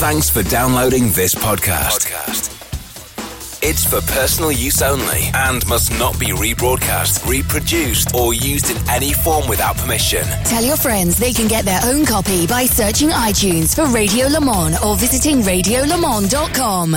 Thanks for downloading this podcast. It's for personal use only and must not be rebroadcast, reproduced, or used in any form without permission. Tell your friends they can get their own copy by searching iTunes for Radio Le Mans or visiting radiolemans.com.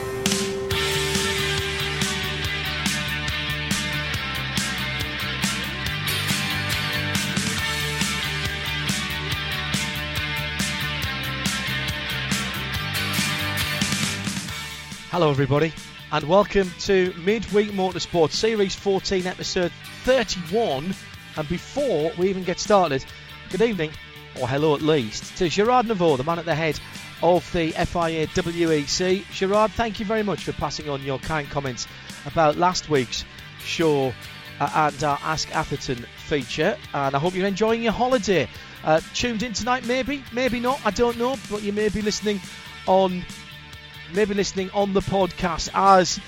Hello, everybody, and welcome to Midweek Motorsport Series 14, Episode 31. And before we even get started, good evening, or hello at least, to Gerard Neveu, the man at the head of the FIA WEC. Gerard, thank you very much for passing on your kind comments about last week's show uh, and our Ask Atherton feature. And I hope you're enjoying your holiday. Uh, tuned in tonight, maybe, maybe not, I don't know, but you may be listening on maybe listening on the podcast as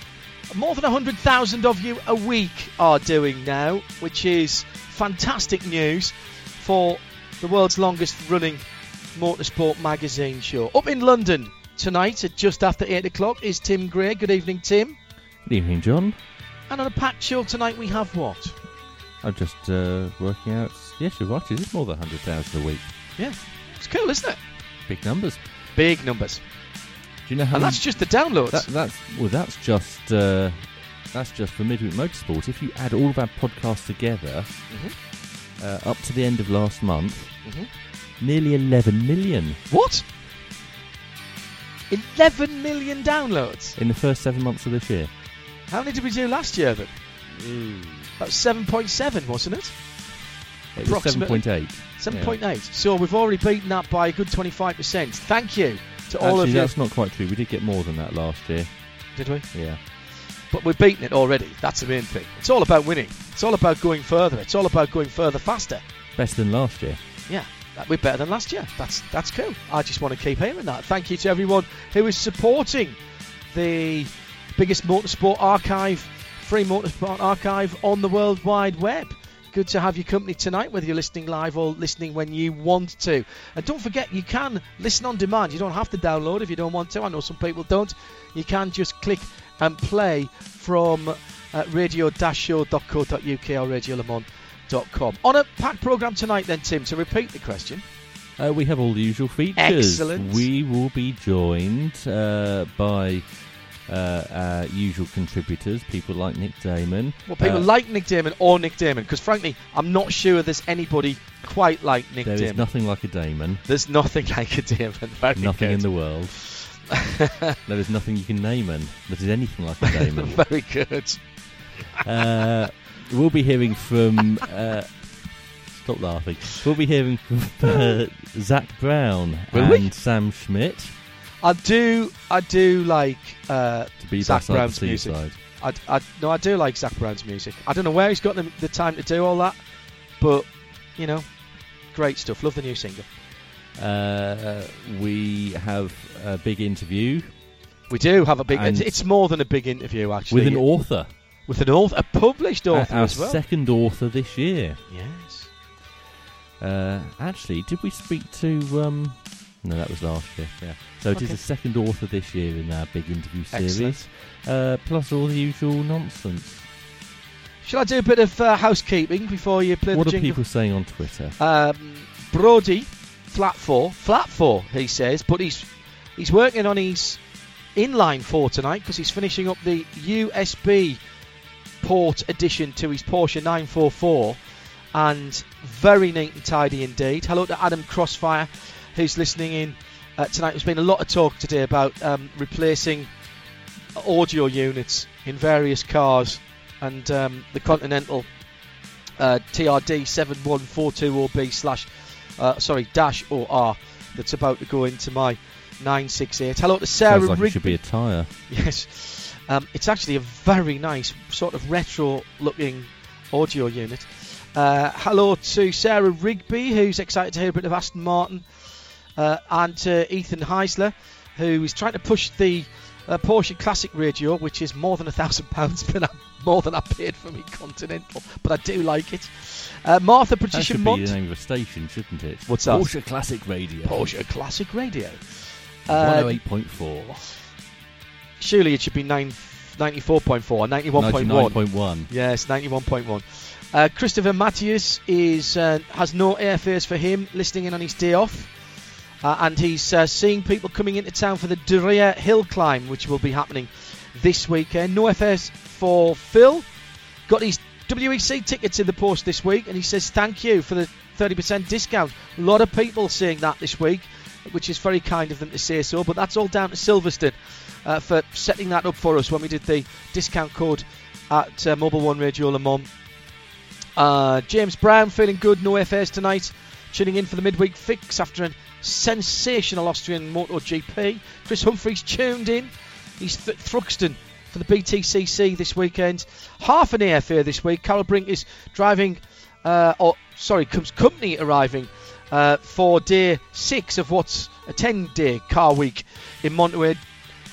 more than 100,000 of you a week are doing now, which is fantastic news for the world's longest running motorsport magazine show. Up in London tonight at just after 8 o'clock is Tim Gray. Good evening, Tim. Good evening, John. And on a packed show tonight, we have what? I'm just uh, working out. Yes, you're right. It is more than 100,000 a week. Yeah, it's cool, isn't it? Big numbers. Big numbers. Do you know how? And that's just the downloads. that, that's well. That's just uh, that's just for Midweek Motorsport. If you add all of our podcasts together, Mhm. uh, up to the end of last month, Mhm. nearly 11 million What? 11 million downloads. in the first seven months of this year. How many did we do last year then? That was 7.7, wasn't it? It was Approximately. 7.8. 7.8. So we've already beaten that by a good 25%. Thank you to all Actually, of you. that's not quite true. We did get more than that last year. Did we? Yeah. But we've beaten it already. That's the main thing. It's all about winning. It's all about going further. It's all about going further faster. Better than last year. Yeah, that- we're better than last year. That's that's cool. I just want to keep hearing that. Thank you to everyone who is supporting the biggest motorsport archive, free motorsport archive on the World Wide Web. Good to have your company tonight, whether you're listening live or listening when you want to. And don't forget, you can listen on demand. You don't have to download if you don't want to. I know some people don't. You can just click and play from uh, radio-show.co.uk or radiolemans.com. On a packed programme tonight, then, Tim, to repeat the question. Uh, we have all the usual features. Excellent. We will be joined uh, by uh, our usual contributors, people like Nick Daman. Well, people Uh, like Nick Daman or Nick Daman, because frankly, I'm not sure there's anybody quite like Nick There is Daman. nothing like a Daman. there's nothing like a Daman. Very nothing good. in the world. there is nothing you can name him that is anything like a Daman. Very good. uh, we'll be hearing from. Uh, stop laughing. We'll be hearing from uh, Zak Brown Will and we? Sam Schmidt I do, I do like uh, Zach Brown's music. I, I, no, I do like Zach Brown's music. I don't know where he's got the, the time to do all that, but you know, great stuff. Love the new single. Uh, we have a big interview We do have a big. It's, it's more than a big interview, actually. with an author, with an author, a published author our as well. second author this year. yes. Uh, actually, did we speak to? Um, no, that was last year. Yeah. So it is the second author this year in our big interview series. Uh, plus all the usual nonsense. Shall I do a bit of uh, housekeeping before you play What the are jingle? people saying on Twitter? Um, Brody, flat four, flat four, he says, but he's he's working on his inline four tonight because he's finishing up the USB port addition to his Porsche 944, and very neat and tidy indeed. Hello to Adam Crossfire, who's listening in uh, tonight. There's been a lot of talk today about um, replacing audio units in various cars, and um, the Continental uh, TRD 71420B slash uh, sorry dash OR R that's about to go into my 968. Hello to Sarah Sounds like Rigby. should be a tyre. Yes. Um, it's actually a very nice, sort of retro-looking audio unit. Uh, hello to Sarah Rigby, who's excited to hear a bit of Aston Martin, uh, and to Ethan Heisler, who is trying to push the uh, Porsche Classic radio, which is more than a thousand pounds, but more than I paid for me Continental. But I do like it. Uh, Martha That Patricia should Mont. be the name of a station, shouldn't it? What's that? Porsche Classic Radio. Porsche Classic Radio. Uh, 108.4. surely it should be nine, 94.4, 91.1. 99.1. Yes, 91.1. Uh, Christopher Matthews is uh, has no airfares for him, listening in on his day off. Uh, and he's uh, seeing people coming into town for the Duria Hill Climb, which will be happening this weekend. No airfares for Phil. Got his WEC tickets in the post this week, and he says thank you for the 30% discount. A lot of people seeing that this week, which is very kind of them to say so, but that's all down to Silverstone uh, for setting that up for us when we did the discount code at uh, Mobil One Radio Le Mans. Uh, James Brown feeling good, no FAs tonight. Tuning in for the midweek fix after a sensational Austrian MotoGP. Chris Humphreys tuned in. He's th- Thruxton for the BTCC this weekend. Half an airfare this week. Carol Brink is driving, uh, or sorry, comes company arriving uh, for day six of what's a 10 day car week in Monterey.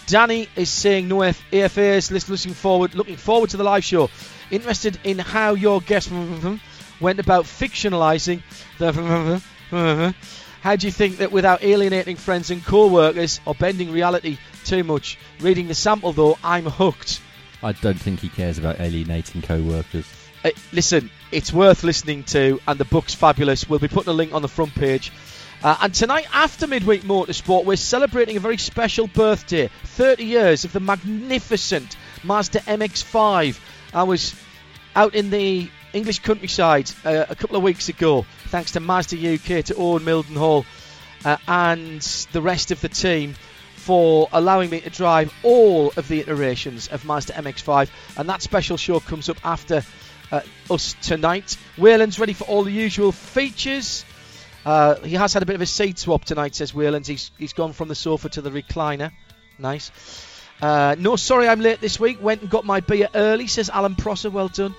Danny is saying no F- airfares. Listen, looking forward, looking forward to the live show. Interested in how your guest went about fictionalising the. How do you think that without alienating friends and co-workers or bending reality too much? Reading the sample though, I'm hooked. I don't think he cares about alienating co-workers. Uh, listen, it's worth listening to, and the book's fabulous. We'll be putting a link on the front page. Uh, and tonight, after Midweek Motorsport, we're celebrating a very special birthday 30 years of the magnificent Mazda MX5. I was out in the English countryside uh, a couple of weeks ago, thanks to Mazda UK, to Owen Mildenhall, uh, and the rest of the team for allowing me to drive all of the iterations of Mazda MX5. And that special show comes up after uh, us tonight. Wayland's ready for all the usual features. Uh, he has had a bit of a seat swap tonight, says Wayland. He's, he's gone from the sofa to the recliner. Nice. Uh, no, sorry I'm late this week. Went and got my beer early, says Alan Prosser. Well done.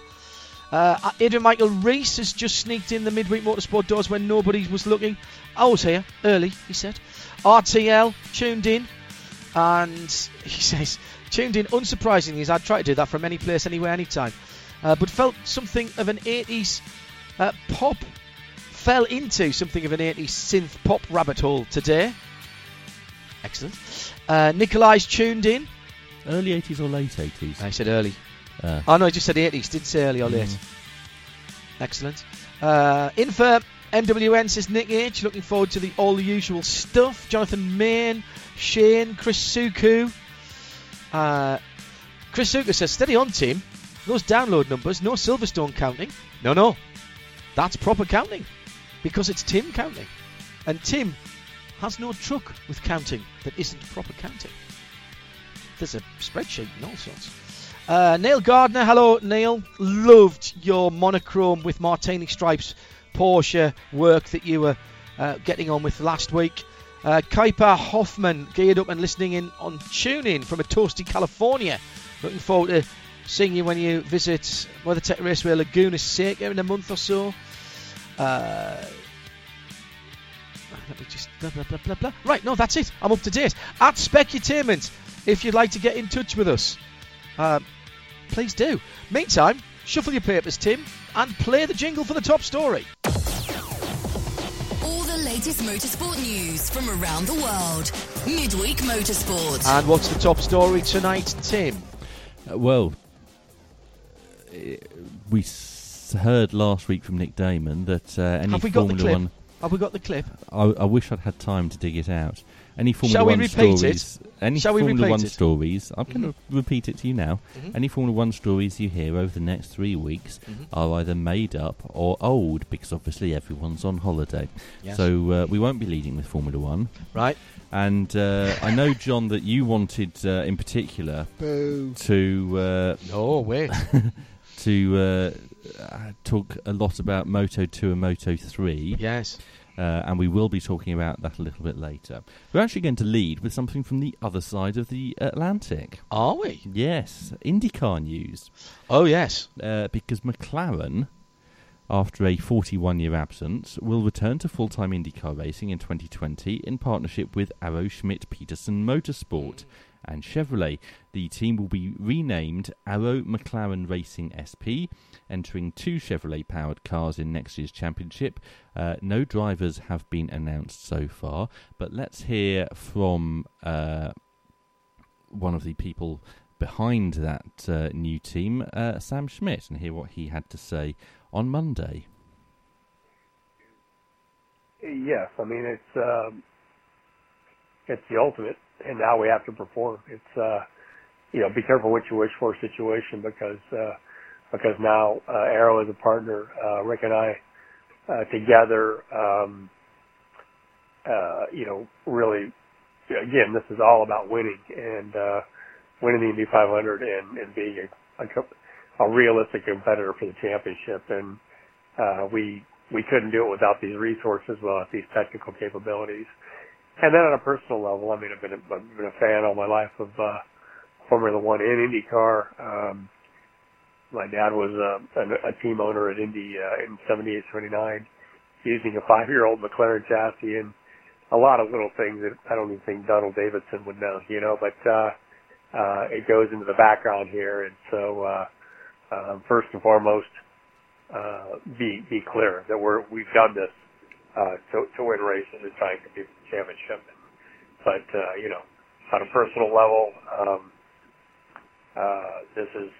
Uh, Adrian Michael Reese has just sneaked in the midweek motorsport doors when nobody was looking. I was here early, he said. RTL tuned in, and he says tuned in. Unsurprisingly, as I'd try to do that from any place, anywhere, anytime, uh, but felt something of an 80s uh, pop. Fell into something of an 80s synth pop rabbit hole today. Excellent. Uh, Nikolai's tuned in. Early 80s or late 80s? I said early. Uh, Oh no, I just said 80s. Didn't say early or late. Mm. Excellent. Uh, in for MWN says Nick H. Looking forward to the all the usual stuff. Jonathan Main, Shane, Chris Suku. Uh, Chris Suku says steady on team. Those download numbers, no Silverstone counting. No, no, that's proper counting because it's Tim counting, and Tim has no truck with counting that isn't proper counting. There's a spreadsheet and all sorts. Uh, Neil Gardner, hello Neil. Loved your monochrome with Martini stripes Porsche work that you were uh, getting on with last week. Uh, Kuiper Hoffman geared up and listening in on TuneIn from a toasty California. Looking forward to seeing you when you visit WeatherTech Raceway Laguna Seca in a month or so. Uh, let me just blah blah blah blah blah. Right, no, that's it. I'm up to date. At Specutainment, if you'd like to get in touch with us, uh, please do. Meantime, shuffle your papers, Tim, and play the jingle for the top story. All the latest motorsport news from around the world. Midweek Motorsport. And what's the top story tonight, Tim? Uh, well, eh, we heard last week from Nick Daman that uh, any Have we got the clip? One. Have we got the clip? I, I wish I'd had time to dig it out. Any Formula Shall we One repeat it? Stories? Any Shall we Formula One it? stories? I'm going to repeat it to you now. Mhm. Any Formula One stories you hear over the next three weeks Mhm. are either made up or old, because obviously everyone's on holiday. Yes. So uh, we won't be leading with Formula One. Right. And uh, I know, John, that you wanted, uh, in particular, to uh, No, wait. to uh, uh, talk a lot about Moto Two and Moto Three. yes. Uh, and we will be talking about that a little bit later. We're actually going to lead with something from the other side of the Atlantic. Are we? Yes, IndyCar news. Oh, yes. Uh, because McLaren, after a 41 year absence, will return to full time IndyCar racing in 2020 in partnership with Arrow Schmidt Peterson Motorsport and Chevrolet. The team will be renamed Arrow McLaren Racing SP, entering two Chevrolet powered cars in next year's championship. Uh, no drivers have been announced so far, but let's hear from uh, one of the people behind that uh, new team, uh, Sam Schmidt, and hear what he had to say on Monday. Yes, I mean it's um, it's the ultimate and now we have to perform. It's uh, you know, be careful what you wish for situation because uh, because now uh, Arrow is a partner. Uh, Rick and I uh, together, um, uh, you know, really, again, this is all about winning and uh, winning the Indy 500 and, and being a, a, a realistic competitor for the championship. And uh, we we couldn't do it without these resources, without these technical capabilities. And then on a personal level, I mean, I've been a, I've been a fan all my life of uh, Formula One and IndyCar. Um, my dad was uh, a, a team owner at Indy uh, in '78, '79, using a five-year-old McLaren chassis and a lot of little things that I don't even think Donald Davidson would know, you know. But uh, uh, it goes into the background here, and so uh, uh, first and foremost, uh, be be clear that we're we've done this uh, to, to win races and try and compete for the championship. But, uh, you know, on a personal level, um, uh, this is,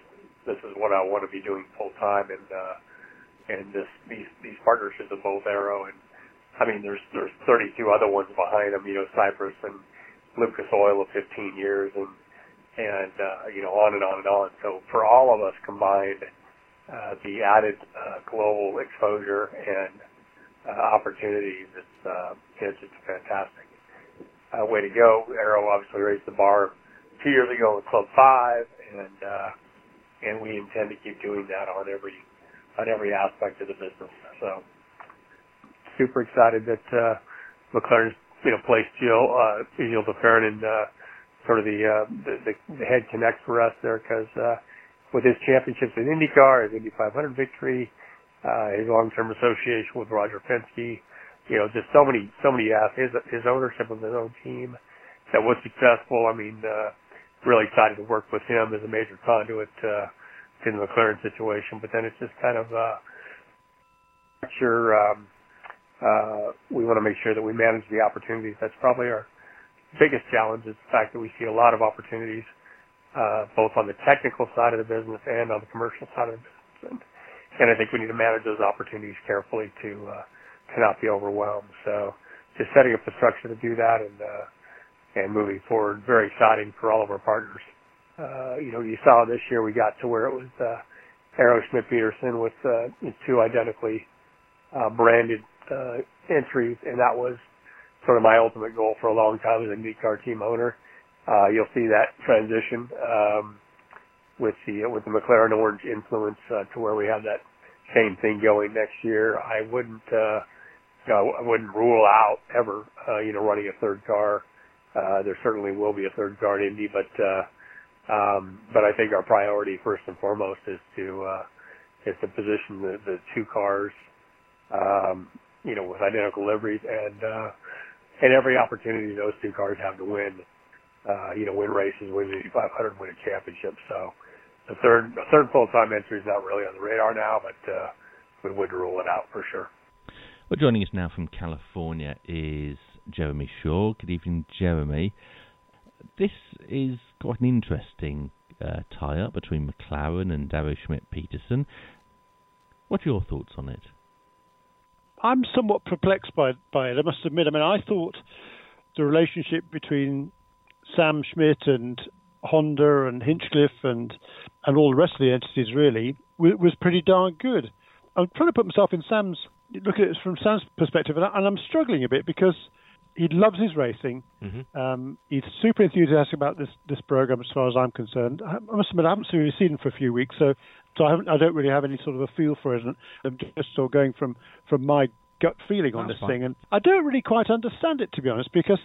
this is what I want to be doing full time and, uh, and this, these, these partnerships with both Arrow and, I mean, there's, there's 32 other ones behind them, you know, Cypress and Lucas Oil of 15 years and, and, uh, you know, on and on and on. So for all of us combined, uh, the added, uh, global exposure and, uh, opportunities. It's uh, it's just fantastic. Uh, way to go! Arrow obviously raised the bar two years ago with Club Five, and uh, and we intend to keep doing that on every on every aspect of the business. So super excited that uh, McLaren's you know placed Gil uh, Gil de Ferran in uh, sort of the, uh, the, the the head connect for us there because uh, with his championships in IndyCar, his Indy 500 victory, uh, his long-term association with Roger Penske, you know, just so many, so many aspects. His, his ownership of his own team that was successful. I mean, uh, really excited to work with him as a major conduit, uh, in the McLaren situation. But then it's just kind of, uh, sure, um, uh, we want to make sure that we manage the opportunities. That's probably our biggest challenge is the fact that we see a lot of opportunities, uh, both on the technical side of the business and on the commercial side of the business. And, and I think we need to manage those opportunities carefully to uh, to not be overwhelmed. So just setting up the structure to do that and uh, and moving forward, very exciting for all of our partners. Uh, you know, you saw this year we got to where it was uh, Arrow Schmidt Peterson with uh, two identically uh, branded uh, entries, and that was sort of my ultimate goal for a long time as a IndyCar team owner. Uh, you'll see that transition. Um, with the with the McLaren orange influence uh, to where we have that same thing going next year. I wouldn't uh, I wouldn't rule out ever uh, you know running a third car. Uh, there certainly will be a third car in Indy, but uh, um, but I think our priority first and foremost is to uh, is to position the, the two cars um, you know with identical liveries and uh, and every opportunity those two cars have to win uh, you know, win races, win the 500, win a championship. So the third, the third full-time entry is not really on the radar now, but uh, we would rule it out for sure. Well, joining us now from California is Jeremy Shaw. Good evening, Jeremy. This is quite an interesting uh, tie-up between McLaren and Arrow Schmidt Peterson. What are your thoughts on it? I'm somewhat perplexed by by it. I must admit. I mean, I thought the relationship between Sam Schmidt and Honda and Hinchcliffe and and all the rest of the entities really was pretty darn good. I'm trying to put myself in Sam's look at it from Sam's perspective, and, I, am struggling a bit because he loves his racing. Mm-hmm. Um, he's super enthusiastic about this this program, as far as I'm concerned. I must admit, I haven't really seen him for a few weeks, so so I, I don't really have any sort of a feel for it. And I'm just sort of going from from my gut feeling on That's this fine. thing, and I don't really quite understand it to be honest, because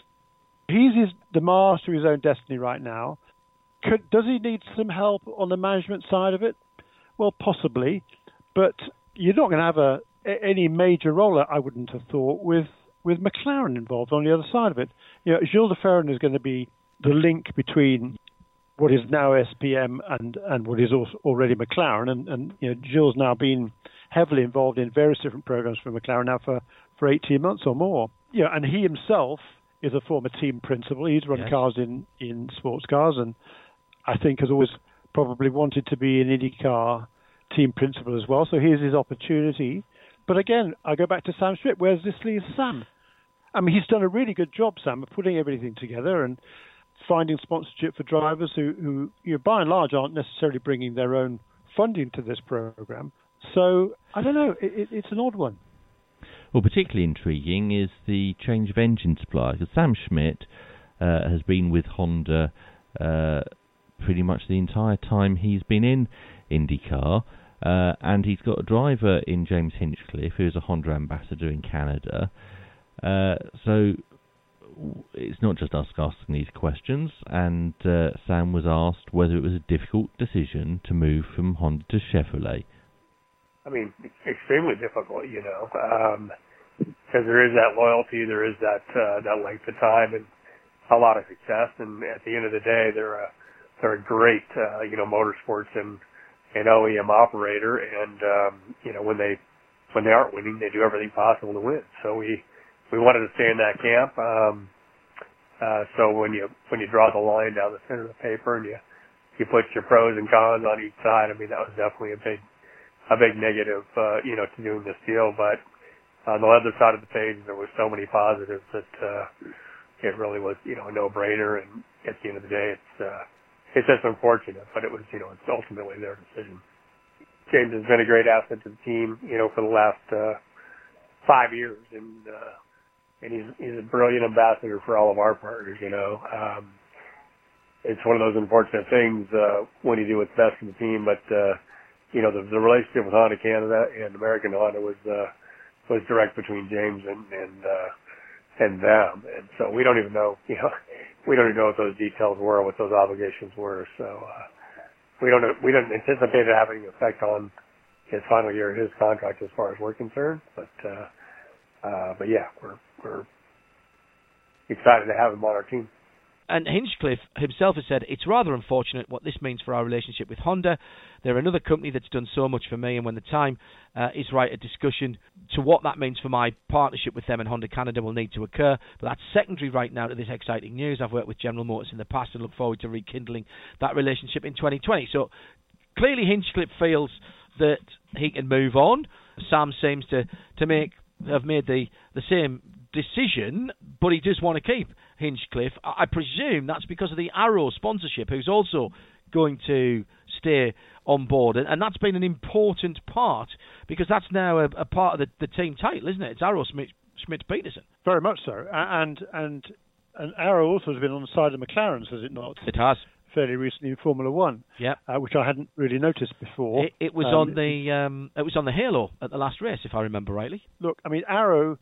he's his, the master of his own destiny right now. Could, does he need some help on the management side of it? Well, possibly, but you're not going to have a, any major role. I wouldn't have thought with with McLaren involved on the other side of it. You know, Gil de Ferran is going to be the link between what is now SPM and and what is also already McLaren, and and you know, Gilles now been heavily involved in various different programs for McLaren now for for 18 months or more. Yeah, and he himself is a former team principal. He's run Yes. cars in in sports cars, and I think has always probably wanted to be an IndyCar team principal as well. So here's his opportunity. But again, I go back to Sam Schmidt. Where's this leaves Sam? I mean, he's done a really good job, Sam, of putting everything together and finding sponsorship for drivers who, who you know, by and large, aren't necessarily bringing their own funding to this program. So I don't know. It, it, it's an odd one. Well, particularly intriguing is the change of engine supplier because Sam Schmidt uh, has been with Honda uh, pretty much the entire time he's been in IndyCar, uh, and he's got a driver in James Hinchcliffe who's a Honda ambassador in Canada. Uh, so it's not just us asking these questions, and uh, Sam was asked whether it was a difficult decision to move from Honda to Chevrolet. I mean, extremely difficult, you know, because there is that loyalty, there is that uh, that length of time, and a lot of success. And at the end of the day, they're a they're a great, uh, you know, motorsports and and OEM operator. And um, you know, when they when they aren't winning, they do everything possible to win. So we we wanted to stay in that camp. Um, uh, so when you when you draw the line down the center of the paper and you you put your pros and cons on each side, I mean that was definitely a big a big negative, uh, you know, to doing this deal. But on the other side of the page, there was so many positives that uh, it really was, you know, a no-brainer. And at the end of the day, it's uh, it's just unfortunate, but it was, you know, it's ultimately their decision. James has been a great asset to the team, you know, for the last uh, five years, and uh, and he's he's a brilliant ambassador for all of our partners. You know, um, it's one of those unfortunate things uh, when you do what's best for the team, but uh, you know, the, the relationship with Honda Canada and American Honda was, uh, was direct between James and, and, uh, and them. And so we don't even know, you know, we don't even know what those details were, what those obligations were. So, uh, we don't, we don't anticipate it having an effect on his final year his contract as far as we're concerned. But, uh, uh, but yeah, we're, we're excited to have him on our team. And Hinchcliffe himself has said, it's rather unfortunate what this means for our relationship with Honda. They're another company that's done so much for me, and when the time uh, is right, a discussion to what that means for my partnership with them and Honda Canada will need to occur. But that's secondary right now to this exciting news. I've worked with General Motors in the past and look forward to rekindling that relationship in 2020. So clearly Hinchcliffe feels that he can move on. Sam seems to, to make have made the, the same decision, but he does want to keep Hinchcliffe. I, I presume that's because of the Arrow sponsorship, who's also going to stay on board, and, and that's been an important part because that's now a, a part of the, the team title, isn't it? It's Arrow Schmidt, Schmidt Peterson. Very much so. And and and Arrow also has been on the side of McLaren's, has it not? It has. Fairly recently in Formula One, Yep. uh, which I hadn't really noticed before. It, it was Um, on the um, it was on the Halo at the last race, if I remember rightly. look, I mean, Arrow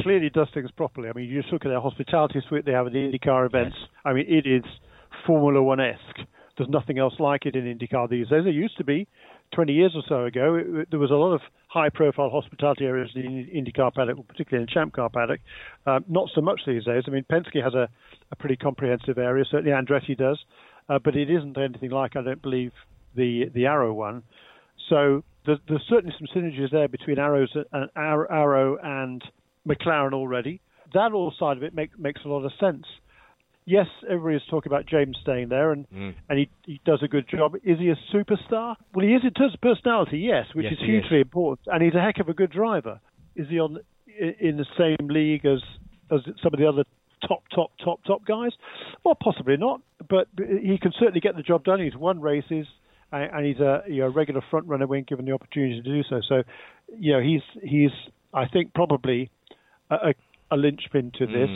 clearly does things properly. I mean, you just look at their hospitality suite they have the IndyCar events. I mean, it is Formula One esque. There's nothing else like it in IndyCar these days. There used to be 20 years or so ago. It, it- there was a lot of high profile hospitality areas in the IndyCar paddock, particularly in Champ Car paddock. Um, not so much these days. I mean, Penske has a, a pretty comprehensive area. Certainly Andretti does. Uh, but it isn't anything like, I don't believe, the the Arrow one. So there's, there's certainly some synergies there between Arrows and Arrow and McLaren already. That all side of it make, makes a lot of sense. Yes, everybody is talking about James staying there, and Mm. and he he does a good job. Is he a superstar? Well, he is in terms of personality, yes, which Yes, is hugely important, and he's a heck of a good driver. Is he on in the same league as as some of the other top top top top guys? Well, possibly not, but he can certainly get the job done. He's won races, and and he's a you know, regular front runner when given the opportunity to do so. So, you know, he's he's I think probably a, a, linchpin to this.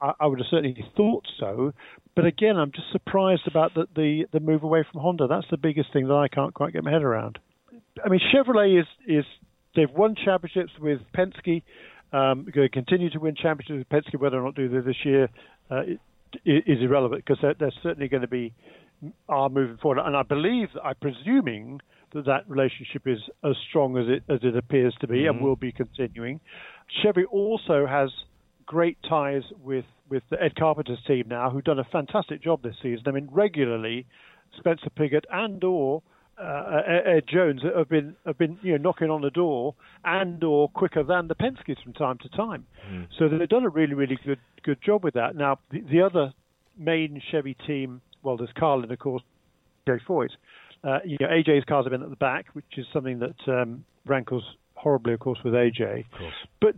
I, I would have certainly thought so, but again, I'm just surprised about the, the the move away from Honda. That's the biggest thing that I can't quite get my head around. I mean, Chevrolet is is they've won championships with Penske. Um, going to continue to win championships with Penske. Whether or not do they this year uh, is irrelevant because they're, they're, certainly going to be are moving forward. And I believe, I'm presuming that that relationship is as strong as it as it appears to be mm-hmm. and will be continuing. Chevy also has great ties with with the Ed Carpenter's team now, who've done a fantastic job this season. I mean, regularly, Spencer Pigot and or uh, Ed Jones have been have been you know knocking on the door and or quicker than the Penske's from time to time. Mm. So they've done a really really good good job with that. Now the, the other main Chevy team, well, there's Carlin of course, AJ Foyt. Uh, you know AJ's cars have been at the back, which is something that um, rankles horribly, of course, with AJ. Of course. But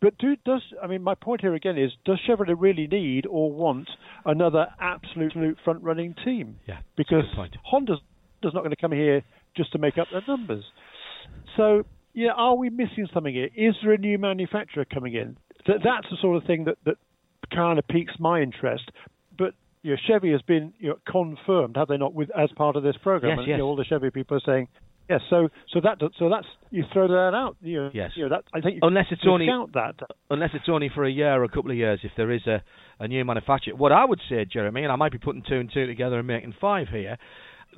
but do, does I mean my point here again is does Chevrolet really need or want another absolute front running team? Yeah, because Honda's not going to come here just to make up their numbers. So yeah, are we missing something here? Is there a new manufacturer coming in? That, that's the sort of thing that, that kind of piques my interest. You know, Chevy has been you know, confirmed, have they not, with as part of this program? Yes, and, yes. You know, all the Chevy people are saying Yes, so so that so that's you throw that out. You know, yes. You know, that, I think unless it's only that. unless it's only for a year or a couple of years, if there is a, a new manufacturer. What I would say, Jeremy, and I might be putting two and two together and making five here,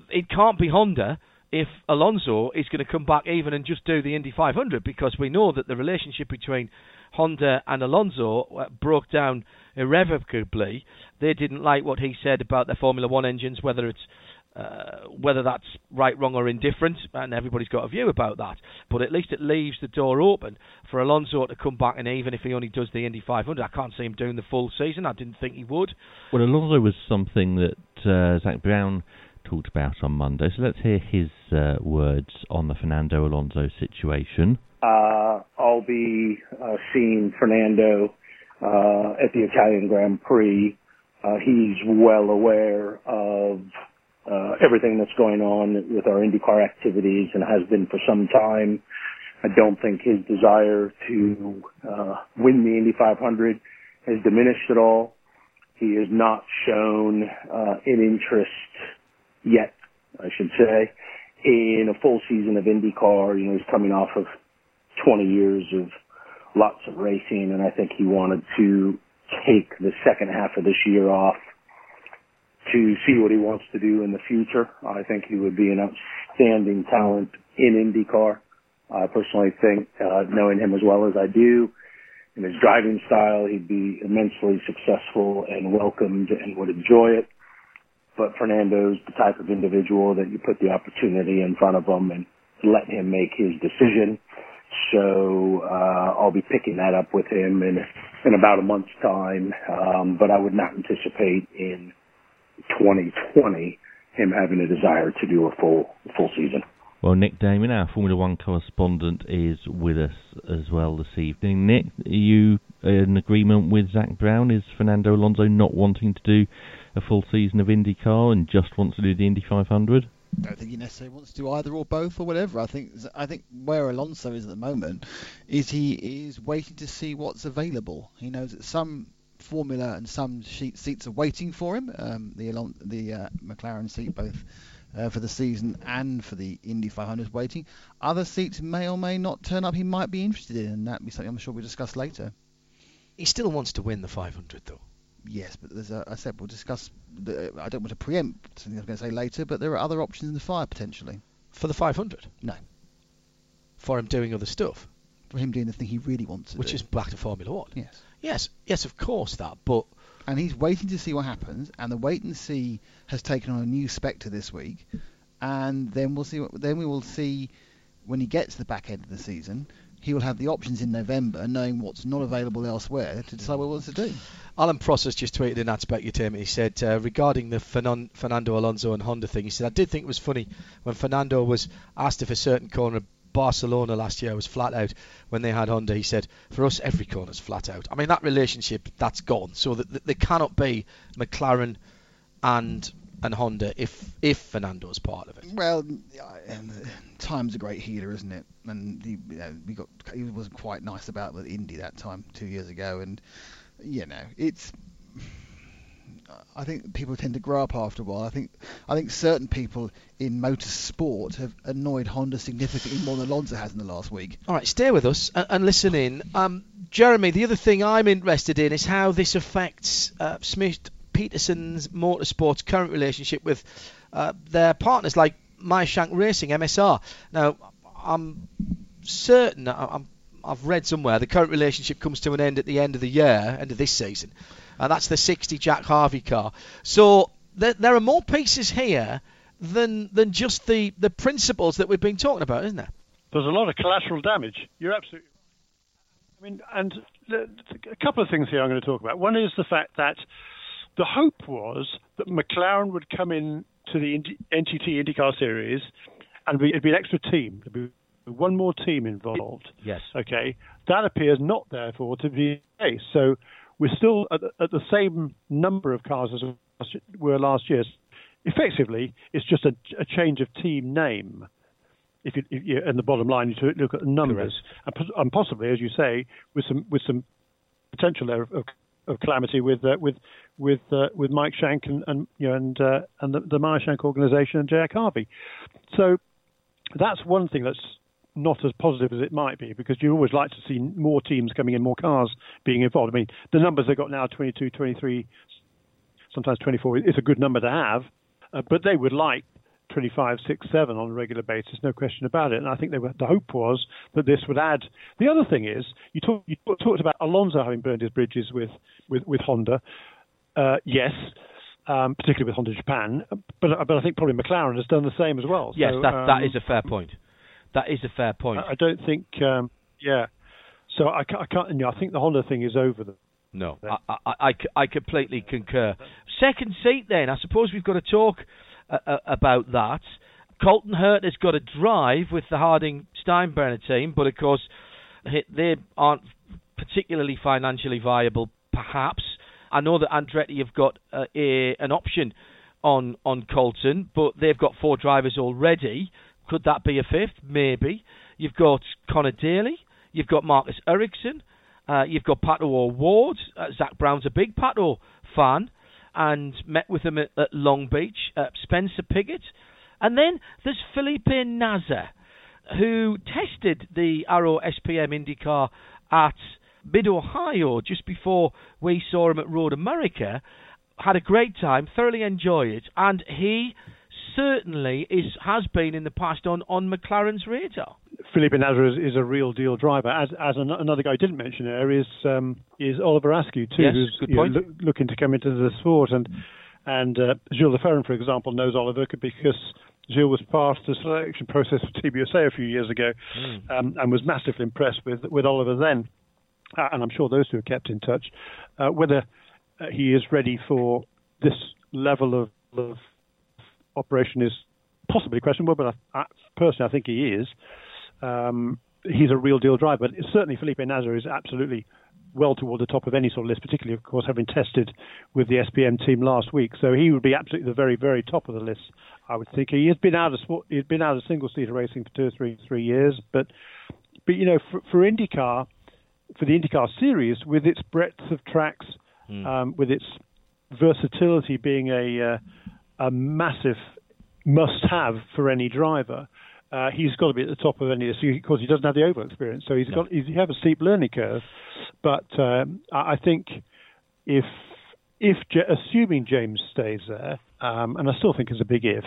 it can't be Honda if Alonso is going to come back even and just do the Indy 500 because we know that the relationship between Honda and Alonso uh, broke down irrevocably. They didn't like what he said about their Formula One engines, whether it's uh, whether that's right, wrong, or indifferent, and everybody's got a view about that. But at least it leaves the door open for Alonso to come back, and even if he only does the Indy 500, I can't see him doing the full season. I didn't think he would. Well, Alonso was something that uh, Zak Brown talked about on Monday, so let's hear his uh, words on the Fernando Alonso situation. Uh, I'll be uh, seeing Fernando at the Italian Grand Prix. he's well aware of uh, everything that's going on with our IndyCar activities and has been for some time. I don't think his desire to uh, win the Indy 500 has diminished at all. He has not shown uh, an interest yet, I should say, in a full season of IndyCar. You know, he's coming off of 20 years of lots of racing, and I think he wanted to take the second half of this year off to see what he wants to do in the future. I think he would be an outstanding talent in IndyCar. I personally think, uh, knowing him as well as I do, in his driving style, he'd be immensely successful and welcomed and would enjoy it. But Fernando's the type of individual that you put the opportunity in front of him and let him make his decision. So uh, I'll be picking that up with him in in about a month's time. Um, but I would not anticipate in 2020 him having a desire to do a full full season. Well, Nick Daman, our Formula One correspondent, is with us as well this evening. Nick, are you in agreement with Zak Brown? Is Fernando Alonso not wanting to do a full season of IndyCar and just wants to do the Indy 500? I don't think he necessarily wants to do either or both or whatever. I think I think where Alonso is at the moment is he is waiting to see what's available. He knows that some Formula and some seats are waiting for him. Um, the the uh, McLaren seat, both uh, for the season and for the Indy 500 is waiting. Other seats may or may not turn up. He might be interested in, and that be something I'm sure we'll discuss later. He still wants to win the 500, though. Yes, but there's a, I said we'll discuss. The, uh, I don't want to preempt something I was going to say later, but there are other options in the fire potentially. For the 500? No. For him doing other stuff? For him doing the thing he really wants to Which do. is back to Formula One? Yes. Yes, yes, of course that, but and he's waiting to see what happens. And the wait and see has taken on a new spectre this week, and then we'll see. What, then we will see when he gets to the back end of the season. He will have the options in November, knowing what's not available elsewhere, to decide what he wants to do. Alan Pross has just tweeted in that spec you Tim. He said uh, regarding the Fernando Alonso and Honda thing. He said I did think it was funny when Fernando was asked if a certain corner of Barcelona last year was flat out when they had Honda. He said, "For us, every corner's flat out." I mean, that relationship that's gone. So that there cannot be McLaren and and Honda if if Fernando's part of it. Well, time's a great healer, isn't it? And he, you know, we got he wasn't quite nice about with Indy that time two years ago, and you know it's I think people tend to grow up after a while. I think I think certain people in motorsport have annoyed Honda significantly more than Alonso has in the last week. All right, stay with us and, and listen in. Um, Jeremy, the other thing I'm interested in is how this affects uh, Schmidt Peterson's Motorsport's current relationship with uh, their partners like Meyershank Racing, MSR. Now, I'm certain, I, have read somewhere, the current relationship comes to an end at the end of the year, end of this season. And that's the 60 Jack Harvey car. So there, there are more pieces here than than just the, the principles that we've been talking about, isn't there? There's a lot of collateral damage. You're absolutely. I mean, and a couple of things here I'm going to talk about. One is the fact that the hope was that McLaren would come in to the NTT IndyCar Series and it'd be an extra team. There'd be one more team involved. Yes. Okay. That appears not, therefore, to be the case. So we're still at the, at the same number of cars as we were last year. Effectively, it's just a, a change of team name. If you, if you, and the bottom line, you look at the numbers, and, and, possibly, as you say, with some with some potential there of, of calamity with uh, with with uh, with Mike Shank and, and you know and uh, and the, the Meyershank organisation and Jack Harvey. So that's one thing that's not as positive as it might be because you always like to see more teams coming in, more cars being involved. I mean, the numbers they've got now 22, 23, sometimes 24 is a good number to have, uh, but they would like 25, 6, 7 on a regular basis, no question about it. And I think were, the hope was that this would add. The other thing is, you, talk, you talked about Alonso having burned his bridges with, with, with Honda. Uh, yes, um, particularly with Honda Japan, but, but I think probably McLaren has done the same as well. Yes, so, that, um, that is a fair point. That is a fair point. I, I don't think, um, yeah. So I, I can't. You know, I think the Honda thing is over. No, I, I, I, completely concur. Second seat, then. I suppose we've got to talk uh, about that. Colton Herta has got a drive with the Harding Steinbrenner team, but of course they aren't particularly financially viable. Perhaps I know that Andretti have got uh, a, an option on on Colton, but they've got four drivers already. Could that be a fifth? Maybe. You've got Connor Daly. You've got Marcus Ericsson. Uh, you've got Pato O'Ward. Uh, Zak Brown's a big Pato fan and met with him at, at Long Beach. Uh, Spencer Pigot. And then there's Felipe Nasr, who tested the Arrow SPM IndyCar at Mid Ohio just before we saw him at Road America. Had a great time, thoroughly enjoyed it, and he certainly is has been in the past on, on McLaren's radar. Felipe Nasr is, is, a real deal driver. As as an, another guy I didn't mention there is um, is Oliver Askew too, yes, who's know, lo- looking to come into the sport. And and uh, Gil for example, knows Oliver because Gil was part of the selection process for Team USA a few years ago, mm. um, and was massively impressed with with Oliver then. Uh, and I'm sure those two have kept in touch. Uh, whether uh, he is ready for this level of, of operation is possibly questionable, but I, I, personally I think he is. Um, he's a real deal driver, but certainly Felipe Nasr is absolutely well toward the top of any sort of list, particularly, of course, having tested with the SPM team last week. So he would be absolutely the very, very top of the list, I would think. He has been out of sport, he's been out of single seater racing for two or three, three years, but but you know, for, for IndyCar, for the IndyCar series, with its breadth of tracks, mm. um, with its versatility being a uh, a massive must-have for any driver. Uh, he's got to be at the top of any of this because he doesn't have the over experience. So he's no. got he's, he have a steep learning curve. But um, I think if if assuming James stays there, um, and I still think it's a big if,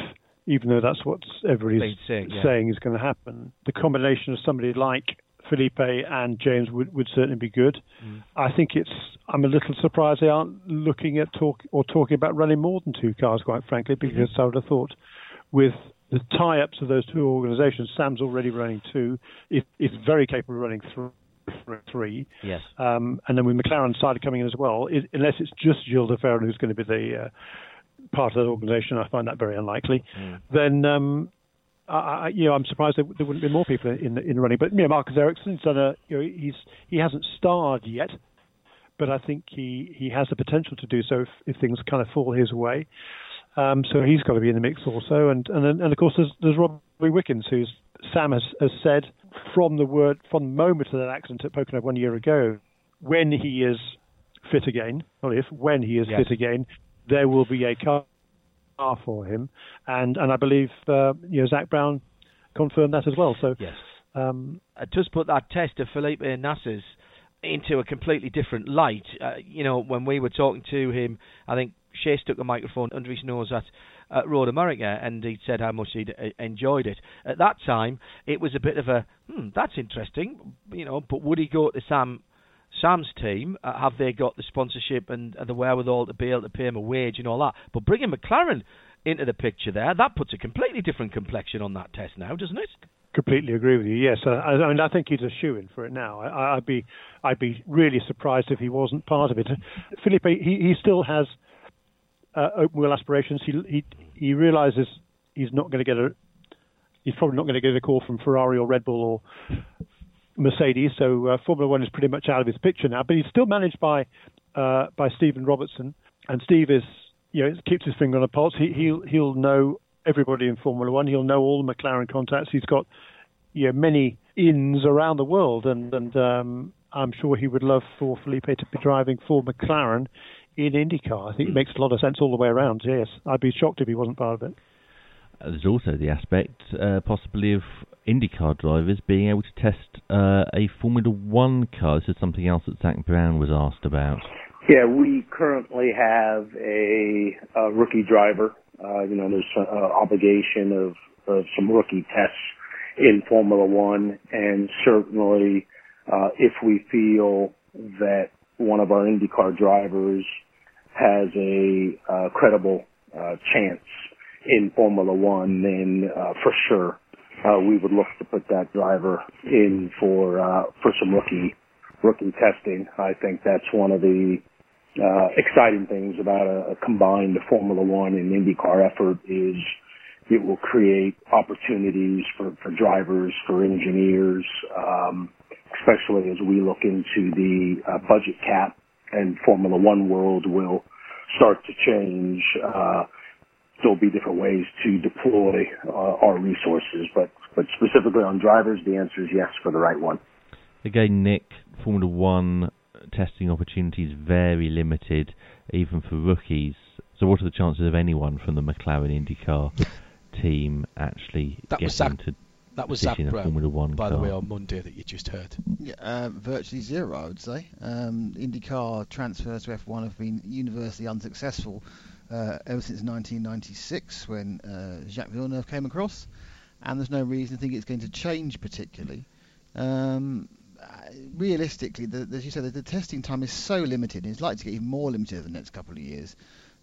even though that's what everybody's saying, yeah. saying is going to happen, the combination of somebody like Felipe and James would, would certainly be good. Mm. I think it's. I'm a little surprised they aren't looking at talk or talking about running more than two cars, quite frankly, because mm-hmm. I would have thought with the tie-ups of those two organisations, Sam's already running two. It, it's very capable of running three. Three. Yes. Um, and then with McLaren side coming in as well, it, unless it's just Gil de Ferran who's going to be the uh, part of that organisation, I find that very unlikely. Mm. Then um, I, you know, I'm surprised there, there, wouldn't be more people in the in the running. But you know, Marcus Ericsson's done a, you know, he's he hasn't starred yet, but I think he he has the potential to do so if, if things kind of fall his way. Um, so he's got to be in the mix also, and and and of course there's there's Robbie Wickens, who's Sam has, has said from the word from the moment of that accident at Pocono one year ago, when he is fit again, not if when he is yes. fit again, there will be a car for him, and and I believe uh, you know Zak Brown confirmed that as well. So yes, um, it does put that test of Felipe Nasr's into a completely different light. Uh, you know, when we were talking to him, I think Shea stuck the microphone under his nose at, at Road America, and he said how much he'd uh, enjoyed it. At that time, it was a bit of a, hmm, that's interesting, you know. But would he go to Sam Sam's team? Uh, have they got the sponsorship and, and the wherewithal to be able to pay him a wage and all that? But bringing McLaren into the picture there, that puts a completely different complexion on that test now, doesn't it? Completely agree with you. Yes, uh, I, I mean I think he's a shoe in for it now. I, would be I'd be really surprised if he wasn't part of it. Felipe, he, he still has uh, open wheel aspirations. He he he realizes he's not going to get a he's probably not going to get a call from Ferrari or Red Bull or Mercedes. So uh, Formula One is pretty much out of his picture now. But he's still managed by uh, by Stephen Robertson, and Steve is you know keeps his finger on the pulse. He, he'll he'll know everybody in Formula One. He'll know all the McLaren contacts. He's got you know, many ins around the world, and and um, I'm sure he would love for Felipe to be driving for McLaren in IndyCar. I think it makes a lot of sense all the way around. Yes, I'd be shocked if he wasn't part of it. Uh, there's also the aspect, uh, possibly, of IndyCar drivers being able to test uh, a Formula One car. This is something else that Zak Brown was asked about. Yeah, we currently have a, a rookie driver uh, you know, there's an uh, obligation of, of some rookie tests in Formula One, and certainly uh, if we feel that one of our IndyCar drivers has a uh, credible uh, chance in Formula One, then uh, for sure uh, we would look to put that driver in for uh, for some rookie rookie testing. I think that's one of the uh, exciting things about a, a combined Formula One and IndyCar effort is it will create opportunities for, for drivers, for engineers, um, especially as we look into the uh, budget cap and Formula One world will start to change. Uh, there'll be different ways to deploy uh, our resources, but but specifically on drivers, the answer is yes for the right one. Again, Nick, Formula One testing opportunities very limited, even for rookies. So, what are the chances of anyone from the McLaren IndyCar team actually that getting Zak, to that was Zak Brown, Formula One by car? the way, on Monday that you just heard. Yeah, uh, virtually zero, I would say. Um, IndyCar transfers to F1 have been universally unsuccessful uh, ever since 1996 when uh, Jacques Villeneuve came across, and there's no reason to think it's going to change particularly. Um, realistically, the, as you said, the, the, testing time is so limited, and it's likely to get even more limited over the next couple of years,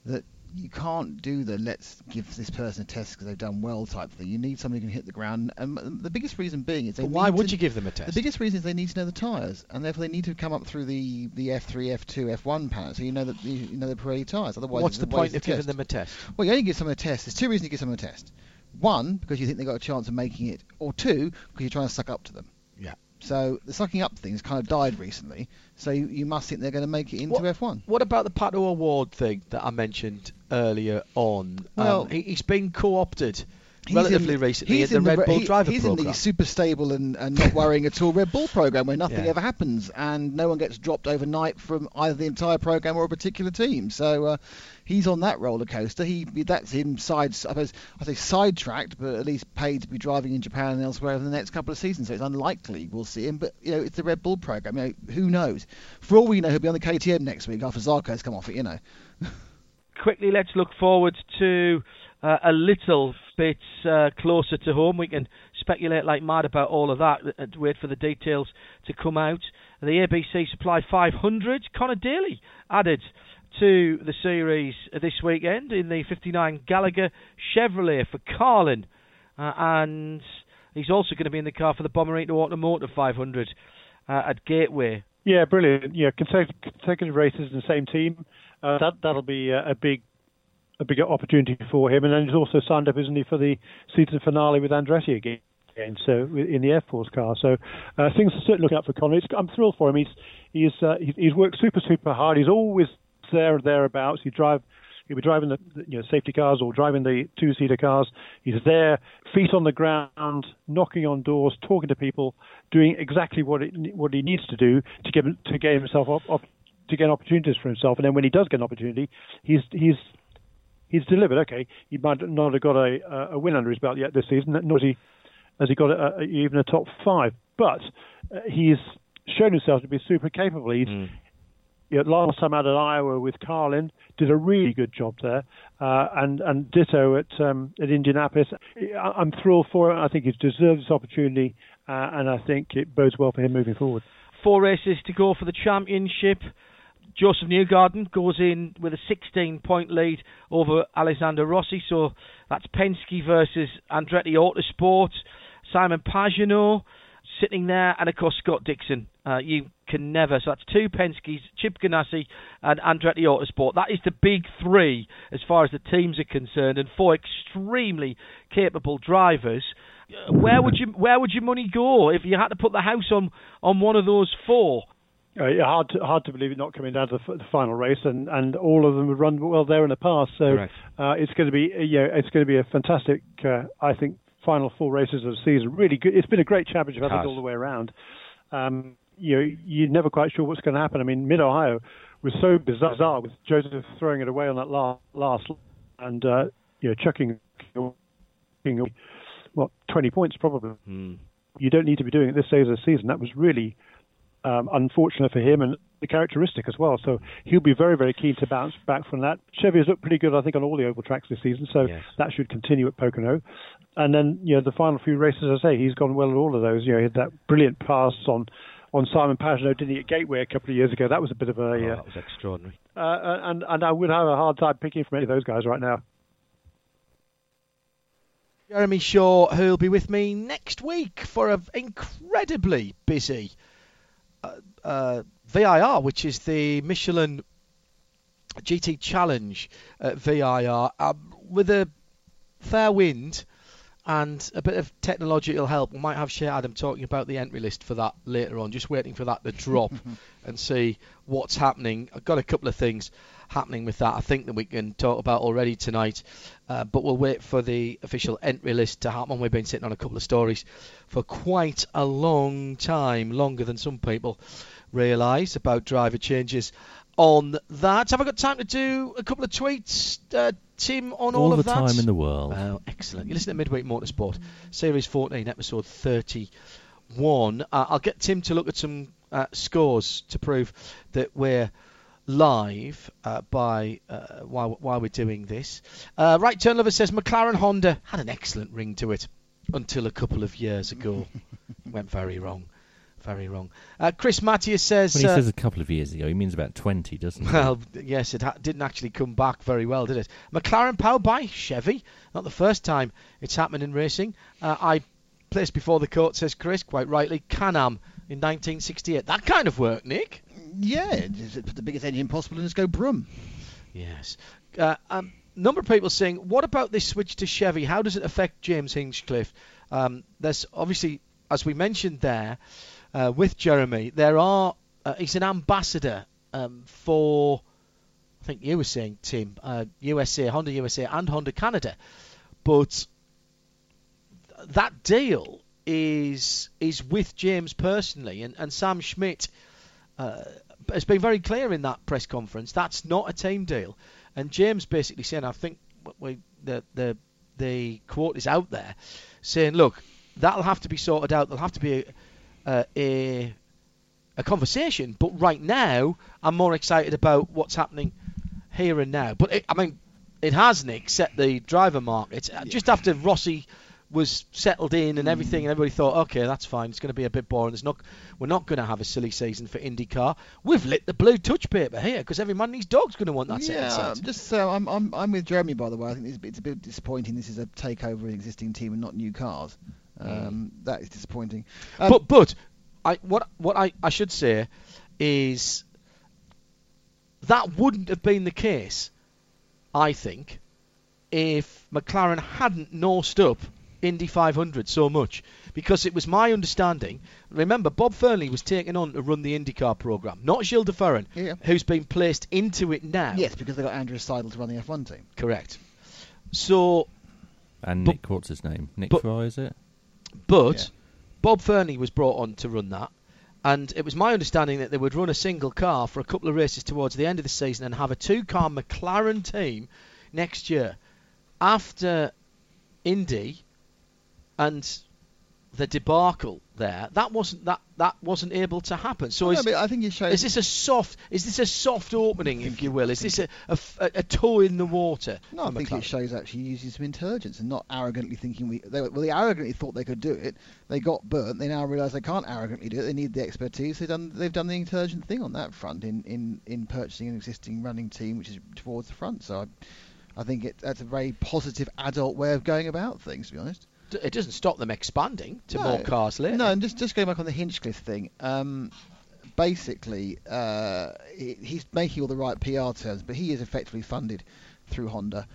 that you can't do the let's give this person a test because they've done well type thing. You need somebody who can hit the ground, and the biggest reason being is they. But why would to, you give them a test? The biggest reason is they need to know the tyres, and therefore they need to come up through the, the F3, F2, F1 panel, so you know that you, know the Pirelli tyres. Otherwise, what's the point of giving them a test? Well, you only give someone a test. There's two reasons you give someone a test. One, because you think they've got a chance of making it, or two, because you're trying to suck up to them. Yeah. So the sucking up thing has kind of died recently. So you, you must think they're going to make it into what, F1. What about the Pato O'Ward thing that I mentioned earlier on? Well, um, he, has been co-opted relatively in, recently in the, the Red Bull he, driver he's program. in the super stable and, and not worrying at all Red Bull program where nothing yeah. ever happens and no one gets dropped overnight from either the entire program or a particular team. So uh, he's on that roller coaster. He that's him side I suppose I say sidetracked, but at least paid to be driving in Japan and elsewhere over the next couple of seasons. So it's unlikely we'll see him. But you know it's the Red Bull program. You know, who knows? For all we know, he'll be on the KTM next week after Zarco's come off it. You know. Quickly, let's look forward to uh, a little bit uh, closer to home. We can speculate like mad about all of that and wait for the details to come out. The ABC Supply 500, Conor Daly added to the series this weekend in the 59 Gallagher Chevrolet for Carlin. Uh, and he's also going to be in the car for the Bommarito Automotive 500 uh, at Gateway. Yeah, brilliant. Yeah, consecutive races in the same team. Uh, that that'll be a big a bigger opportunity for him. And then he's also signed up, isn't he, for the season finale with Andretti again. So in the Air Force car, so uh, things are certainly looking up for Conor. It's, I'm thrilled for him. He's he's uh, he's worked super super hard. He's always there and thereabouts. He drive he'll be driving the you know safety cars or driving the two seater cars. He's there, feet on the ground, knocking on doors, talking to people, doing exactly what it, what he needs to do to get to get himself up, up to get opportunities for himself. And then when he does get an opportunity, he's he's he's delivered. Okay, he might not have got a, a win under his belt yet this season, nor has he, has he got a, a, even a top five. But uh, he's shown himself to be super capable. He's mm. you know, last time out at Iowa with Carlin, did a really good job there, uh, and and ditto at um, at Indianapolis. I'm thrilled for him. I think he's deserved this opportunity, uh, and I think it bodes well for him moving forward. Four races to go for the championship. Josef Newgarden goes in with a 16 point lead over Alexander Rossi. So that's Penske versus Andretti Autosport. Simon Pagenaud sitting there, and of course Scott Dixon. Uh, you can never. So that's two Penske's, Chip Ganassi, and Andretti Autosport. That is the big three as far as the teams are concerned, and four extremely capable drivers. Uh, where would you where would your money go if you had to put the house on on one of those four? Uh, yeah, hard to, hard to believe it not coming down to the, the, final race, and, and all of them have run well there in the past. So uh, it's going to be yeah, it's going to be a fantastic, uh, I think, final four races of the season. Really good. It's been a great championship, I think, all the way around. Um, you know, you're never quite sure what's going to happen. I mean, Mid Ohio was so bizarre with Josef throwing it away on that last last and uh, you know chucking what 20 points probably. Mm. You don't need to be doing it this stage of the season. That was really um, unfortunate for him and the characteristic as well. So he'll be very, very keen to bounce back from that. Chevy has looked pretty good, I think, on all the oval tracks this season, so yes. that should continue at Pocono. And then, you know, the final few races, as I say, he's gone well at all of those. You know, he had that brilliant pass on on Simon Pagenaud, didn't he, at Gateway a couple of years ago? That was a bit of a. Oh, uh, that was extraordinary. Uh, uh, and and I would have a hard time picking from any of those guys right now. Jeremy Shaw, who'll be with me next week for an incredibly busy uh, uh, VIR, which is the Michelin GT Challenge at VIR, um, with a fair wind and a bit of technological help. We might have Shea Adam talking about the entry list for that later on. Just waiting for that to drop and see what's happening. I've got a couple of things happening with that. I think that we can talk about already tonight, uh, but we'll wait for the official entry list to happen. We've been sitting on a couple of stories for quite a long time, longer than some people realise about driver changes on that. Have I got time to do a couple of tweets, uh, Tim, on all, all of the that? time in the world. Oh, excellent. You listen to Midweek Motorsport, Series 14, Episode 31. Uh, I'll get Tim to look at some uh, scores to prove that we're live uh, by uh, while, while we're doing this. Uh, right Turn Lover says McLaren Honda had an excellent ring to it until a couple of years ago. Went very wrong very wrong. Uh, Chris Mattias says. When he uh, says a couple of years ago, he means about 20, doesn't he? Well, yes, it ha- didn't actually come back very well, did it? McLaren powered by Chevy. Not the first time it's happened in racing. Uh, I placed before the court, says Chris, quite rightly, Can-Am in 1968. That kind of work, Nick. Yeah, it's the biggest engine possible and just go brum. Yes. Uh, um, number of people saying, what about this switch to Chevy? How does it affect James Hinchcliffe? Um, there's obviously, as we mentioned there, uh, with Jeremy. There are uh, he's an ambassador um, for I think you were saying Tim uh, USA, Honda USA, and Honda Canada, but that deal is is with James personally, and, and Sam Schmidt uh, has been very clear in that press conference. That's not a team deal, and James basically saying, I think we, the the the quote is out there, saying, look, that'll have to be sorted out. There'll have to be a, uh, a a conversation. But right now, I'm more excited about what's happening here and now. But it, I mean, it has Nick set the driver market yeah. just after Rossi was settled in and everything, and everybody thought, okay, that's fine. It's going to be a bit boring. There's not, we're not going to have a silly season for IndyCar. We've lit the blue touch paper here because every man and his dog's going to want that yeah, just uh, I'm, I'm I'm with Jeremy by the way. I think it's, it's a bit disappointing. This is a takeover of an existing team and not new cars. Um, mm. That is disappointing. Um, but but I what what I, I should say is that wouldn't have been the case, I think, if McLaren hadn't nosed up Indy 500 so much because it was my understanding. Remember, Bob Fernley was taken on to run the IndyCar program, not Gil de Ferran, yeah. who's been placed into it now. Yes, because they got Andrew Seidl to run the F1 team. Correct. So. And Nick, but, what's his name? Nick but, Fry, is it? But yeah. Bob Fernley was brought on to run that, and it was my understanding that they would run a single car for a couple of races towards the end of the season and have a two-car McLaren team next year after Indy and the debacle there, that wasn't that that wasn't able to happen. So is, I think it shows. is this a soft? Is this a soft opening, if you will? Is this a a toe in the water? No, I think McLaren? it shows actually using some intelligence and not arrogantly thinking we. They, well, they arrogantly thought they could do it. They got burnt. They now realise they can't arrogantly do it. They need the expertise. They've done. They've done the intelligent thing on that front in in, in purchasing an existing running team, which is towards the front. So I, I think it, that's a very positive adult way of going about things. To be honest. It doesn't stop them expanding to No. more cars later. No, and just just going back on the Hinchcliffe thing. Um, basically, uh, he, he's making all the right PR terms, but he is effectively funded through Honda.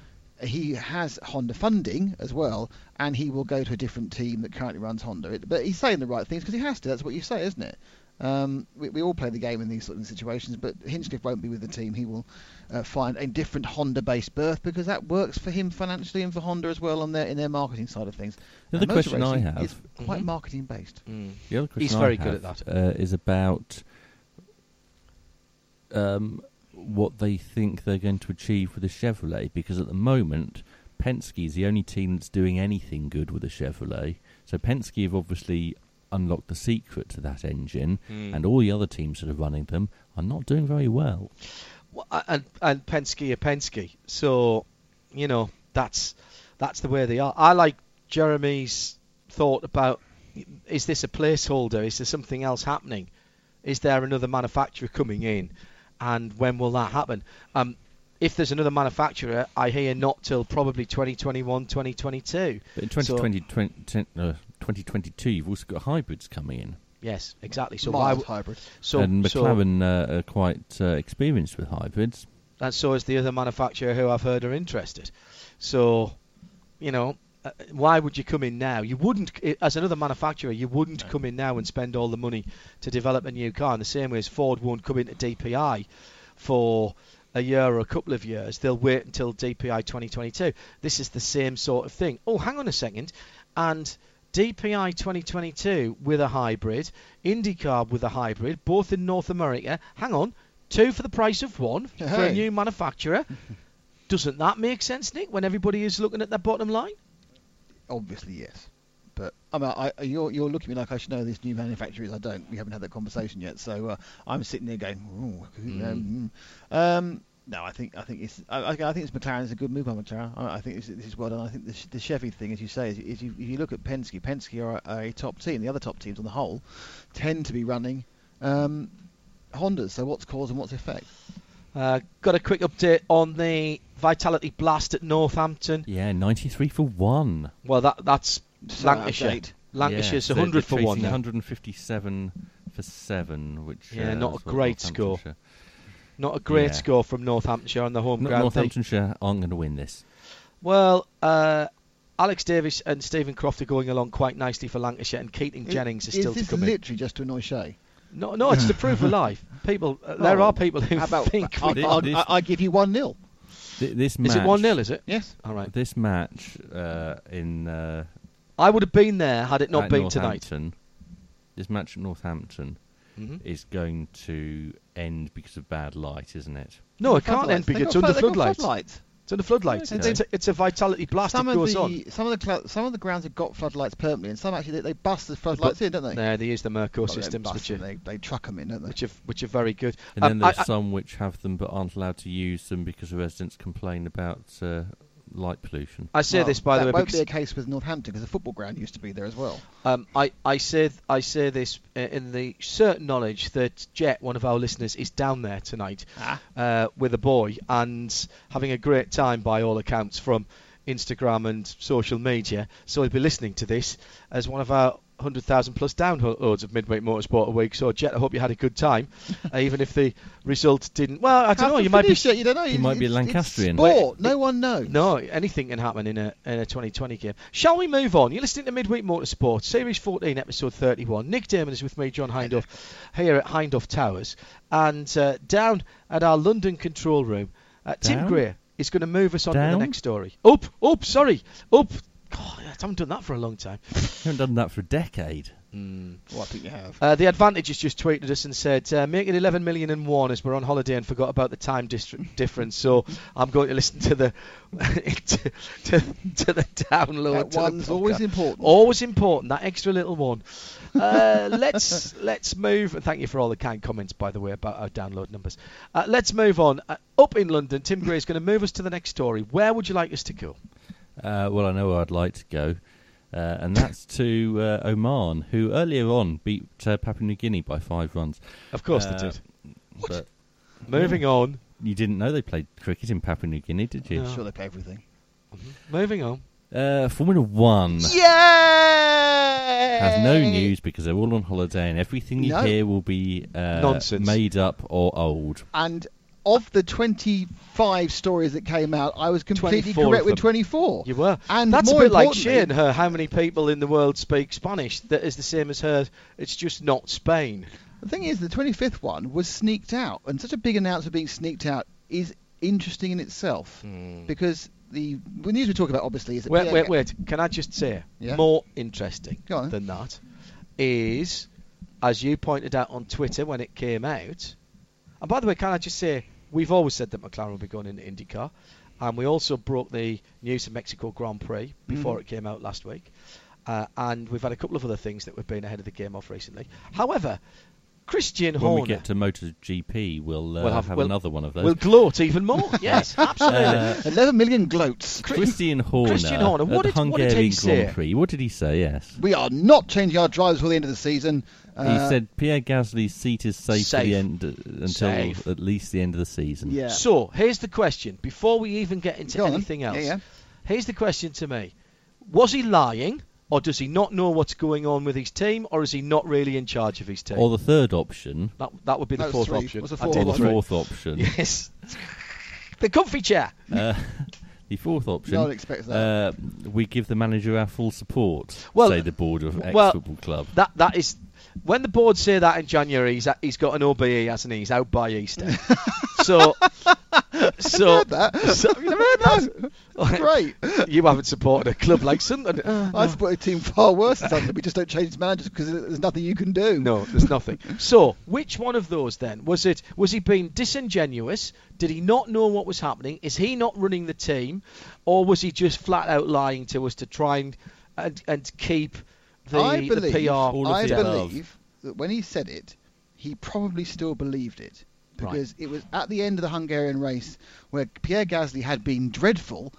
He has Honda funding as well, and he will go to a different team that currently runs Honda. It, but he's saying the right things because he has to. That's what you say, isn't it? Um, we, we all play the game in these sort of situations, but Hinchcliffe won't be with the team. He will uh, find a different Honda-based berth because that works for him financially and for Honda as well on their in their marketing side of things. The other motor question I have- is quite Mhm. marketing based. Mm. The other question He's I very good at that. Uh, is about um, what they think they're going to achieve with the Chevrolet, because at the moment, Penske is the only team that's doing anything good with the Chevrolet. So Penske have obviously unlocked the secret to that engine, Mm. and all the other teams that are running them are not doing very well. Well, and and Penske are Penske, so you know that's that's the way they are. I like Jeremy's thought about is this a placeholder? Is there something else happening? Is there another manufacturer coming in? And when will that happen? Um, if there's another manufacturer, I hear not till probably 2021, 2022. But in So- 2020, 20, uh, 2022, you've also got hybrids coming in. Yes, exactly. So why? Mild w- hybrid. So and so- McLaren uh, are quite uh, experienced with hybrids. and so is the other manufacturer who I've heard are interested. So, you know, uh, why would you come in now? You wouldn't, as another manufacturer, you wouldn't come in now and spend all the money to develop a new car. In the same way as Ford won't come into DPI for a year or a couple of years. They'll wait until DPI 2022. This is the same sort of thing. Oh, hang on a second. And DPI 2022 with a hybrid, IndyCar with a hybrid, both in North America. Hang on, two for the price of one for a new manufacturer. Doesn't that make sense, Nick? When everybody is looking at their bottom line? Obviously, yes. But I mean, I, you're you're looking at me like I should know this new manufacturer is. I don't. We haven't had that conversation yet. So uh, I'm sitting there going, Ooh, who, um, mm. um, no, I think I think it's I, I I think it's McLaren is a good move by McLaren. I, I think this, this is well done. I think the, the Chevy thing, as you say, is, is you, if you look at Penske, Penske are a, a top team. The other top teams on the whole tend to be running um, Hondas. So what's cause and what's effect? Uh, got a quick update on the Vitality Blast at Northampton. Yeah, 93 for one. Well, that that's So Lancashire. date. Lancashire's yeah, a so 100 for one 157 for seven, which Yeah, uh, not a great score. Northamptonshire- Not a great Yeah. score from Northamptonshire on the home Not ground. Northamptonshire aren't going to win this. Well, uh, Alex Davies and Steven Croft are going along quite nicely for Lancashire, and Keaton Jennings is is still to come in. Is literally just to annoy Shea? No, no, it's to prove life. People, uh, there Oh, are people who about think. I, I, I, I give you one 0 Th- this is it one 0 Is it? Yes. All right. This match uh, in uh, I would have been there had it not been tonight. This match at Northampton hmm is going to end because of bad light, isn't it? No, it can't end because it's under flood- they've got floodlights. floodlights. It's under floodlights. Okay. It's, a, it's a vitality blast Some that of goes on. the some of the cl- some of the grounds have got floodlights permanently, and some actually they, they bust the floodlights in, don't they? There, they use the Merco Well, systems, bust which are, they they truck them in, don't they? which are which are very good. And Um, then there's I- I- some which have them but aren't allowed to use them because the residents complain about uh, light pollution. I say Well, this by the way that won't be a case with Northampton because the football ground used to be there as well. Um, I, I say th- I say this uh, in the certain knowledge that Jet, one of our listeners, is down there tonight Ah. uh, with a boy and having a great time by all accounts from Instagram and social media. So he'll be listening to this as one of our 100,000 plus downloads of Midweek Motorsport a week. So Jet, I hope you had a good time, uh, even if the result didn't. Well, I don't know. You might be. finish it, You don't know. You It's- might be a it's- it's Lancastrian. Sport. No one knows. No, anything can happen in a in a 2020 game. Shall we move on? You're listening to Midweek Motorsport, Series 14, Episode 31. Nick Daman is with me, John Hindhaugh, here at Hindhaugh Towers, and uh, down at our London control room, uh, Tim Gray is going to move us on to the next story. Up, up, sorry, up God, I haven't done that for a long time. You haven't done that for a decade. Well, I think you have. Uh, the Advantage has just tweeted us and said, uh, make it 11 million and one as we're on holiday and forgot about the time dis- difference. So I'm going to listen to the to, to, to the download. That one's always important. Always important. That extra little one. Uh, let's let's move. Thank you for all the kind comments, by the way, about our download numbers. Uh, let's move on. Uh, up in London, Tim Gray is going to move us to the next story. Where would you like us to go? Uh, well, I know where I'd like to go, uh, and that's to uh, Oman, who earlier on beat uh, Papua New Guinea by five runs. Of course Uh, they did. But Moving on. you didn't know they played cricket in Papua New Guinea, did you? No. Sure, they play everything. Moving on. Uh, Formula One Yeah. has no news because they're all on holiday, and everything you No. hear will be uh, Nonsense. made up or old. And of the 25 stories that came out, I was completely correct with 24. You were. And That's a bit like importantly- Shane, her. How many people in the world speak Spanish? That is the same as her. It's just not Spain. The thing is, the 25th one was sneaked out, and such a big announcement being sneaked out is interesting in itself hmm. because the, the news we talk about obviously is. Wait, wait, wait. Can I just say, Yeah? more interesting than that is, as you pointed out on Twitter when it came out. And by the way, can I just say, we've always said that McLaren will be going into IndyCar, and we also broke the news of Mexico Grand Prix before Mhm. it came out last week. Uh, and we've had a couple of other things that we've been ahead of the game off recently. However, Christian When Horner we get to MotoGP, we'll, uh, We'll have- have, we'll- another one of those. We'll gloat even more. yes, absolutely. Uh, 11 million gloats. Christian Horner, Christian Horner, what at did- the what did he say? Grand Prix. What did he say? Yes. We are not changing our drivers for the end of the season. He Uh, said Pierre Gasly's seat is safe, Safe. the end uh, until Safe. at least the end of the season. Yeah. So here's the question: before we even get into Go on. anything else, Yeah, yeah. here's the question to me: Was he lying, or does he not know what's going on with his team, or is he not really in charge of his team? Or the third option, that, that would be the That was fourth three. option. What's the fourth did or the fourth option. Yes, the comfy chair. Uh, the fourth option. No one expects that. Uh, we give the manager our full support. Well, say the board of ex well, football club. That that is when the board say that in January, he's, he's got an OBE, hasn't he? He's out by Easter. so, so, heard that. so you never heard that? Great. You haven't supported a club like Sunderland. Uh, I support a team far worse than Sunderland. We just don't change managers because there's nothing you can do. No, there's nothing. so, which one of those then was it? Was he being disingenuous? Did he not know what was happening? Is he not running the team, or was he just flat out lying to us to try and and, and keep the, I believe, the PR? I believe that when he said it, he probably still believed it Right. because it was at the end of the Hungarian race where Pierre Gasly had been dreadful,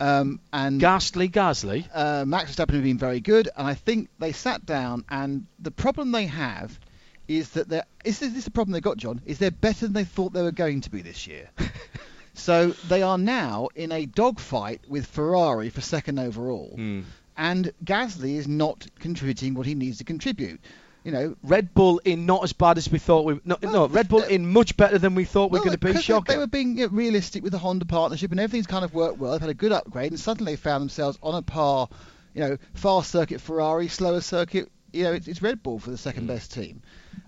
um, and Ghastly, Gasly. uh, Max Verstappen had been very good, and I think they sat down, and the problem they have is that they're is this, this is the problem they got, John? Is they're better than they thought they were going to be this year. so they are now in a dogfight with Ferrari for second overall, Hmm. And Gasly is not contributing what he needs to contribute. You know, Red Bull in not as bad as we thought we. No, no Red Bull in much better than we thought we well, were going to be. Shocking. They were being you know, realistic with the Honda partnership, and everything's kind of worked well. They've had a good upgrade, and suddenly they found themselves on a par. You know, fast circuit Ferrari, slower circuit. You know, it's, it's Red Bull for the second Mm. best team,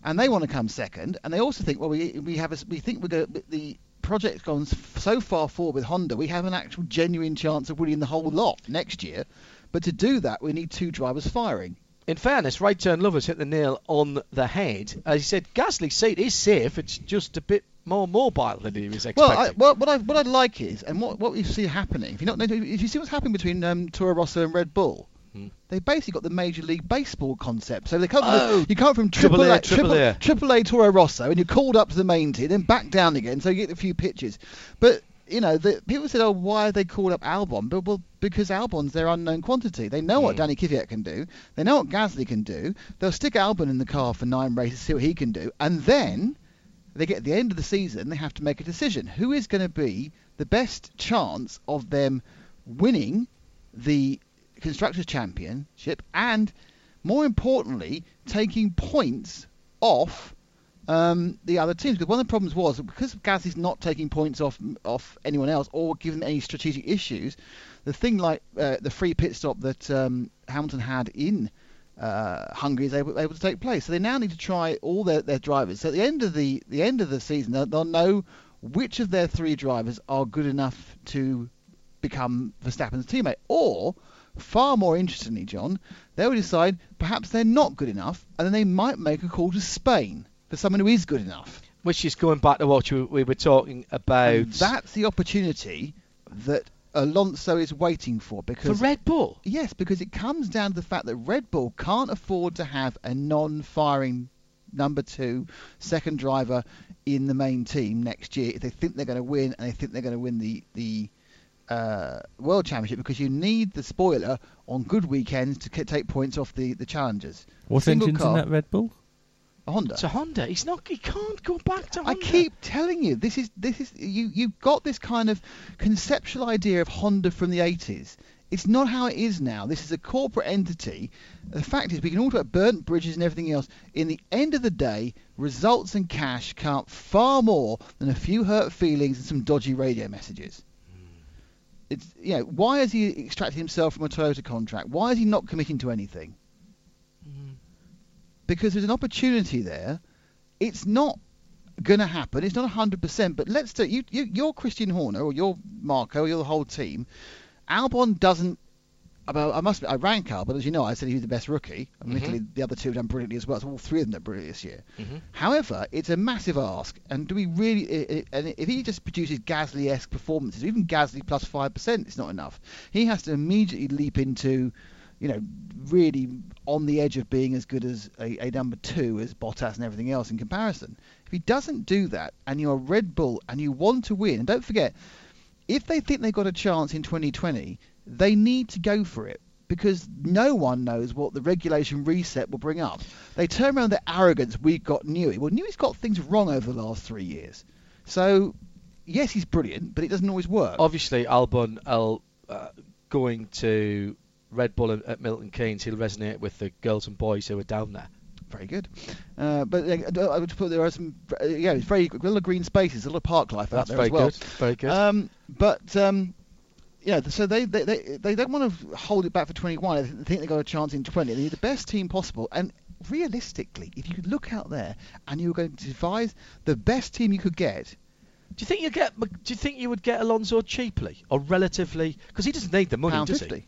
and they want to come second. And they also think, well, we we have a, we think we're going the project's gone so far forward with Honda, we have an actual genuine chance of winning the whole lot next year. But to do that, we need two drivers firing. In fairness, right turn lovers hit the nail on the head. As he said, Gasly's seat is safe. It's just a bit more mobile than he was expecting. Well, I, well, what I what I like is, and what what we see happening. If you not, if you see what's happening between um, Toro Rosso and Red Bull, Hmm. they basically got the Major League Baseball concept. So they come, Oh, you come from Triple A, Triple A. Triple A Toro Rosso, and you're called up to the main team, then back down again, so you get a few pitches. But you know, the, people said, "Oh, why are they called up Albon?" But well, because Albon's their unknown quantity. They know what Hmm. Danny Kvyat can do. They know what Gasly can do. They'll stick Albon in the car for nine races, see what he can do, and then they get at the end of the season, they have to make a decision. Who is going to be the best chance of them winning the Constructors' Championship and, more importantly, taking points off um, the other teams? Because one of the problems was because because is not taking points off off anyone else or giving any strategic issues, the thing like uh, the free pit stop that um, Hamilton had in uh, Hungary is able, able to take place. So they now need to try all their, their drivers. So at the end of the the end of the season, they'll, they'll know which of their three drivers are good enough to become Verstappen's teammate, or far more interestingly, John, they will decide perhaps they're not good enough, and then they might make a call to Spain for someone who is good enough. Which is going back to what we were talking about. And that's the opportunity that Alonso is waiting for because for Red Bull. Yes, because it comes down to the fact that Red Bull can't afford to have a non-firing number two second driver in the main team next year if they think they're going to win and they think they're going to win the the uh, world championship because you need the spoiler on good weekends to k- take points off the the challengers. What Single engine's car, in that Red Bull? A Honda. It's a Honda. He's not. He can't go back to Honda. I keep telling you, this is this is you you've got this kind of conceptual idea of Honda from the 80s. It's not how it is now. This is a corporate entity. The fact is, we can all talk about burnt bridges and everything else. In the end of the day, results and cash count far more than a few hurt feelings and some dodgy radio messages. It's you know why has he extracted himself from a Toyota contract? Why is he not committing to anything? Because there's an opportunity there. It's not going to happen. It's not 100%. But let's do you, you. You're Christian Horner or you're Marco. Or you're the whole team. Albon doesn't. I I must. I rank Albon, as you know. I said he was the best rookie. Admittedly, mm-hmm. the other two have done brilliantly as well. So all three of them done brilliantly this year. Mm-hmm. However, it's a massive ask. And do we really? And if he just produces Gasly-esque performances, even Gasly plus five percent, it's not enough. He has to immediately leap into, you know, really on the edge of being as good as a, a number two as Bottas and everything else in comparison. If he doesn't do that, and you're Red Bull and you want to win, and don't forget, if they think they've got a chance in 2020, they need to go for it because no one knows what the regulation reset will bring up. They turn around their arrogance. We've got Newey. Well, Newey's got things wrong over the last three years. So, yes, he's brilliant, but it doesn't always work. Obviously, Albon will, uh, going to Red Bull at- Milton Keynes, he'll resonate with the girls and boys who are down there. Very good. Uh, but uh, I would put there are some, uh, yeah, it's very a lot of green spaces, a lot of park life out That's there as well. good. Very good. Um, but um, yeah, so they, they they they don't want to hold it back for 21. They think they've got a chance in 20. They need the best team possible. And realistically, if you look out there and you were going to devise the best team you could get, do you think you get? Do you think you would get Alonso cheaply or relatively? Because he doesn't need the money, does 50, he?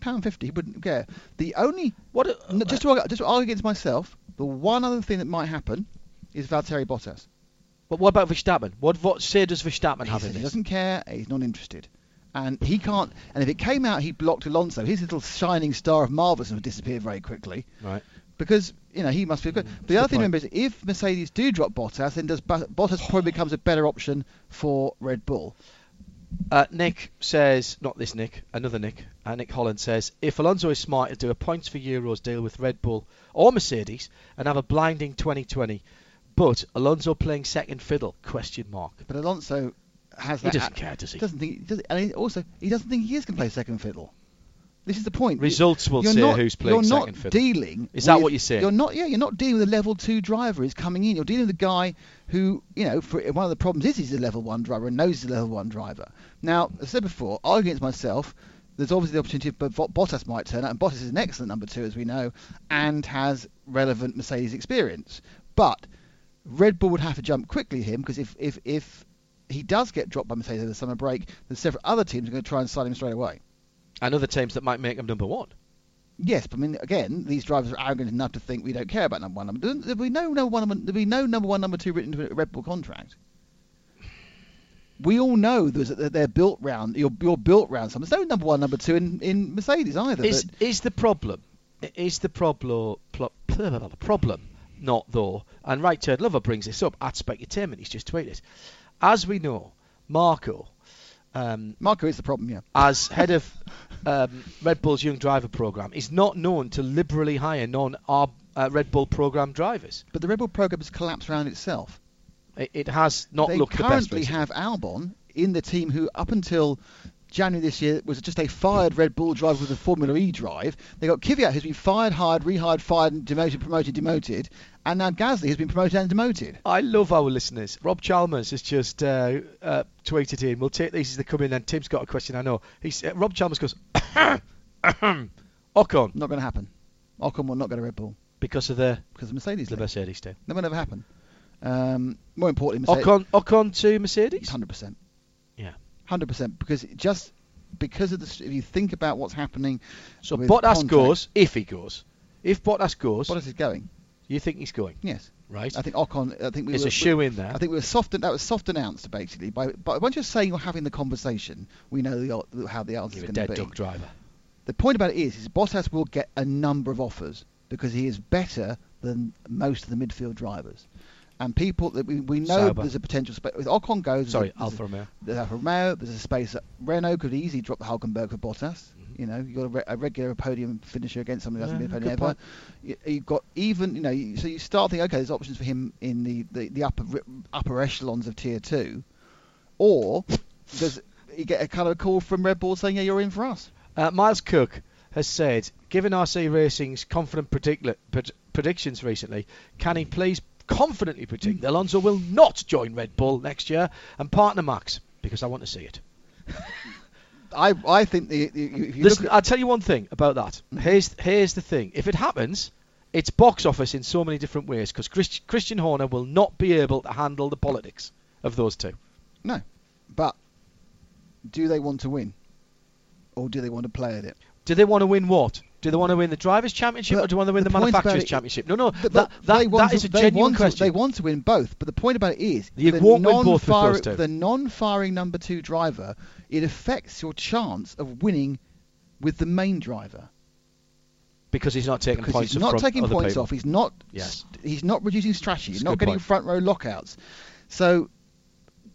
Pound 50, he wouldn't care. The only What? a- no, just to argue, just to argue against myself, the one other thing that might happen is Valtteri Bottas. But what about Verstappen? What what say does Verstappen have in he this? doesn't care. He's not interested. And he can't. And if it came out he blocked Alonso, his little shining star of marvelous would disappear very quickly. Right. Because you know he must be good. Mm, the other thing to point. remember is if Mercedes do drop Bottas, then does Bo- Bottas probably becomes a better option for Red Bull. Uh, Nick says, not this Nick, another Nick. Uh, Nick Holland says, if Alonso is smart, he'll do a points for Euros deal with Red Bull or Mercedes and have a blinding 2020. But Alonso playing second fiddle? Question mark. But Alonso has He that. doesn't care, does he? Doesn't think. Does, and he also he doesn't think he is going to play second fiddle. This is the point. Results will you're say not, who's playing you're not second fiddle. dealing. Is that with- what you're saying? You're not. Yeah, you're not dealing with a level two driver who's coming in. You're dealing with a guy who, you know, for one of the problems is he's a level one driver and knows he's a level one driver. Now, as I said before, arguing against myself, there's obviously the opportunity, but Bottas might turn out, and Bottas is an excellent number two, as we know, and has relevant Mercedes experience. But Red Bull would have to jump quickly him because if if if he does get dropped by Mercedes over the summer break, there's several other teams are going to try and sign him straight away. And other teams that might make them number one. Yes, but I mean, again, these drivers are arrogant enough to think we don't care about number one, number. There'll be no number one, number, there'll be no number one, number two written into a Red Bull contract. We all know that they're built round. You're, you're built round something. There's no number one, number two in, in Mercedes either. Is but is the problem? Is the problem problem not though? And right turn lover brings this up at Specutainment. He's just tweeted. As we know, Marco, um, Marco is the problem, yeah. as head of um, Red Bull's Young Driver program, is not known to liberally hire non uh, Red Bull program drivers. But the Red Bull program has collapsed around itself. It, it has not they looked the best. currently recently. have Albon in the team who, up until January this year, was just a fired Red Bull driver with a Formula E drive. They got Kvyat, who's been fired, hired, rehired, fired, and demoted, promoted, demoted, and now Gasly has been promoted and demoted. I love our listeners. Rob Chalmers has just uh, uh, tweeted in. We'll take these as they come in. And Tim's got a question. I know. He's uh, Rob Chalmers goes, Ocon Not going to happen. Ocon will not go to Red Bull because of the because of Mercedes. the leave. Mercedes team. That will never happen. Um, more importantly, Mercedes. Ocon, Ocon to Mercedes. Hundred percent. Yeah. Hundred percent. Because just because of the. If you think about what's happening, So Bottas goes if he goes. If Bottas goes, Bottas is going. You think he's going, Yes, right? I think Ocon. I think we It's were, a shoe in there. I think we were soft. That was soft announced basically. By, but once you're saying you're having the conversation, we know the, how the answer is going dead to be. duck driver. The point about it is, is Bottas will get a number of offers because he is better than most of the midfield drivers. And people that we, we know Sauber. there's a potential space. With Ocon goes, Sorry, Alfa Romeo. There's Alfa Romeo. There's a space that Renault could easily drop the Hulkenberg for Bottas. You know, you've got a, re- a regular podium finisher against somebody who hasn't Yeah, been a good podium ever. point. You, you've got even, you know, you, so you start thinking, okay, there's options for him in the, the, the upper upper echelons of tier two, or does you get a kind of call from Red Bull saying, yeah, you're in for us? Uh, Miles Cook has said, given RC Racing's confident predict- pred- predictions recently, can he please confidently predict that Alonso will not join Red Bull next year and partner Max? Because I want to see it. I I think the, the you Listen, look at, I'll tell you one thing about that. Mm-hmm. Here's here's the thing. If it happens, it's box office in so many different ways because Christ- Christian Horner will not be able to handle the politics of those two. no, but do they want to win, or do they want to play at it? Do they want to win what? Do they want to win the drivers' championship But or do they want to win the, the manufacturers' championship? No, no, that, that, they want that is to- a genuine want to- question. they want to win both, but the point about it is You the won't win both those two. The non-firing number two driver, it affects your chance of winning with the main driver because he's not taking because points he's off not taking points people. off. He's not. Yes. He's not reducing strategy. That's He's not getting point. front row lockouts. So,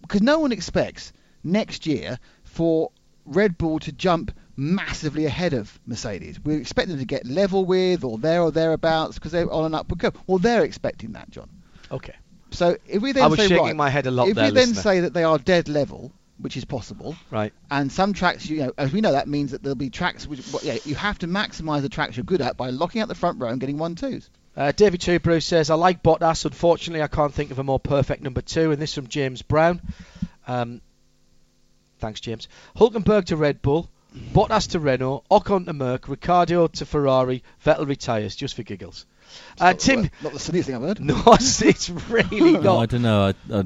because no one expects next year for Red Bull to jump massively ahead of Mercedes. We expect them to get level with or there or thereabouts because they're on an upward curve. Well, they're expecting that, John. Okay. So if we then I was say shaking right, my head a lot if there, we then listener. say that they are dead level, which is possible, Right. and some tracks, you know, as we know, that means that there'll be tracks which, well, yeah, you have to maximise the tracks you're good at by locking out the front row and getting one twos. Uh, David Tubro says, I like Bottas. Unfortunately, I can't think of a more perfect number two. And this from James Brown. Um, thanks, James. Hulkenberg to Red Bull. Bottas to Renault. Ocon to Merck. Ricciardo to Ferrari. Vettel retires just for giggles. Uh, Not- Tim. not the silliest thing I've heard. No, it's, it's really No, I don't know. I, I,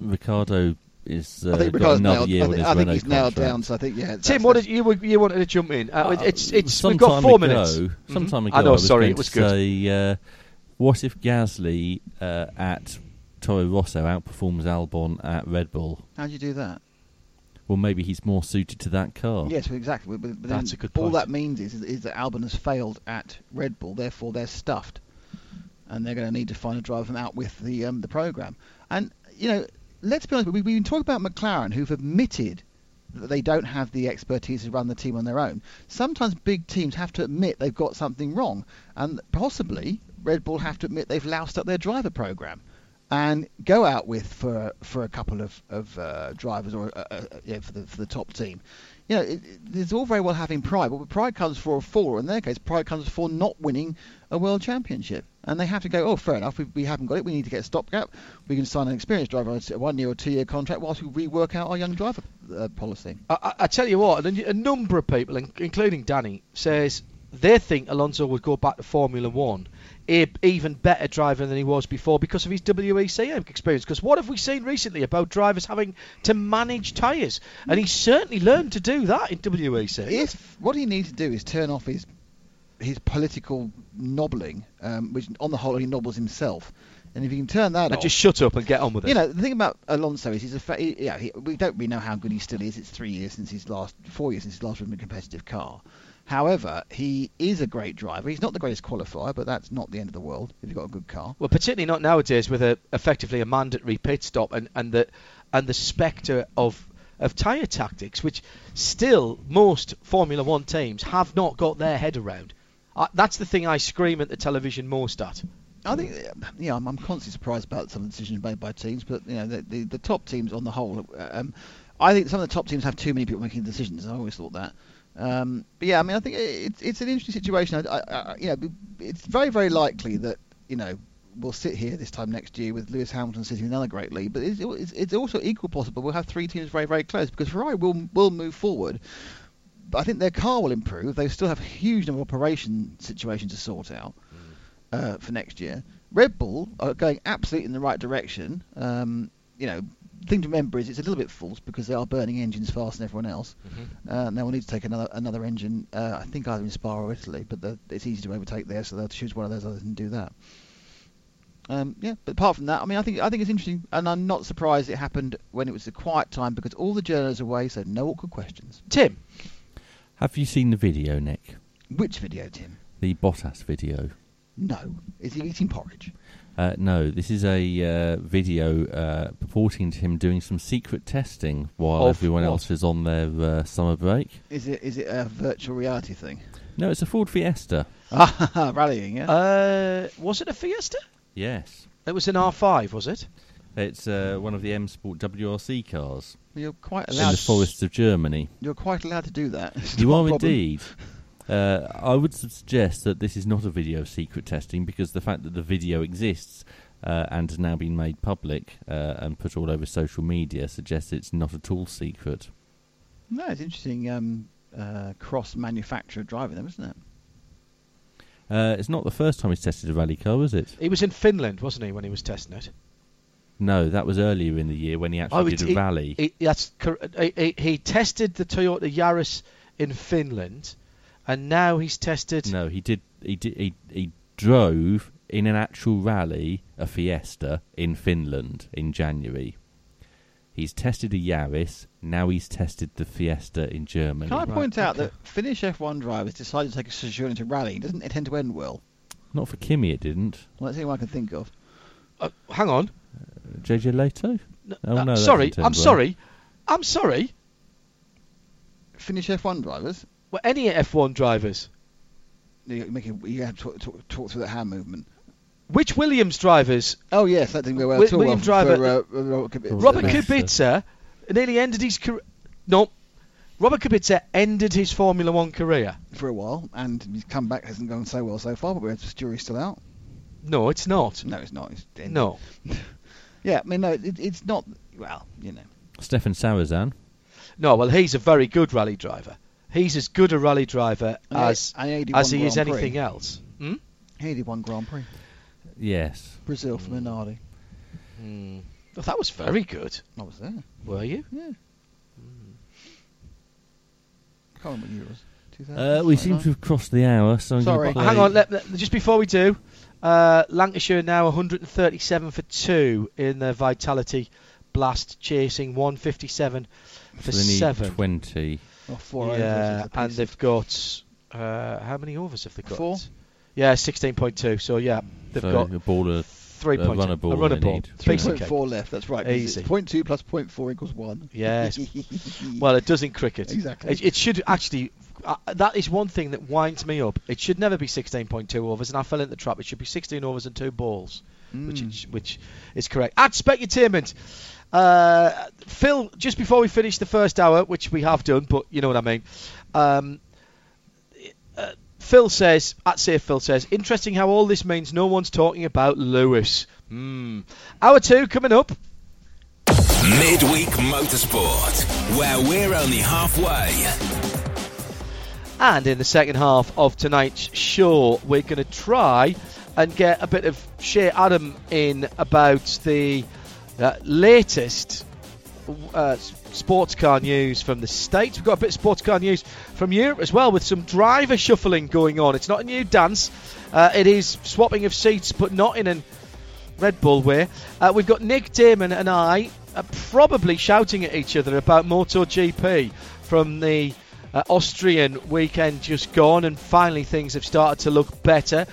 Ricciardo is uh, I think got another nailed. year I on think, his I think Renault he's nailed down. So I think yeah. Tim, what did you you wanted to jump in? Uh, Uh, it's it's we've got four ago, minutes. Some Mhm. time ago, I know. was sorry, going it was to good. Say, uh, what if Gasly uh, at Toro Rosso outperforms Albon at Red Bull? How do you do that? Well, maybe he's more suited to that car. Yes, exactly. But, but That's a good point. All that means is, is that Albon has failed at Red Bull, therefore they're stuffed, and they're going to need to find a driver from out with the um, the program. And you know, let's be honest, we, we've been talking about McLaren, who've admitted that they don't have the expertise to run the team on their own. Sometimes big teams have to admit they've got something wrong, and possibly Red Bull have to admit they've loused up their driver program. And go out with for for a couple of of uh, drivers or uh, uh, yeah, for the for the top team, you know, it, it's all very well having pride, but pride comes for a fall. In their case, pride comes for not winning a world championship, and they have to go. Oh, fair enough. We, we haven't got it. We need to get a stopgap. We can sign an experienced driver on a one year or two year contract whilst we rework out our young driver uh, policy. I, I, tell you what, a, a number of people, including Danny, says they think Alonso would go back to Formula One, even better driver than he was before because of his WEC experience. Because what have we seen recently about drivers having to manage tyres? And he's certainly learned to do that in WEC. If what he needs to do is turn off his his political nobbling, um, which on the whole he nobbles himself, and if he can turn that and off, just shut up and get on with it. You know, the thing about Alonso is he's a fa- he, yeah. He, we don't really know how good he still is. It's three years since his last, four years since his last competitive car. However, he is a great driver. He's not the greatest qualifier, but that's not the end of the world if you've got a good car. Well, particularly not nowadays with a effectively a mandatory pit stop and, and the and the spectre of of tyre tactics, which still most Formula One teams have not got their head around. Uh, that's the thing I scream at the television most at. I think, yeah, I'm, I'm constantly surprised about some of the decisions made by teams, but you know, the, the, the top teams on the whole, um, I think some of the top teams have too many people making decisions. I always thought that. Um, but yeah, I mean, I think it's it's an interesting situation. I, I, I, you know, it's very very likely that you know we'll sit here this time next year with Lewis Hamilton sitting in another great league. But it's, it's, it's also equal possible we'll have three teams very very close because Ferrari will will move forward. But I think their car will improve. They still have a huge number of operation situations to sort out uh, for next year. Red Bull are going absolutely in the right direction. Um, you know, thing to remember is it's a little bit false because they are burning engines faster than everyone else. Mm-hmm. Uh, now we'll need to take another another engine. Uh, I think either in Spa or Italy, but the, it's easy to overtake there, so they'll choose one of those others and do that. Um, yeah, but apart from that, I mean, I think I think it's interesting, and I'm not surprised it happened when it was a quiet time because all the journalists are away, so no awkward questions. Tim, Have you seen the video, Nick? Which video, Tim? The Bottas video? No, is he eating porridge? Uh, no, this is a uh, video uh, purporting to him doing some secret testing while Of everyone what? else is on their uh, summer break. Is it is it a virtual reality thing? No, it's a Ford Fiesta. Ah, rallying, yeah. uh, was it a Fiesta? Yes. It was an R5, was it? It's uh, one of the M Sport WRC cars you're quite allowed. in the forests of Germany. You're quite allowed to do that. It's You not a are problem. indeed. Uh, I would suggest that this is not a video of secret testing because the fact that the video exists uh, and has now been made public uh, and put all over social media suggests it's not at all secret. No, it's interesting. Um, uh, cross-manufacturer driving them, isn't it? Uh, it's not the first time he's tested a rally car, is it? He was in Finland, wasn't he, when he was testing it? No, that was earlier in the year when he actually Oh, did it- a rally. He, that's cor- he, he, he tested the Toyota Yaris in Finland, and now he's tested. no, he did. He did. He, he drove in an actual rally a Fiesta in Finland in January. He's tested a Yaris. Now he's tested the Fiesta in Germany. Can I Right, point out okay. that Finnish F1 drivers decided to take a sojourn into rally? Doesn't it tend to end well? Not for Kimi, it didn't. Well, that's the only one I can think of. Uh, hang on. JJ Lehto. No, Oh, uh, no, sorry, I'm sorry. I'm sorry. Finnish F1 drivers, Well, any F1 drivers. you, make you have to talk, talk, talk through the hand movement. Which Williams drivers? Oh yes, that didn't go well Wi- at all. William driver- for, uh, Robert Kubica. Robert Kubica. Kubica nearly ended his career. No, Robert Kubica ended his Formula One career. for a while, and his comeback hasn't gone so well so far. But the jury's still out. No, it's not. No, it's not. It's. No. Yeah, I mean, no, it, it's not. Well, you know. Stéphane Sarrazin. No, well, he's a very good rally driver. He's as good a rally driver And as he- and he as he is Prix. anything else. Hmm? He did one Grand Prix, Yes. Brazil for Minardi. Hmm. Well, that was very good. I was there. Were you? Yeah. Can't remember what year it was. Uh, we seem to have crossed the hour, so I'm Sorry. going to Hang on, let, let- just before we do, uh, Lancashire now 137 for two in the Vitality Blast, chasing 157 for they need seven. 20. Oh, four overs yeah, and they've got uh, how many overs have they got? Four. Yeah, 16.2. So yeah, they've so got a ball of three a points. runner ball a runner they ball. need. Three of cake. 3.4 left, that's right. 'cause Easy. it's 0.2 plus 0.4 equals 1. Yes. Well, it does in cricket. Exactly. It, it should actually. Uh, that is one thing that winds me up. It should never be 16.2 overs, and I fell into the trap. It should be 16 overs and two balls, which is, which is correct. At Specutainment, uh, Phil. Just before we finish the first hour, which we have done, but you know what I mean. Um, Phil says, at Safe Phil says, interesting how all this means no one's talking about Lewis. Hmm. Hour two coming up. Midweek Motorsport, where we're only halfway. And in the second half of tonight's show, we're going to try and get a bit of Shea Adam in about the uh, latest uh, sports car news from the States. We've got a bit of sports car news from Europe as well, with some driver shuffling going on. It's not a new dance, uh, it is swapping of seats, but not in an Red Bull way. Uh, we've got Nick Daman and I uh, probably shouting at each other about MotoGP from the uh, Austrian weekend just gone, and finally things have started to look better.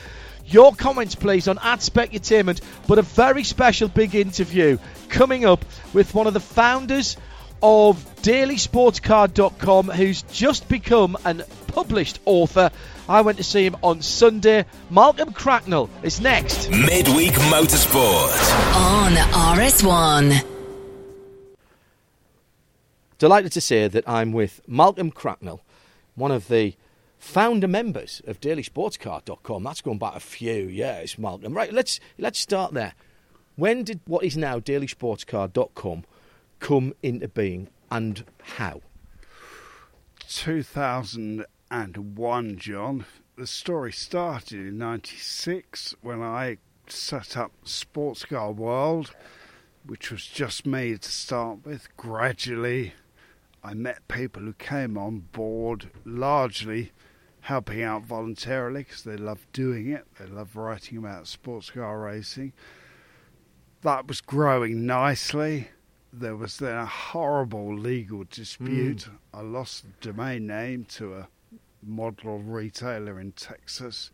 Your comments, please, on at Specutainment, but a very special big interview coming up with one of the founders of DailySportsCar.com, who's just become an published author. I went to see him on Sunday. Malcolm Cracknell is next. Midweek Motorsport. On RS1. Delighted to say that I'm with Malcolm Cracknell, one of the founder members of DailySportsCar.com. That's going back a few years, Malcolm. Right, let's let's start there. When did what is now DailySportsCar.com come into being, and how? 2001, John. The story started in 96 when I set up Sports Car World which was just me to start with. Gradually, I met people who came on board largely helping out voluntarily because they love doing it. They love writing about sports car racing. That was growing nicely. There was then a horrible legal dispute. Mm. I lost the domain name to a model retailer in Texas.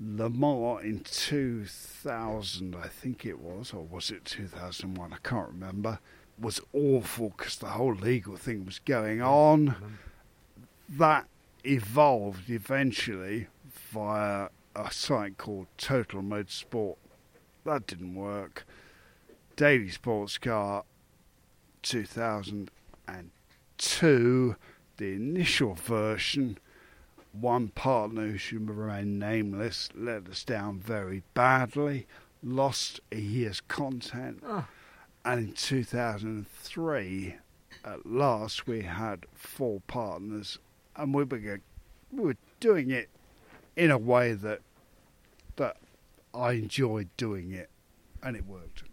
Le Mans in 2000, I think it was, or was it 2001? I can't remember. Was awful because the whole legal thing was going on. That evolved eventually via a site called Total Motorsport. That didn't work. Daily Sports Car 2002, the initial version one partner who should remain nameless let us down very badly, lost a year's content, oh. and in 2003, at last, we had four partners, and we were we were doing it in a way that that I enjoyed doing it, and it worked.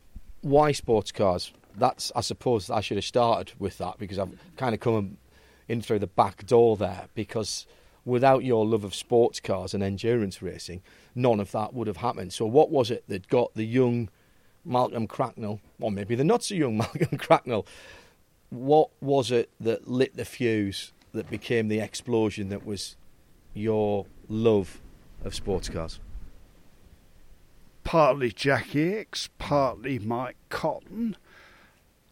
Why sports cars? That's I suppose I should have started with that because I've kind of come in through the back door there because without your love of sports cars and endurance racing, none of that would have happened. So, what was it that got the young Malcolm Cracknell, or maybe the not so young Malcolm Cracknell, what was it that lit the fuse that became the explosion that was your love of sports cars? Partly Jackie Ickx, partly Mike Cotton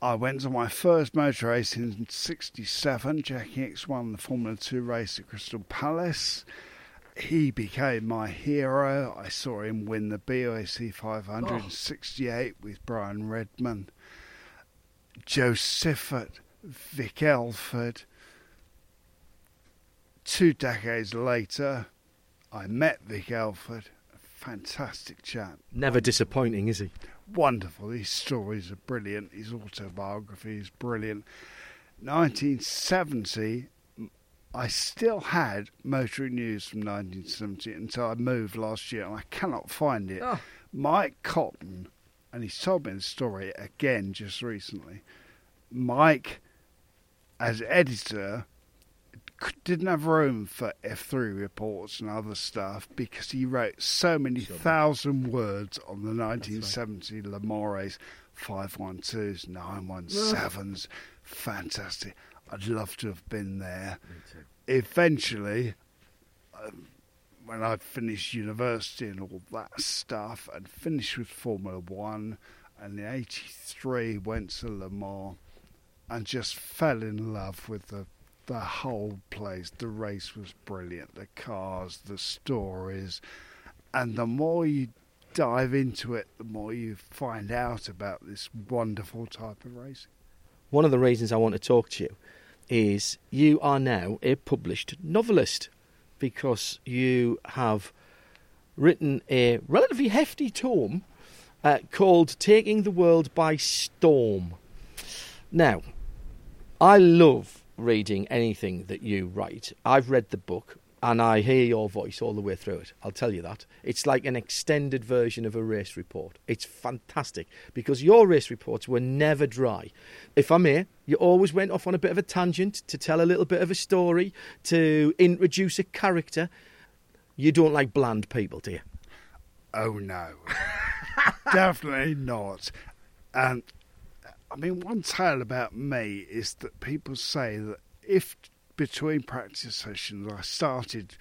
I went to my first motor race in '67. Jackie Ickx won the Formula Two race at Crystal Palace. He became my hero. I saw him win the BOAC 568 oh. with Brian Redman, Jo Siffert, Vic Elford. Two decades later, I met Vic Elford. A fantastic chap. Never disappointing, is he? wonderful. His stories are brilliant. His autobiography is brilliant. 1970, I still had motoring news from 1970 until I moved last year, and I cannot find it. Oh. Mike Cotton, and he's told me the story again just recently. Mike, as editor, didn't have room for F3 reports and other stuff because he wrote so many sure. thousand words on the 1970 right. Race 512s, 917s. Fantastic. I'd love to have been there. Eventually, um, when I finished university and all that stuff, and finished with Formula One, and in '83 went to Le Mans, and just fell in love with the the whole place. The race was brilliant. The cars, the stories, and the more you dive into it, the more you find out about this wonderful type of racing. One of the reasons I want to talk to you is you are now a published novelist because you have written a relatively hefty tome uh, called Taking the World by Storm. Now, I love reading anything that you write. I've read the book and I hear your voice all the way through it. I'll tell you that. It's like an extended version of a race report. It's fantastic because your race reports were never dry. If I may, you always went off on a bit of a tangent to tell a little bit of a story, to introduce a character. You don't like bland people, do you? Oh, no. Definitely not. And I mean, one tale about me is that people say that if between practice sessions I started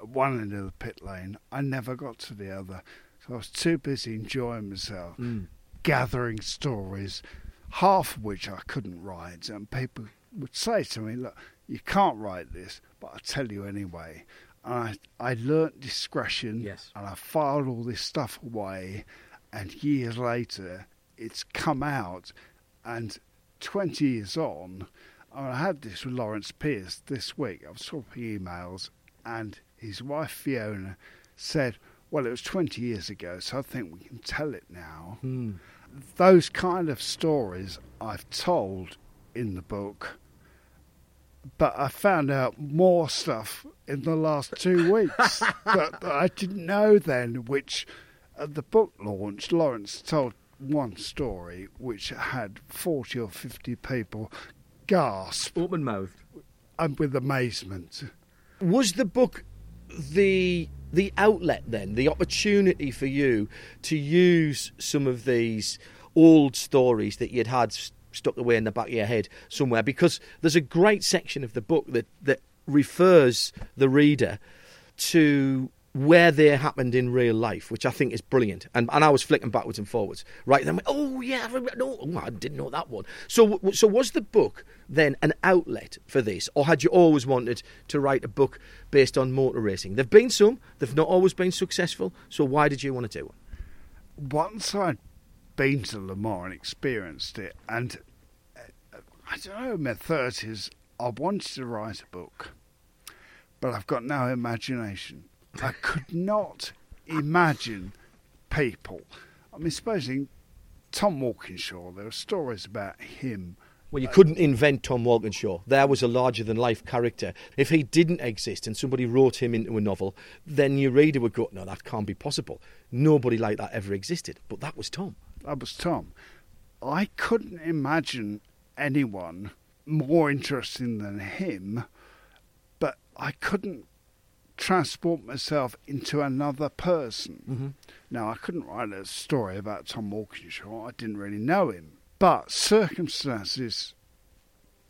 at one end of the pit lane, I never got to the other. So I was too busy enjoying myself, mm. gathering stories, half of which I couldn't write. And people would say to me, Look, you can't write this, but I'll tell you anyway. And I, I learnt discretion yes. and I filed all this stuff away. And years later, it's come out and 20 years on, I had this with Lawrence Pearce this week. I was swapping emails, and his wife Fiona said, Well, it was 20 years ago, so I think we can tell it now. Hmm. Those kind of stories I've told in the book, but I found out more stuff in the last two weeks that, that I didn't know then, which at the book launch, Lawrence told one story which had 40 or 50 people gasp Open mouthed. and with amazement. Was the book the the outlet then, the opportunity for you to use some of these old stories that you'd had s- stuck away in the back of your head somewhere? Because there's a great section of the book that that refers the reader to where they happened in real life, which I think is brilliant. And and I was flicking backwards and forwards. Right then, oh yeah, I no, oh, I didn't know that one. So so was the book then an outlet for this, or had you always wanted to write a book based on motor racing? There've been some, they've not always been successful. So why did you want to do it? Once I'd been to Le Mans and experienced it, and uh, I don't know, in my 30s, I wanted to write a book, but I've got no imagination. I could not imagine people. I mean, supposing Tom Walkinshaw, there are stories about him. Well, you couldn't invent Tom Walkinshaw. There was a larger than life character. If he didn't exist and somebody wrote him into a novel, then your reader would go, no, that can't be possible. Nobody like that ever existed. But that was Tom. That was Tom. I couldn't imagine anyone more interesting than him, but I couldn't transport myself into another person. Mm-hmm. Now, I couldn't write a story about Tom Walkinshaw. I didn't really know him. But circumstances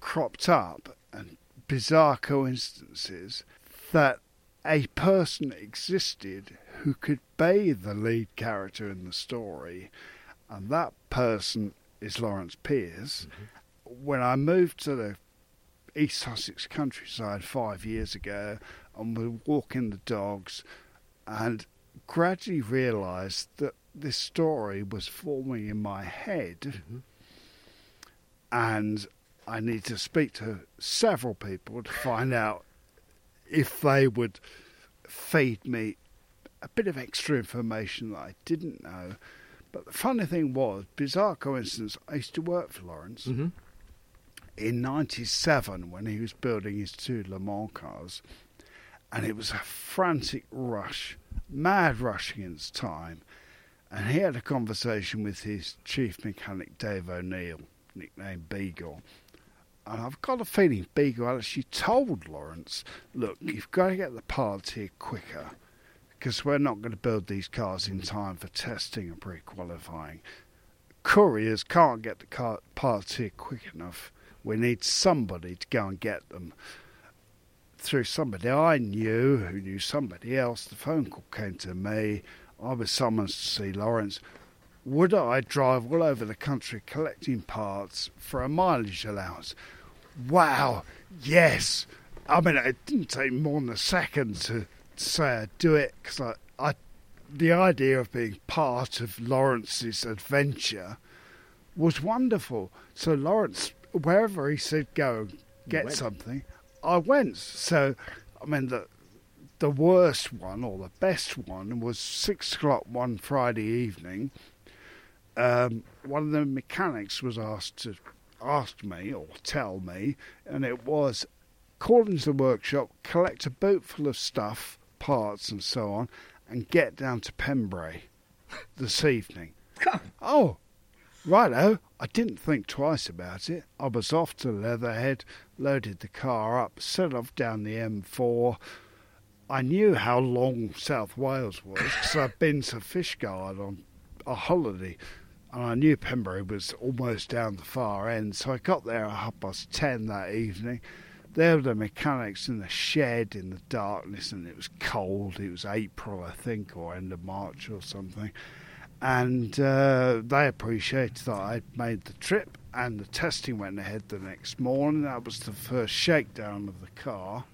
cropped up and bizarre coincidences that a person existed who could be the lead character in the story, and that person is Lawrence Pearce. When I moved to the East Sussex countryside five years ago and was walking the dogs and gradually realised that this story was forming in my head and I need to speak to several people to find out if they would feed me a bit of extra information that I didn't know. But the funny thing was, bizarre coincidence, I used to work for Lawrence Mm-hmm. in 97 when he was building his two Le Mans cars. And it was a frantic rush, mad rush against time. And he had a conversation with his chief mechanic, Dave O'Neill, nicknamed Beagle. And I've got a feeling Beagle actually told Lawrence, look, you've got to get the parts here quicker because we're not going to build these cars in time for testing and pre-qualifying. Couriers can't get the car parts here quick enough. We need somebody to go and get them. Through somebody I knew who knew somebody else, the phone call came to me. I was summoned to see Lawrence. Would I drive all over the country collecting parts for a mileage allowance? Wow, yes. I mean, it didn't take more than a second to say I'd do it because I, I, the idea of being part of Lawrence's adventure was wonderful. So Lawrence, wherever he said go get something, I went. So, I mean, the the worst one or the best one was six o'clock one Friday evening. Um, one of the mechanics was asked to asked me or tell me, and it was call into the workshop, collect a boot full of stuff, parts and so on, and get down to Pembrey this evening. Oh, righto. I didn't think twice about it. I was off to Leatherhead, loaded the car up, set off down the M4. I knew how long South Wales was because I'd been to Fishguard on a holiday, and I knew Pembrey was almost down the far end. So I got there at half past ten that evening. There were the mechanics in the shed in the darkness, and it was cold. It was April, I think, or end of March or something. And uh, they appreciated that I'd made the trip, and the testing went ahead the next morning. That was the first shakedown of the car.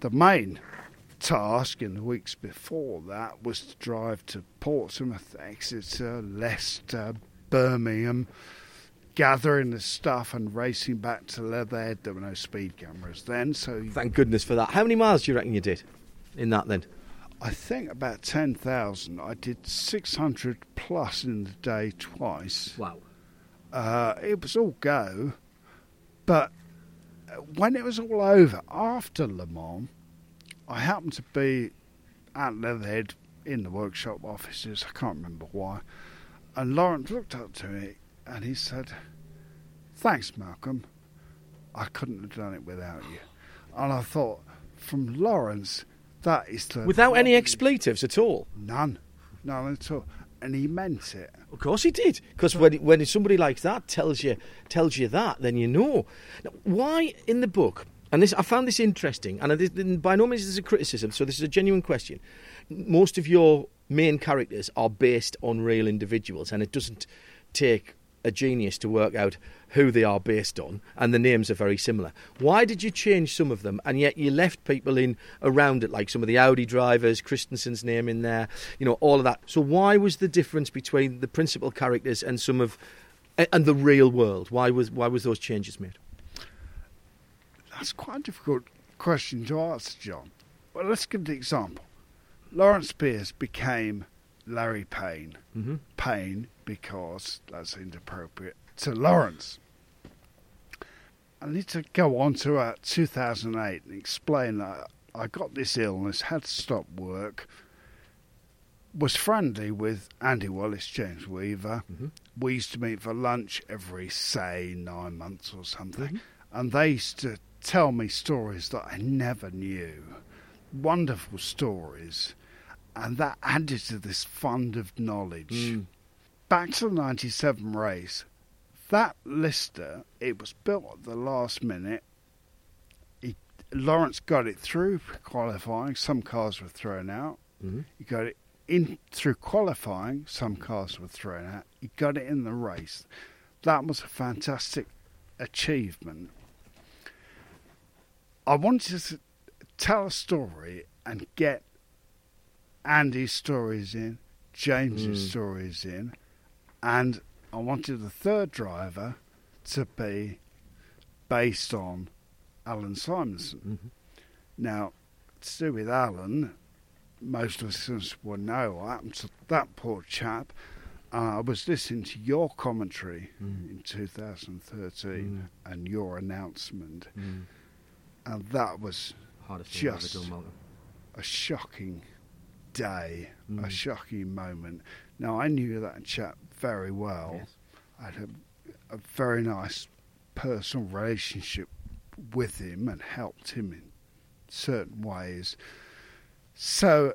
The main task in the weeks before that was to drive to Portsmouth, Exeter, Leicester, Birmingham, gathering the stuff and racing back to Leatherhead. There were no speed cameras then, so Thank goodness for that. How many miles do you reckon you did in that then? I think about 10,000. I did 600 plus in the day twice. Wow. Uh, it was all go, but uh, when it was all over, after Le Mans, I happened to be at Leatherhead in the workshop offices. I can't remember why. And Lawrence looked up to me and he said, Thanks, Malcolm. I couldn't have done it without you. And I thought, from Lawrence, that is the. Without any expletives at all? None. None at all. And he meant it. Of course he did. Because when when somebody like that tells you tells you that, then you know. Now, why in the book? And this I found this interesting, and this, by no means is this a criticism. So this is a genuine question. Most of your main characters are based on real individuals, and it doesn't take a genius to work out who they are based on, and the names are very similar. Why did you change some of them, and yet you left people in around it, like some of the Audi drivers, Kristensen's name in there, you know, all of that. So why was the difference between the principal characters and some of and the real world? Why was why was those changes made? That's quite a difficult question to answer, John. Well, let's give the example. Lawrence Spears became Larry Payne. Mm-hmm. Payne because that's seemed appropriate to Lawrence. I need to go on to uh, 2008 and explain that I got this illness, had to stop work, was friendly with Andy Wallace, James Weaver. Mm-hmm. We used to meet for lunch every, say, nine months or something. Mm-hmm. And they used to tell me stories that I never knew. Wonderful stories. And that added to this fund of knowledge. Mm. Back to the 97 race, that Lister, it was built at the last minute. He, Lawrence got it through qualifying. Some cars were thrown out. Mm-hmm. He got it in through qualifying. Some cars were thrown out. He got it in the race. That was a fantastic achievement. I wanted to tell a story and get Andy's stories in, James's Mm. stories in, and I wanted the third driver to be based on Allan Simonsen. Mm-hmm. Now, to do with Alan, most listeners will know what happened to that poor chap. Uh, I was listening to your commentary Mm. in 2013 and your announcement, Mm. and that was Hardest just done, a shocking day, a Mm. shocking moment. Now, I knew that chap very well. Yes. I had a, a very nice personal relationship with him and helped him in certain ways. So,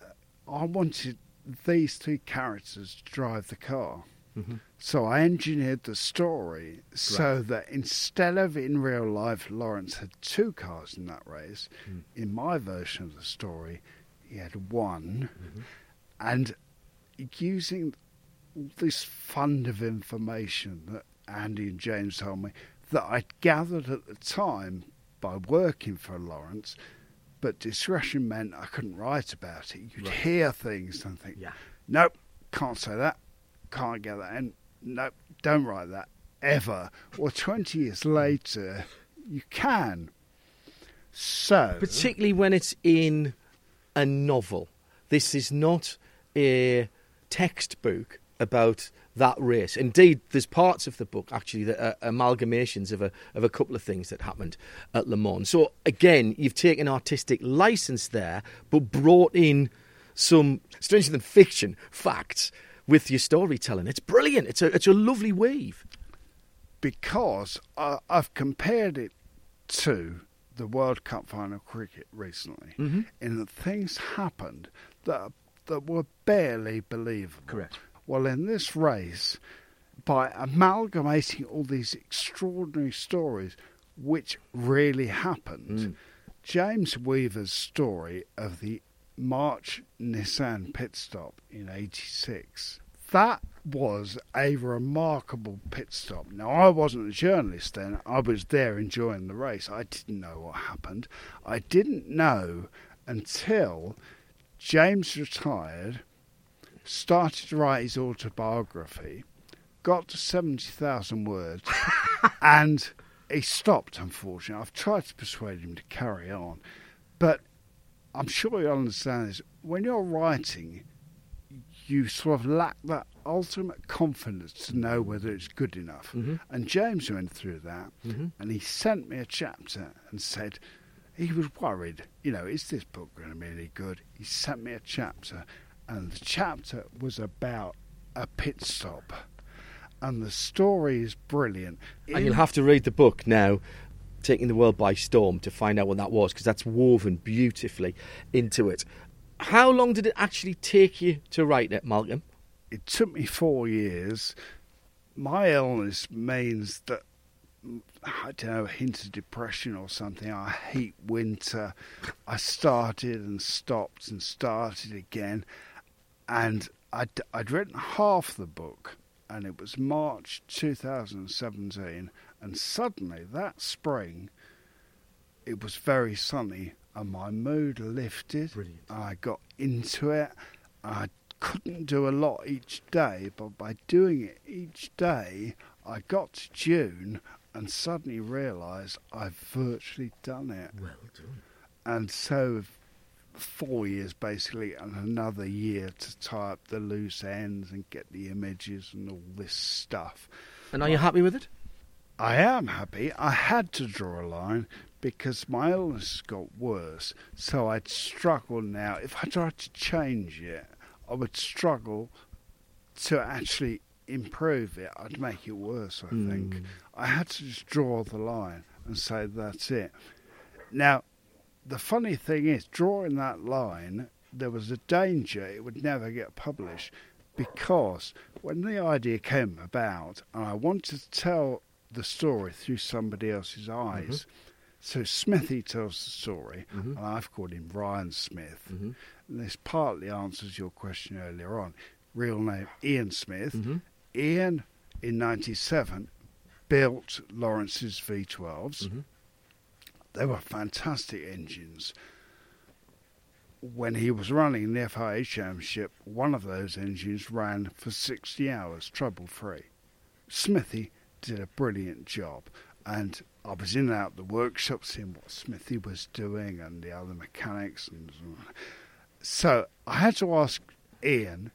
uh, I wanted these two characters to drive the car. Mhm. So I engineered the story so that instead of in real life, Lawrence had two cars in that race. Mm. In my version of the story, he had one, Mm-hmm. and using this fund of information that Andy and James told me that I'd gathered at the time by working for Lawrence, but discretion meant I couldn't write about it. You'd Right. hear things and think, Yeah. nope, can't say that, can't get that in, nope, don't write that ever. Well, 20 years later, you can. So, particularly when it's in a novel. This is not a textbook about that race. Indeed, there's parts of the book actually that are amalgamations of a of a couple of things that happened at Le Mans. So again, you've taken artistic license there, but brought in some stranger than fiction facts with your storytelling. It's brilliant. It's a it's a lovely weave. because I, I've compared it to the World Cup final cricket recently, Mhm. in that things happened that that were barely believable. Correct. Well, in this race, by amalgamating all these extraordinary stories, which really happened, Mm. James Weaver's story of the March Nissan pit stop in '86. That was a remarkable pit stop. Now, I wasn't a journalist then. I was there enjoying the race. I didn't know what happened. I didn't know until James retired, started to write his autobiography, got to 70,000 words, and he stopped, unfortunately. I've tried to persuade him to carry on. But I'm sure you'll understand this. When you're writing, you sort of lack that ultimate confidence to know whether it's good enough. Mhm. And James went through that, Mhm. and he sent me a chapter and said he was worried. You know, is this book going to be any good? He sent me a chapter, and the chapter was about a pit stop, and the story is brilliant. And you'll have to read the book now, Taking the World by Storm, to find out what that was, because that's woven beautifully into it. How long did it actually take you to write it, Malcolm? It took me four years. My illness means that I don't know, a hint of depression or something. I hate winter. I started and stopped and started again, and I'd, I'd written half the book, and it was March 2017, and suddenly that spring, it was very sunny, and my mood lifted. Brilliant. I got into it. I couldn't do a lot each day, but by doing it each day, I got to June and suddenly realised I've virtually done it. Well done. And so, four years basically, and another year to tie up the loose ends and get the images and all this stuff. And are you happy with it? I am happy. I had to draw a line because my illness got worse, so I'd struggle now. If I tried to change it, I would struggle to actually improve it. I'd make it worse, I think. Mm. I had to just draw the line and say that's it. Now, the funny thing is, drawing that line, there was a danger it would never get published because when the idea came about, and I wanted to tell the story through somebody else's eyes. So Smithy tells the story, Mhm. and I've called him Ryan Smith. Mhm. And this partly answers your question earlier on. Real name Ian Smith. Ian, in '97, built Lawrence's V12s. Mhm. They were fantastic engines. When he was running the FIA Championship, one of those engines ran for 60 hours, trouble free. Smithy did a brilliant job, and I was in and out the workshop seeing what Smithy was doing and the other mechanics, and so I had to ask Ian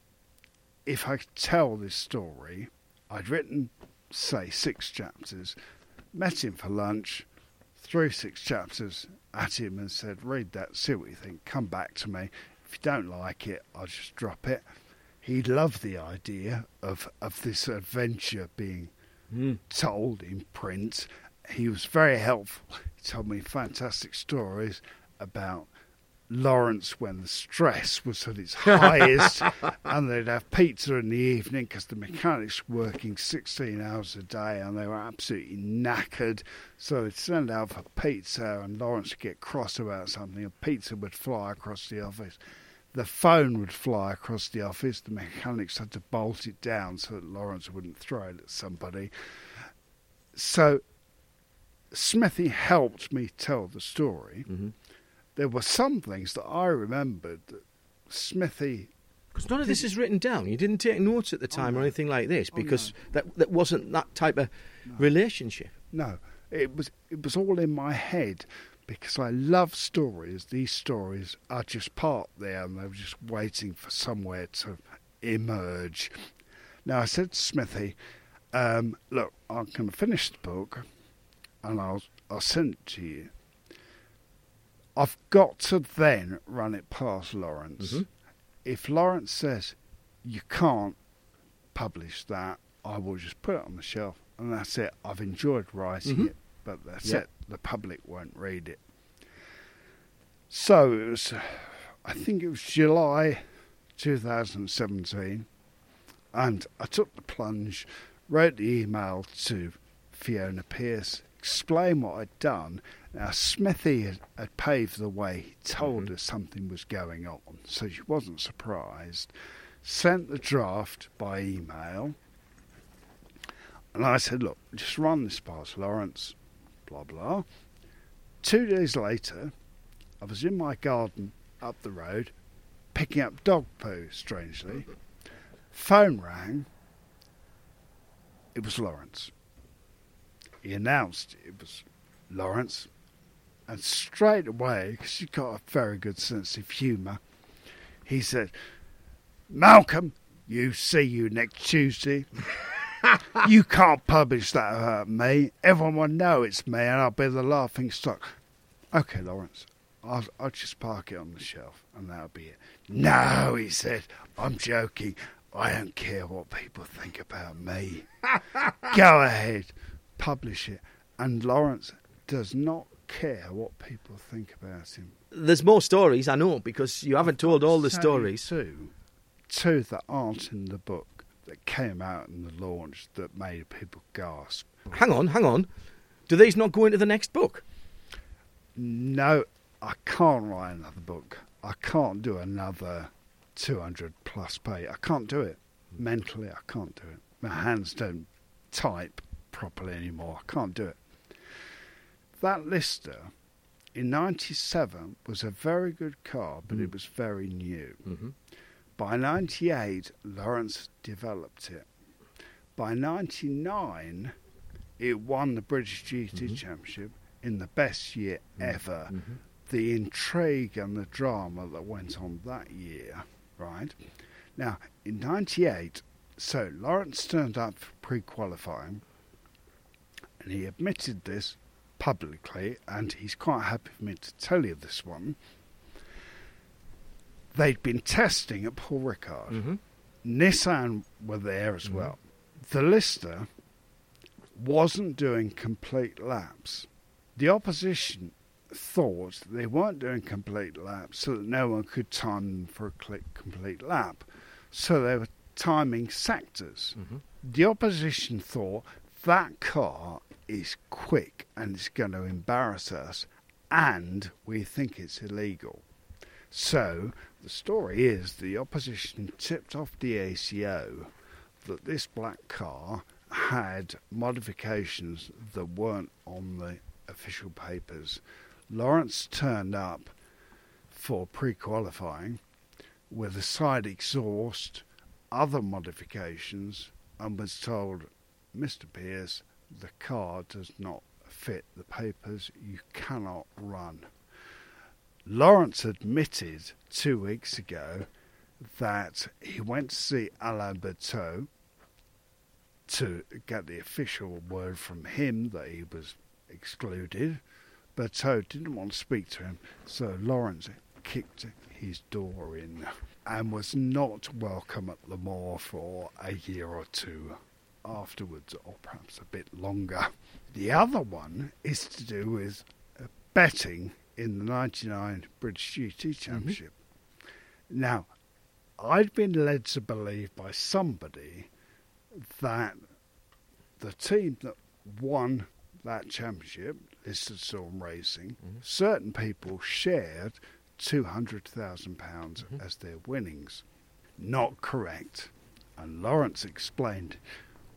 if I could tell this story. I'd written, say, six chapters, met him for lunch, threw six chapters at him and said, Read that, see what you think, come back to me. If you don't like it, I'll just drop it. He loved the idea of, of this adventure being Mm. told in print. He was very helpful. He told me fantastic stories about Lawrence when the stress was at its highest, and they'd have pizza in the evening because the mechanics were working 16 hours a day and they were absolutely knackered. So they'd send out for pizza, and Lawrence would get cross about something, and pizza would fly across the office. The phone would fly across the office. The mechanics had to bolt it down so that Lawrence wouldn't throw it at somebody. So Smithy helped me tell the story. Mm-hmm. There were some things that I remembered that Smithy. Because none of this is written down. You didn't take notes at the time or anything like this Oh, because that that wasn't that type of relationship. No, it was it was all in my head because I love stories. These stories are just parked there and they were just waiting for somewhere to emerge. Now I said to Smithy, um, "Look, I'm going to finish the book, and I'll I'll send it to you. I've got to then run it past Lawrence. Mhm. If Lawrence says you can't publish that, I will just put it on the shelf, and that's it. I've enjoyed writing Mhm. it, but that's Yep. it. The public won't read it. So it was, I think it was July 2017, and I took the plunge, wrote the email to Fiona Pearce, explained what I'd done. Now, Smithy had, had paved the way. He told Mm-hmm. her something was going on, so she wasn't surprised. Sent the draft by email, and I said, Look, just run this past Lawrence, blah, blah. Two days later, I was in my garden up the road picking up dog poo, strangely. Phone rang. It was Lawrence. He announced it was Lawrence. And straight away, because he's got a very good sense of humour, he said, Malcolm, you see you next Tuesday. you can't publish that about me. Everyone will know it's me and I'll be the laughing stock. Okay, Lawrence, I'll, I'll just park it on the shelf and that'll be it. No, he said, I'm joking. I don't care what people think about me. Go ahead, publish it. And Lawrence does not care what people think about him. There's more stories, I know, because you haven't told all the stories. Two, two that aren't in the book that came out in the launch that made people gasp. Hang on, hang on. Do these not go into the next book? No, I can't write another book. I can't do another 200 plus page. I can't do it. Mentally, I can't do it. My hands don't type properly anymore. I can't do it. That Lister in 97 was a very good car, but it mm. was very new. Mm-hmm. By 98, Lawrence developed it. By 99, it won the British GT mm-hmm. Championship in the best year mm-hmm. ever. Mm-hmm. The intrigue and the drama that went on that year, right? Now, in 98, so Lawrence turned up for pre qualifying and he admitted this publicly, and he's quite happy for me to tell you this one. They'd been testing at Paul Ricard. Mm-hmm. Nissan were there as mm-hmm. well. The Lister wasn't doing complete laps. The opposition thought they weren't doing complete laps so that no one could time them for a complete lap. So they were timing sectors. Mm-hmm. The opposition thought that car is quick and it's going to embarrass us, and we think it's illegal. So the story is the opposition tipped off the ACO that this black car had modifications that weren't on the official papers. Lawrence turned up for pre qualifying with a side exhaust, other modifications, and was told, Mr. Pearce, the car does not fit the papers, you cannot run. Lawrence admitted two weeks ago that he went to see Alain Bertaut to get the official word from him that he was excluded. Berteau didn't want to speak to him, so Lawrence kicked his door in and was not welcome at Le Mans for a year or two afterwards, or perhaps a bit longer. The other one is to do with uh, betting in the 99 British GT mm-hmm. Championship. Now, I'd been led to believe by somebody that the team that won that championship, Lister Storm Racing, mm-hmm. certain people shared £200,000 pounds mm-hmm. as their winnings. Not correct. And Lawrence explained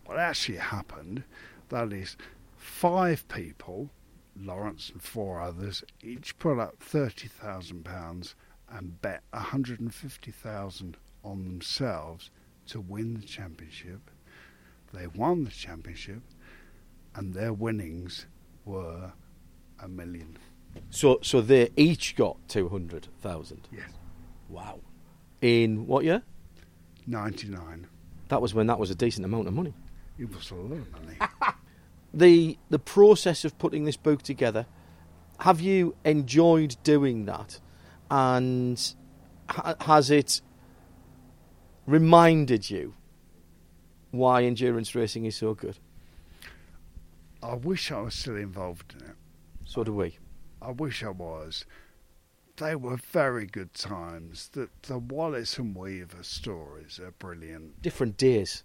what actually happened. That is, five people, Lawrence and four others, each put up £30,000 and bet 150000 on themselves to win the championship. They won the championship, and their winnings were a million. So, so they each got two hundred thousand. Yes. Wow. In what year? 99. That was when that was a decent amount of money. It was a lot of money. The the process of putting this book together. Have you enjoyed doing that? And ha- has it reminded you why endurance racing is so good? I wish I was still involved in it. So do we. I wish I was. They were very good times. The, the Wallace and Weaver stories are brilliant. Different days.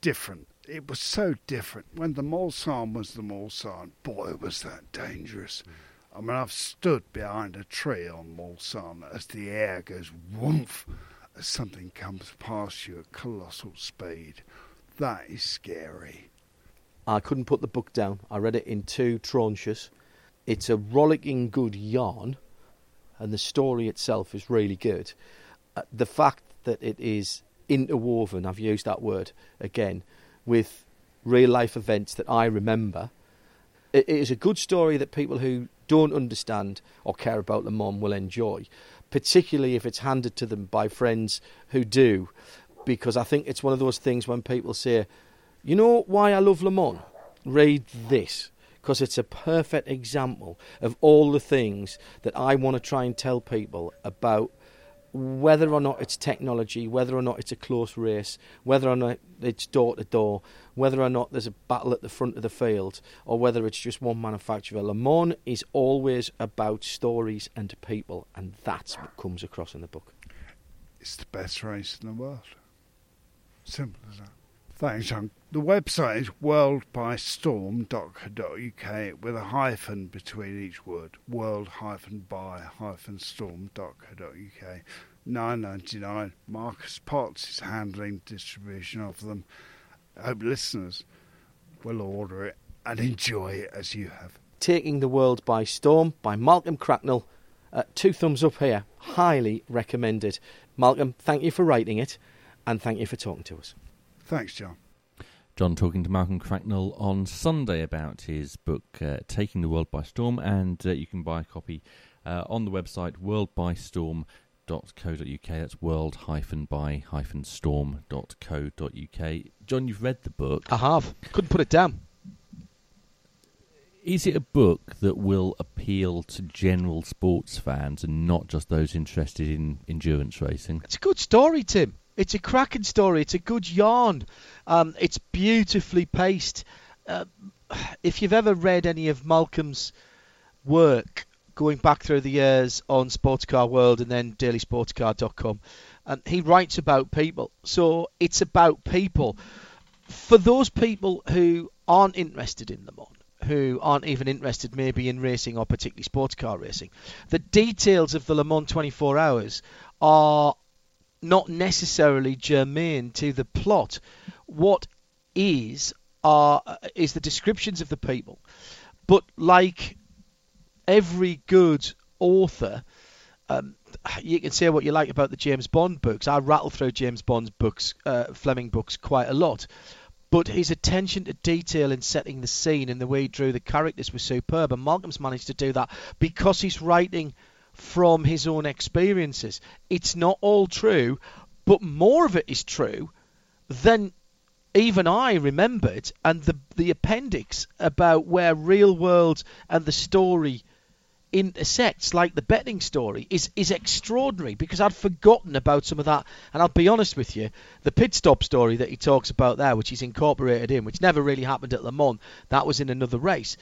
Different. It was so different. When the Mulsanne was the Mulsanne, boy, was that dangerous. I mean, I've stood behind a tree on Mulsanne as the air goes woof as something comes past you at colossal speed. That is scary. I couldn't put the book down. I read it in two tranches. It's a rollicking good yarn, and the story itself is really good. Uh, the fact that it is interwoven, I've used that word again, with real life events that I remember, it is a good story that people who don't understand or care about Le Mans will enjoy, particularly if it's handed to them by friends who do, because I think it's one of those things when people say, you know why I love Le Mans? Read this. Because it's a perfect example of all the things that I want to try and tell people about whether or not it's technology, whether or not it's a close race, whether or not it's door to door, whether or not there's a battle at the front of the field, or whether it's just one manufacturer. Le Mans is always about stories and people, and that's what comes across in the book. It's the best race in the world. Simple as that. Thanks. The website is worldbystorm.co.uk with a hyphen between each word. World hyphen by hyphen storm.co.uk. Nine ninety nine. Marcus Potts is handling distribution of them. I hope listeners will order it and enjoy it as you have. Taking the World by Storm by Malcolm Cracknell. Uh, two thumbs up here. Highly recommended. Malcolm, thank you for writing it and thank you for talking to us. Thanks, John. John talking to Malcolm Cracknell on Sunday about his book uh, Taking the World by Storm, and uh, you can buy a copy uh, on the website worldbystorm.co.uk. That's world-by-storm.co.uk. John, you've read the book. I have. Couldn't put it down. Is it a book that will appeal to general sports fans and not just those interested in endurance racing? It's a good story, Tim. It's a cracking story. It's a good yarn. Um, it's beautifully paced. Uh, if you've ever read any of Malcolm's work going back through the years on Sportscar World and then dailysportscar.com, um, he writes about people. So it's about people. For those people who aren't interested in Le Mans, who aren't even interested maybe in racing or particularly sports car racing, the details of the Le Mans 24 hours are not necessarily germane to the plot. What is are is the descriptions of the people, but like every good author, um, you can say what you like about the James Bond books. I rattle through James Bond's books, uh, Fleming books, quite a lot. But his attention to detail in setting the scene and the way he drew the characters was superb, and Malcolm's managed to do that because he's writing from his own experiences. It's not all true, but more of it is true than even I remembered. And the the appendix about where real world and the story intersects, like the betting story, is is extraordinary because I'd forgotten about some of that. And I'll be honest with you, the pit stop story that he talks about there, which he's incorporated in, which never really happened at Le Mans, that was in another race.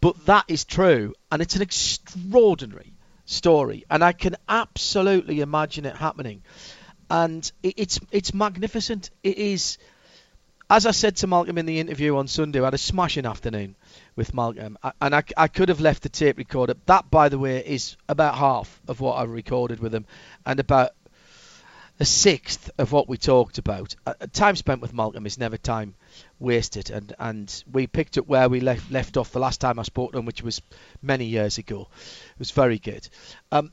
But that is true, and it's an extraordinary story, and I can absolutely imagine it happening. And it, it's it's magnificent. It is, as I said to Malcolm in the interview on Sunday, I had a smashing afternoon with Malcolm, and I, I could have left the tape recorder. That, by the way, is about half of what I recorded with him, and about a sixth of what we talked about. Uh, time spent with Malcolm is never time wasted, and, and we picked up where we left left off the last time I spoke to him, which was many years ago. It was very good. Um,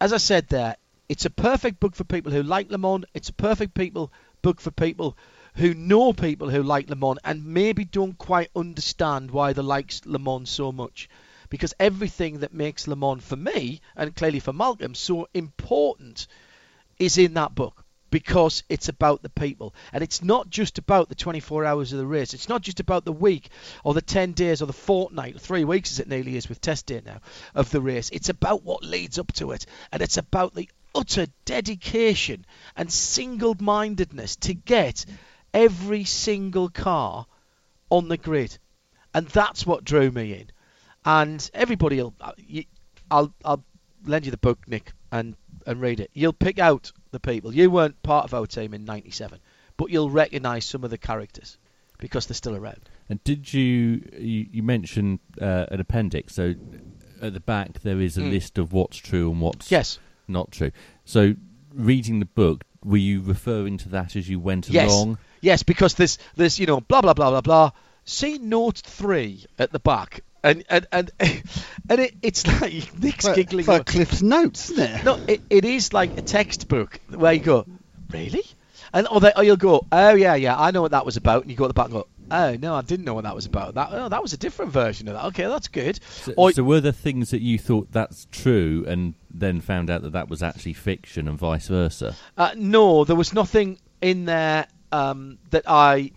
as I said there, it's a perfect book for people who like Le Mans. It's a perfect people book for people who know people who like Le Mans and maybe don't quite understand why they like Le Mans so much. Because everything that makes Le Mans for me, and clearly for Malcolm, so important is in that book because it's about the people. And it's not just about the 24 hours of the race. It's not just about the week or the 10 days or the fortnight, three weeks as it nearly is with test day now, of the race. It's about what leads up to it. And it's about the utter dedication and single mindedness to get every single car on the grid. And that's what drew me in. And everybody will. Uh, I'll, I'll lend you the book, Nick, and and read it. You'll pick out the people. You weren't part of our team in '97, but you'll recognise some of the characters because they're still around. And did you you, you mentioned uh, an appendix? So at the back there is a mm. list of what's true and what's yes. not true. So reading the book, were you referring to that as you went yes. along? Yes, because there's there's you know blah blah blah blah blah. See note three at the back and and and, and it, it's like Nick's for, giggling. For Cliff's notes, isn't it? No, it, it is like a textbook where you go, really? And or, they, or you'll go, oh yeah, yeah, I know what that was about, and you go at the back and go, oh no, I didn't know what that was about. That oh, that was a different version of that. Okay, that's good. So, or, so were there things that you thought that's true, and then found out that that was actually fiction, and vice versa? Uh, no, there was nothing in there um, that I.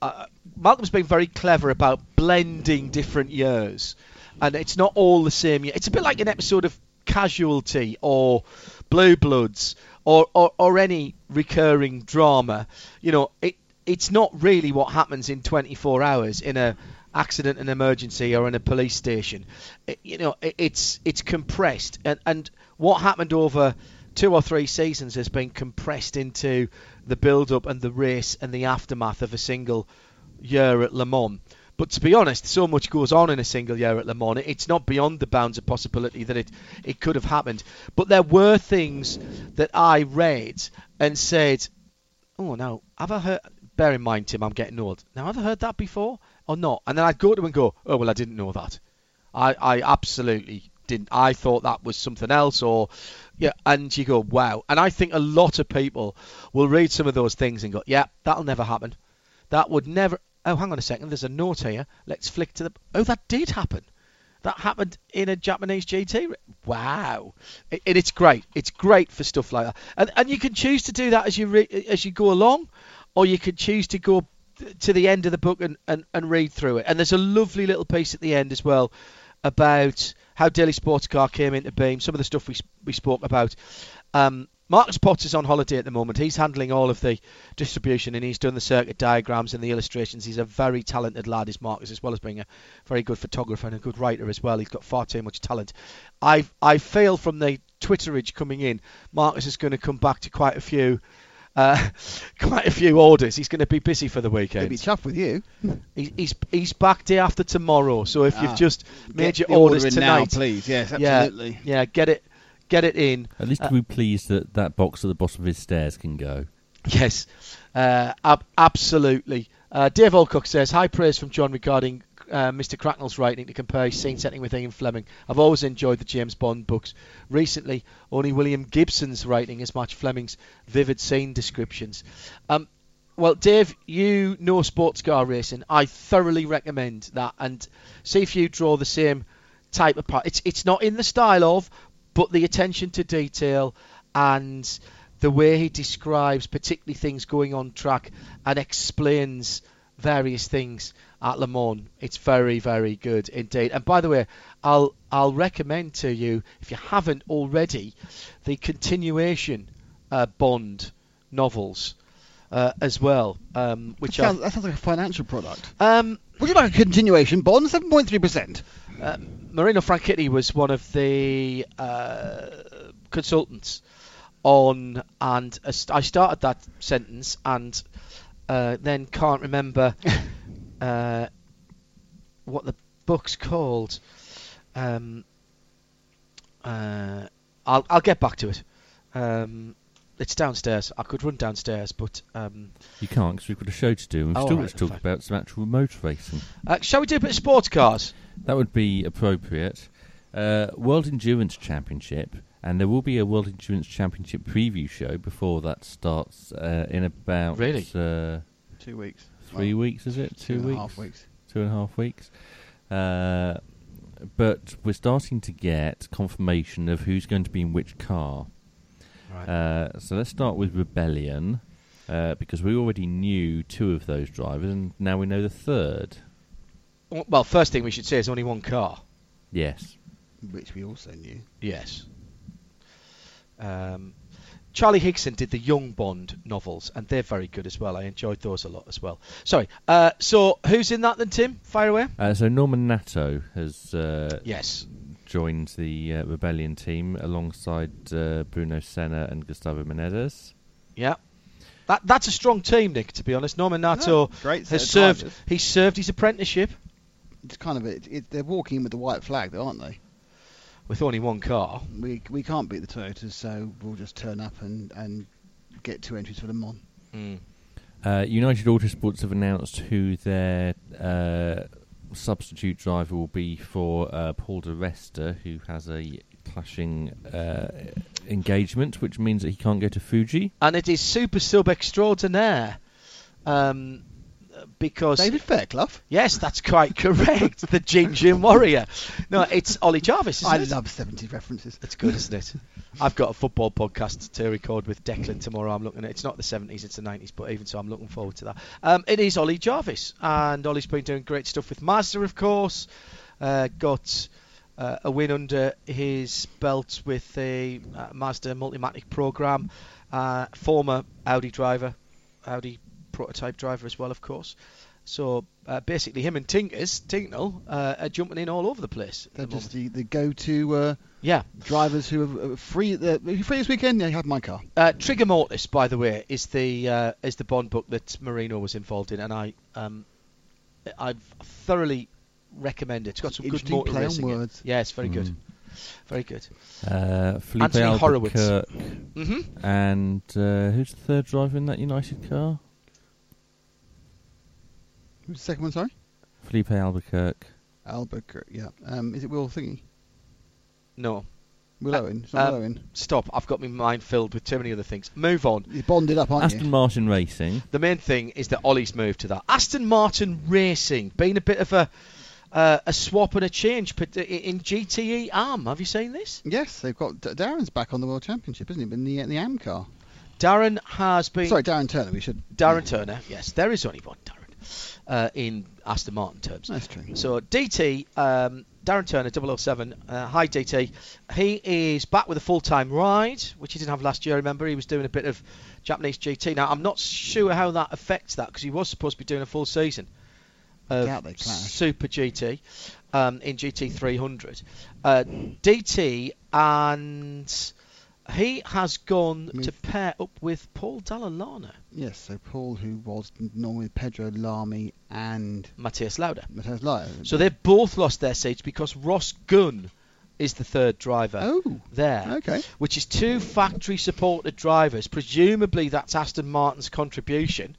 Uh, Malcolm's been very clever about blending different years, and it's not all the same year. It's a bit like an episode of Casualty or Blue Bloods or, or, or any recurring drama, you know, it it's not really what happens in 24 hours in a accident and emergency or in a police station. It, you know, it, it's it's compressed, and and what happened over two or three seasons has been compressed into the build-up and the race and the aftermath of a single year at Le Mans. But to be honest, so much goes on in a single year at Le Mans. It's not beyond the bounds of possibility that it, it could have happened. But there were things that I read and said, oh, no, have I heard... Bear in mind, Tim, I'm getting old. Now, have I heard that before or not? And then I'd go to him and go, oh, well, I didn't know that. I, I absolutely didn't. I thought that was something else or... Yeah, and you go, wow. And I think a lot of people will read some of those things and go, yeah, that'll never happen. That would never oh, hang on a second, there's a note here. Let's flick to the. Oh, that did happen. That happened in a Japanese GT. Wow, it, it's great. It's great for stuff like that, and and you can choose to do that as you re, as you go along, or you can choose to go to the end of the book and, and, and read through it. And there's a lovely little piece at the end as well about how Daily Sports Car came into being, some of the stuff we we spoke about. Um, Marcus Potter's on holiday at the moment. He's handling all of the distribution and he's done the circuit diagrams and the illustrations. He's a very talented lad, is Marcus, as well as being a very good photographer and a good writer as well. He's got far too much talent. I I feel from the Twitterage coming in, Marcus is going to come back to quite a few. Uh, quite a few orders. He's going to be busy for the weekend. He'll be tough with you. He, he's he's back day after tomorrow. So if Ah, you've just made your orders order tonight, now, please. Yes, yeah, absolutely. Yeah, get it get it in. At least Uh, we're pleased that that box at the bottom of his stairs can go. Yes, uh, ab- absolutely. Uh, Dave Alcock says, high praise from John regarding uh, Mr. Cracknell's writing to compare scene setting with Ian Fleming. I've always enjoyed the James Bond books. Recently, only William Gibson's writing has matched Fleming's vivid scene descriptions. Um, well, Dave, you know sports car racing. I thoroughly recommend that, and see if you draw the same type of part. It's it's not in the style of, but the attention to detail and the way he describes particularly things going on track and explains various things at Le Mans. It's very, very good indeed. And by the way, I'll I'll recommend to you if you haven't already the continuation uh, Bond novels uh, as well, um, which that, sounds, are that sounds like a financial product. um, Would you like a continuation? Bond, 7.3%. uh, Marino Franchitti was one of the uh, consultants on, and uh, I started that sentence and uh, then can't remember uh, what the book's called. Um, uh, I'll I'll get back to it. Um, it's downstairs. I could run downstairs, but um, You can't because we've got a show to do. and We've Oh, still right, to talk fine. about some actual motor racing. uh, shall we do a bit of sports cars? That would be appropriate. Uh, World Endurance Championship, and there will be a World Endurance Championship preview show before that starts uh, in about Really? uh, Two weeks. three Well, weeks. Is it two two and a weeks? half weeks. Two and a half weeks. Uh, but we're starting to get confirmation of who's going to be in which car. Right. Uh, so let's start with Rebellion, uh, because we already knew two of those drivers, and now we know the third. Well, first thing we should say is only one car. Yes. Which we also knew. Yes. Um, Charlie Higson did the Young Bond novels, and they're very good as well. I enjoyed those a lot as well. Sorry. Uh, so who's in that then, Tim? Fire away. Uh, so Norman Nato has uh, Yes. joined the uh, Rebellion team alongside uh, Bruno Senna and Gustavo Menezes. Yeah. That that's a strong team, Nick. To be honest, Norman Nato Yeah, great has served. drivers. He served his apprenticeship It's kind of it, it, they're walking with the white flag, though, aren't they? with only one car. We we can't beat the Toyotas, so we'll just turn up and, and get two entries for them on. Mm. Uh, United Autosports have announced who their uh, substitute driver will be for uh, Paul di Resta, who has a clashing uh, engagement, which means that he can't go to Fuji. And it is super sub extraordinaire. Um, because David Fairclough. yes, that's quite correct. the Ginger Warrior. No, it's Ollie Jarvis. I it? love 70s references. It's good, isn't it? I've got a football podcast to record with Declan tomorrow. I'm looking at. It's not the 70s, it's the 90s, but even so, I'm looking forward to that. Um, it is Ollie Jarvis, and Ollie's been doing great stuff with Mazda, of course. Uh, got uh, a win under his belt with the uh, Mazda Multimatic program. Uh, former Audi driver, Audi prototype driver as well, of course. So uh, basically, him and Tinkers, Tincknell, uh, are jumping in all over the place. They're the just the, the go-to uh, yeah. drivers who are uh, free. Uh, you free this weekend? Yeah, you have my car. Uh, Trigger Mortis, by the way, is the uh, is the Bond book that Marino was involved in, and I um, I thoroughly recommend it. It's got some good Interesting motor play racing. in it. words. Yeah, it's very good, Mm. very good. Uh, Filipe Anthony Horowitz. Albuquerque hmm and uh, who's the third driver in that United car? Who's the second one? Sorry, Filipe Albuquerque. Albuquerque. Yeah. Um, is it Will Thingy? No, Will Uh, Owen. It's not um, Will Owen. stop. I've got my mind filled with too many other things. Move on. You're bonded up, aren't Aston you? Martin Racing. The main thing is that Ollie's moved to that. Aston Martin Racing, being a bit of a uh, a swap and a change but in GTE arm. Have you seen this? Yes, they've got D- Darren's back on the World Championship, isn't he? In the the AM car. Darren has been. Sorry, Darren Turner. We should. Darren Turner, yes, there is only one Darren uh, in Aston Martin terms. That's true. So DT, um, Darren Turner, 007, uh, hi DT. He is back with a full-time ride, which he didn't have last year. Remember, he was doing a bit of Japanese GT. Now, I'm not sure how that affects that because he was supposed to be doing a full season of. Super GT um, in GT 300. Uh, DT and he has gone to pair up with Paul Dalla Lana, Yes, so Paul, who was normally Pedro Lamy and Mathias Lauda. Matthias Lyle. So they've both lost their seats because Ross Gunn is the third driver Oh, there, okay. which is two factory supported drivers. Presumably that's Aston Martin's contribution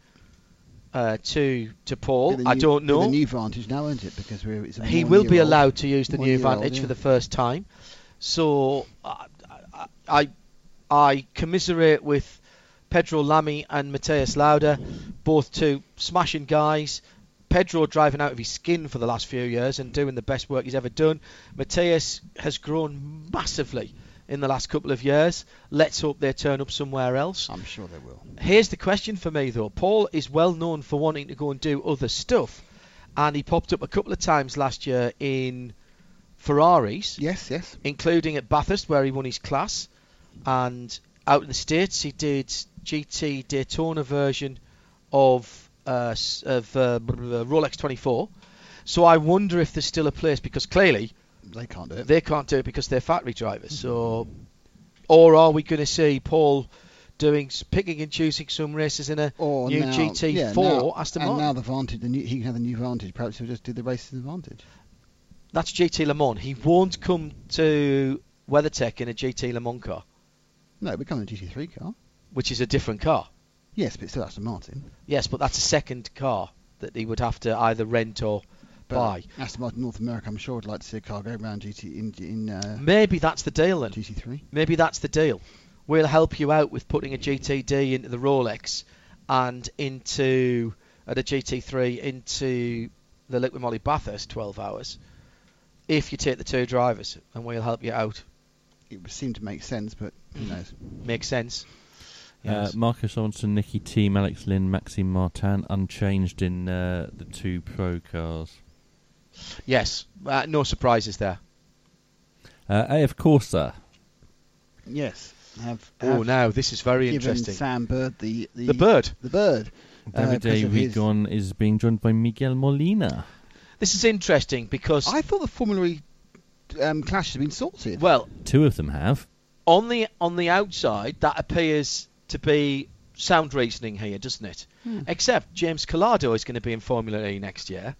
uh, to to Paul. A I new- don't know. A new vantage now, isn't it? Because we're, it's he will be allowed to use the new Vantage yeah. for the first time. So I, I, I, I commiserate with Pedro Lamy and Mathias Lauda, both two smashing guys. Pedro driving out of his skin for the last few years and doing the best work he's ever done. Mateus has grown massively in the last couple of years. Let's hope they turn up somewhere else. I'm sure they will. Here's the question for me though. Paul is well known for wanting to go and do other stuff, and he popped up a couple of times last year in Ferraris, Yes, yes. including at Bathurst where he won his class, and out in the states he did GT Daytona version of uh, of uh, Rolex 24. So I wonder if there's still a place because clearly They can't do it. they can't do it because they're factory drivers. So, or are we going to see Paul doing picking and choosing some races in a or new now, GT4 yeah, now, Aston and now the Vantage, the new, he can have the new Vantage. Perhaps he'll just do the races in the Vantage. That's GT Le Mans. He won't come to WeatherTech in a GT Le Mans car, No, it becomes a GT3 car. which is a different car. Yes, but it's still Aston Martin. Yes, but that's a second car that he would have to either rent or But buy. Aston Martin North America, I'm sure would like to see a car go around GT in in uh, Maybe that's the deal then. GT3. Maybe that's the deal. We'll help you out with putting a GTD into the Rolex and into uh, the GT3 into the Liquid Moly Bathurst 12 hours. If you take the two drivers, and we'll help you out. It would seem to make sense, but who knows? Makes sense. Uh, Yes. Marco Sørensen, Nicki Thiim, Alex Lynn, Maxime Martin, unchanged in uh, the two pro cars. yes. Uh, no surprises there. Uh, AF Corse. Yes. Have, Oh, now this is very given interesting. Sam Bird the the, the bird. the bird. uh, Davide because of his- Rigon is being joined by Miguel Molina. This is interesting because, I thought the Formula E um, clash had been sorted. well, Two of them have. on the on the outside, that appears to be sound reasoning here, doesn't it? Hmm. Except James Calado is going to be in Formula E next year,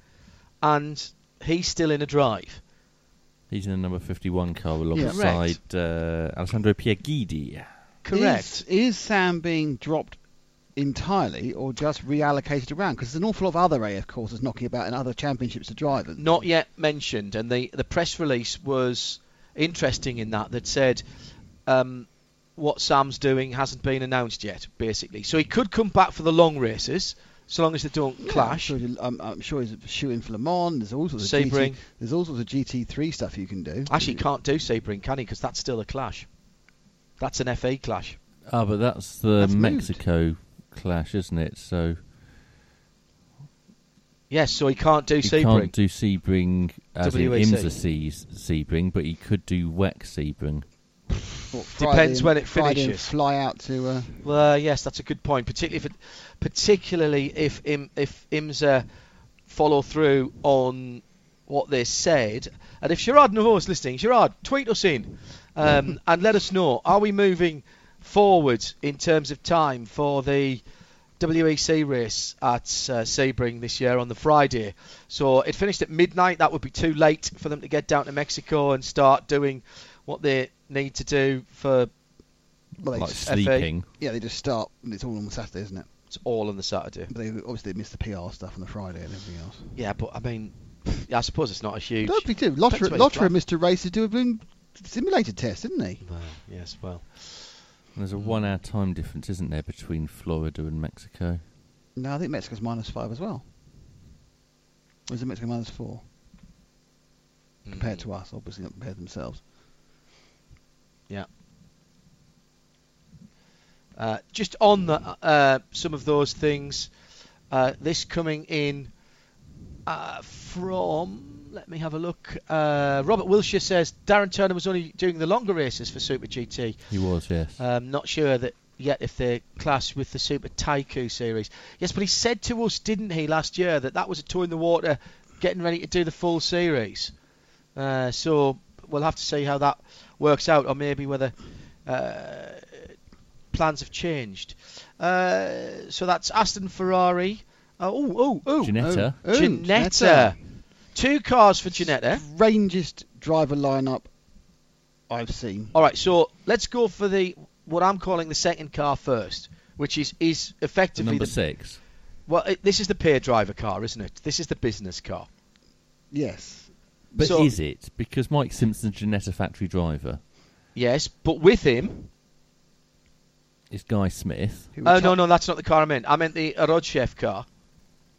and he's still in a drive. He's in the number 51 car Yeah. alongside uh, Alessandro Pierguidi. Correct. Is, is Sam being dropped entirely or just reallocated around? Because there's an awful lot of other AF courses knocking about in other championships to drivers. Not yet mentioned, and the the press release was interesting in that that said. Um, what Sam's doing hasn't been announced yet, basically. So he could come back for the long races, so long as they don't Yeah, clash. I'm sure, I'm, I'm sure he's shooting for Le Mans. There's all sorts of Sebring. GT, there's all sorts of GT3 stuff you can do. Actually, can't do Sebring, can he? Because that's still a clash. That's an FA clash. Ah, but that's the That's moved. Mexico clash, isn't it? So Yes, so he can't do He Sebring. can't do Sebring as in WEC. IMSA Sebring, but he could do WEC Sebring. What, Depends and- when it finishes. Fly out to. Uh, Well, yes, that's a good point. Particularly if, it, particularly if Im, if IMSA follow through on what they said, and if Gerard Neveu's listening, Gerard, tweet us in um, and let us know: Are we moving forward in terms of time for the WEC race at uh, Sebring this year on the Friday? So it finished at midnight. That would be too late for them to get down to Mexico and start doing what they need to do for well, Like just, sleeping. yeah, they just start. and It's all on the Saturday, isn't it? it's all on the Saturday. But they obviously missed the PR stuff on the Friday and everything else. Yeah, but I mean, yeah, I suppose it's not a huge. Don't be too. Depends Lotterer, where it's Lotterer missed a race to do a bloom simulated test, didn't he? Well, yes, well, There's a one-hour time difference, isn't there, between Florida and Mexico? No, I think Mexico's minus five as well. Or is it Mexico minus four? Compared mm, to us, obviously not compared to themselves. yeah. Uh, just on the, uh, some of those things, uh, this coming in uh, from. Let me have a look. Uh, Robert Wilshire says Darren Turner was only doing the longer races for Super GT. He was, yes. Um, not sure that yet if they clash with the Super Taikyu series. Yes, but he said to us, didn't he, last year that that was a toe in the water, getting ready to do the full series. Uh, so we'll have to see how that works out, or maybe whether uh, plans have changed. Uh, so that's Aston Ferrari. Oh, oh, oh, Ginetta. Oh, Ginetta. Two cars for Ginetta. Eh? Strangest driver lineup I've seen. All right, so let's go for the what I'm calling the second car first, which is is effectively Number the six. well, it, this is the pay driver car, isn't it? This is the business car. Yes. But So- is it? Because Mike Simpson's Ginetta factory driver Yes, but with him. is Guy Smith. Who Oh reti- no, no, that's not the car I meant. I meant the Rodchev car.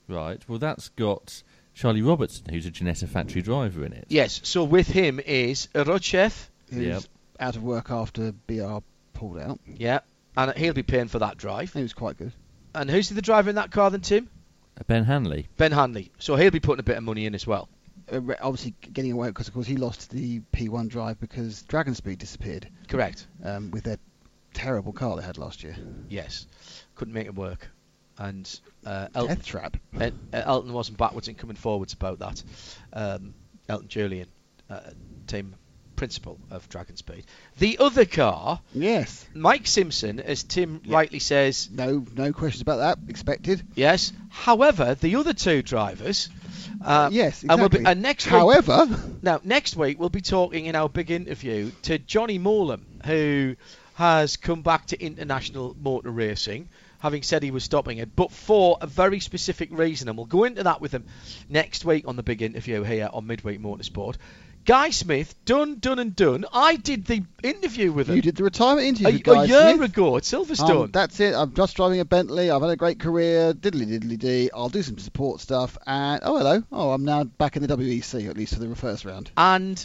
Right. Well, that's got Charlie Robertson, who's a Ginetta factory driver in it. Yes, so with him is Rodchev. Who's Yep. out of work after BR pulled out. Yeah, and he'll be paying for that drive. He was quite good. And who's the driver in that car then, Tim? Uh, Ben Hanley. Ben Hanley. So he'll be putting a bit of money in as well. Uh, re- obviously getting away because of course he lost the P1 drive because Dragon Speed disappeared Correct. um, with their terrible car they had last year. Yes. Couldn't make it work. And uh, Elton, Death Trap. uh, Elton wasn't backwards in coming forwards about that. Um, Elton Julian, uh, team principal of Dragon Speed. The other car, Yes. Mike Simpson, as Tim Yeah. rightly says, No, no questions about that. Expected. yes. However, the other two drivers, uh, yes, and, we'll exactly. be, and next week, However, Now, next week we'll be talking in our big interview to Johnny Mowlem, who has come back to international motor racing, having said he was stopping it, but for a very specific reason, and we'll go into that with him next week on the big interview here on Midweek Motorsport. Guy Smith, done, done, and done. I did the interview with him you did the retirement a, interview, a guys. year Smith. ago at Silverstone. Um, that's it. I'm just driving a Bentley. I've had a great career. Diddly diddly dee. I'll do some support stuff. And oh hello. Oh, I'm now back in the WEC at least for the first round. and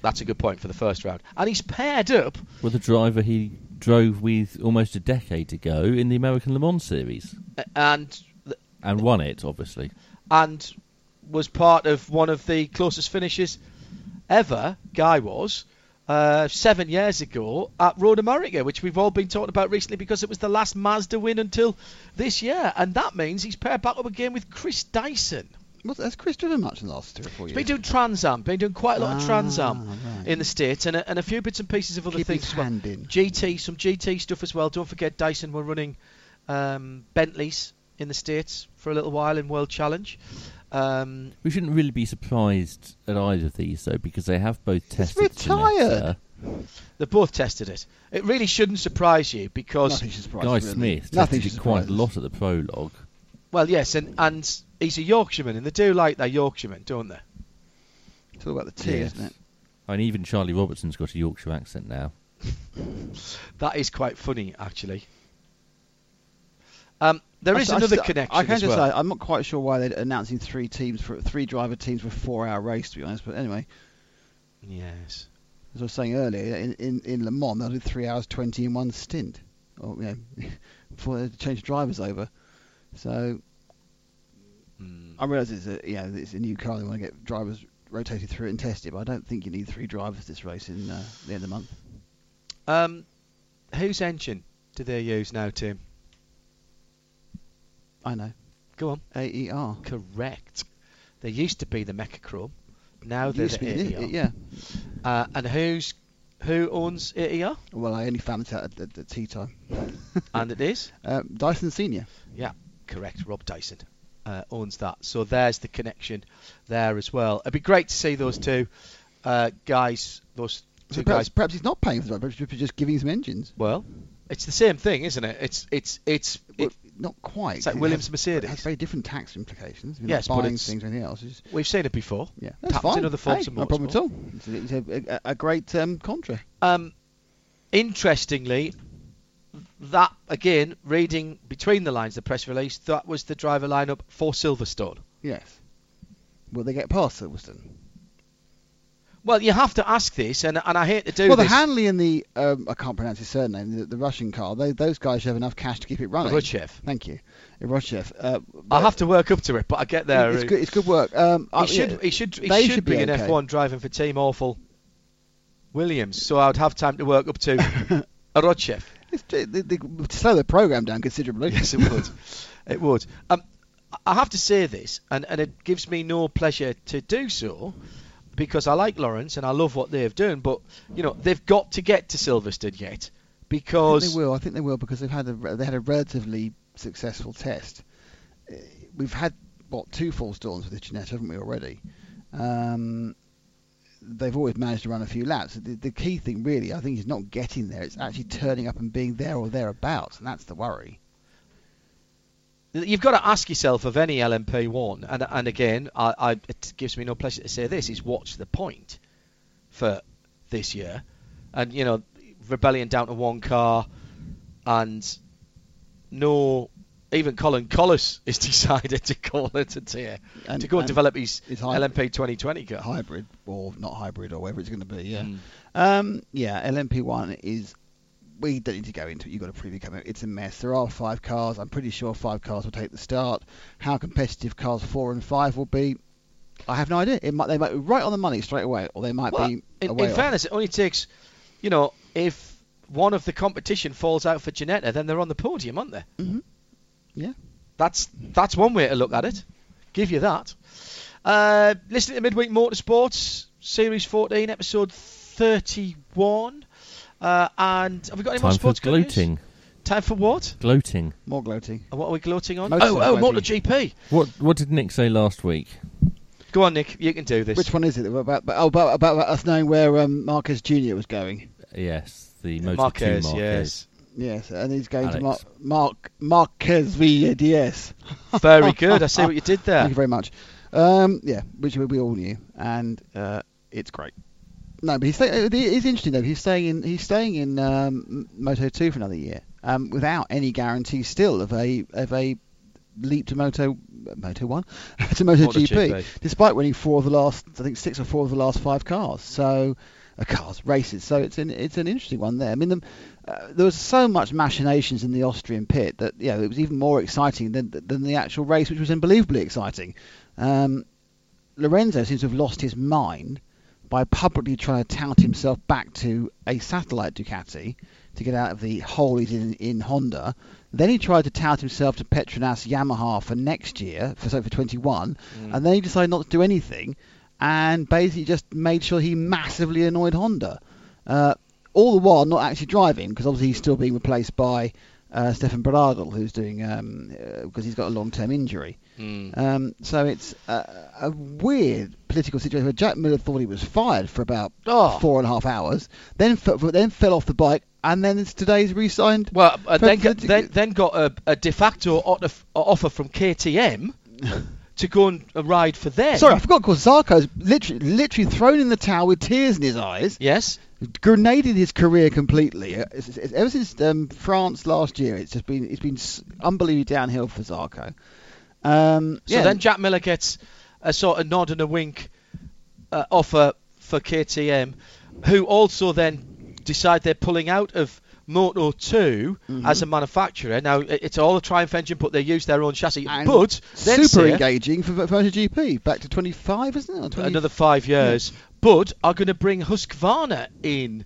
that's a good point for the first round. And he's paired up With a driver he drove with almost a decade ago in the American Le Mans series. and And won it, obviously. and was part of one of the closest finishes ever. Guy was uh, seven years ago at Road America, which we've all been talking about recently because it was the last Mazda win until this year, and that means he's paired back up again with Chris Dyson. What, has Chris driven much in the last three or four He's years? been doing Trans Am, been doing quite a lot of Trans Am Ah, right. in the states, and a, and a few bits and pieces of other Keep things his well. hand in. GT, some GT stuff as well. Don't forget Dyson were running um, Bentleys in the states for a little while in World Challenge. Um, We shouldn't really be surprised at either of these, though, because they have both tested retired. Ginetta. They both tested it. It really shouldn't surprise you because, Nothing surprise Guy us, really. Smith Nothing tested should it quite a lot at the prologue. well, yes, and, and he's a Yorkshireman, and they do like their Yorkshiremen, don't they? It's all about the tea, Yes. isn't it? And even Charlie Robertson's got a Yorkshire accent now. That is quite funny, actually. Um, there I is s- I another s- connection I can as just well. say I'm not quite sure why they're announcing three teams for three driver teams for a four-hour race. To be honest, but anyway, yes. as I was saying earlier, in in, in Le Mans they'll do three hours twenty in one stint, or you know, before they change drivers over. So I realise it's a know it's a new car. They want to get drivers rotated through it and tested, but I don't think you need three drivers this race in uh, the end of the month. Um, whose engine do they use now, Tim? I know. Go on. AER. Correct. They used to be the Mecachrome. Now they're the AER. yeah. Uh, and who's who owns AER? Well, I only found it out at, at, at tea time. and it is Um, Dyson Senior. Yeah, correct. Rob Dyson uh, owns that. So there's the connection there as well. It'd be great to see those two uh, guys, those So perhaps, guys. perhaps he's not paying for the driver, perhaps he's just giving some engines. Well, it's the same thing, isn't it? It's it's it's Well, it, not quite. It's like it Williams has- Mercedes. It has very different tax implications. You're Yes, buying things or anything else. It's, we've seen it before. yeah, that's happens fine. in other forms hey, no problem at all. It's, a, it's a, a, a great um, contra. Um, interestingly, that again, reading between the lines, the press release, that was the driver lineup for Silverstone. Yes. Will they get past Silverstone? Well, you have to ask this, and and I hate to do well, the this. Hanley and the um, I can't pronounce his surname, the, the Russian car. They, those guys should have enough cash to keep it running. Rudchev. Thank you, Rudchev. Uh, I'll have to work up to it, but I get there. It's good. It's good work. Um, He I- should, yeah, he should, he they should, should be, in okay. F1 driving for Team Awful Williams, so I'd have time to work up to a Rodchev. It's, they, they, they slow the program down considerably. Yes, it would. it would. Um, I have to say this, and, and it gives me no pleasure to do so, because I like Lawrence and I love what they've done, but you know they've got to get to Silverstone yet, because they will. I think they will because they've had a they had a relatively successful test. Uh, We've had what two false dawns with the Ginetta, haven't we already? Um, they've always managed to run a few laps. The, the key thing, really, I think, is not getting there. It's actually turning up and being there or thereabouts, and that's the worry. you've got to ask yourself of any LMP1, and and again, I, I, it gives me no pleasure to say this: is what's the point for this year? And you know, rebellion down to one car, and no, even Colin Kolles has decided to call it a tier And- to go and, and develop his LMP 2020 car. hybrid or not hybrid or whatever it's going to be. Yeah. Mm. Um, yeah. LMP1 is. We don't need to go into it. You've got a preview coming. It's a mess. There are five cars. I'm pretty sure five cars will take the start. How competitive cars four and five will be, I have no idea. It might they might be right on the money straight away, or they might Well, be in, away in fairness, it only takes, you know, if one of the competition falls out for Ginetta, then they're on the podium, aren't they? Mhm. Yeah. That's that's one way to look at it. Give you that. Uh, listening to Midweek Motorsports, Series 14, Episode 31. Uh, and have we got any more Time for sports good news? gloating. Time for what? Gloating. More gloating. And what are we gloating on? Motor- oh, oh, gloating. MotoGP. What What did Nick say last week? Go on, Nick. You can do this. Which one is it? About, about, oh, about, about us knowing where um, Marquez Jr. was going. Yes, the Motor Marquez, Marquez. yes. Yes, and he's going to Mar- Alex. Mark Marquez VDS. Very good. I see what you did there. Thank you very much. Um, yeah, which we all knew, and uh, it's great. No, but he's stay- it is interesting though. He's staying in he's staying in um, Moto two for another year, um, without any guarantee still of a of a leap to Moto Moto one to Moto GP, MotoGP. despite winning four of the last I think six or four of the last five cars. So. Uh, cars races, so it's an it's an interesting one there. I mean, the, uh, there was so much machinations in the Austrian pit that you know it was even more exciting than than the actual race, which was unbelievably exciting. Um, Lorenzo seems to have lost his mind by publicly trying to tout himself back to a satellite Ducati to get out of the hole he's in in Honda. Then he tried to tout himself to Petronas Yamaha for next year, for so for 21, and then he decided not to do anything, and basically just made sure he massively annoyed Honda. Uh, all the while not actually driving, because obviously he's still being replaced by uh, Stefan Bradl, who's doing um, because he's got a long-term injury. Mm. Um, so it's a, a weird political situation where Jack Miller thought he was fired for about Oh. four and a half hours, then then fell off the bike, and then today's re-signed. Well, uh, then, then then got a, a de facto offer from KTM to go and ride for them. Sorry, I forgot. Of course, Zarco's literally literally thrown in the towel with tears in his eyes. Yes. Grenaded his career completely. Uh, it's- it's- ever since um, France last year, it's just been it's been unbelievably downhill for Zarco. Um, So yeah, then Jack Miller gets a sort of nod and a wink uh, offer for KTM, who also then decide they're pulling out of Moto 2 Mhm. as a manufacturer. Now, it's all a Triumph engine, but they use their own chassis. And but super say engaging for, for GP. Back to 25, isn't it? 20 another five years, but are going to bring Husqvarna in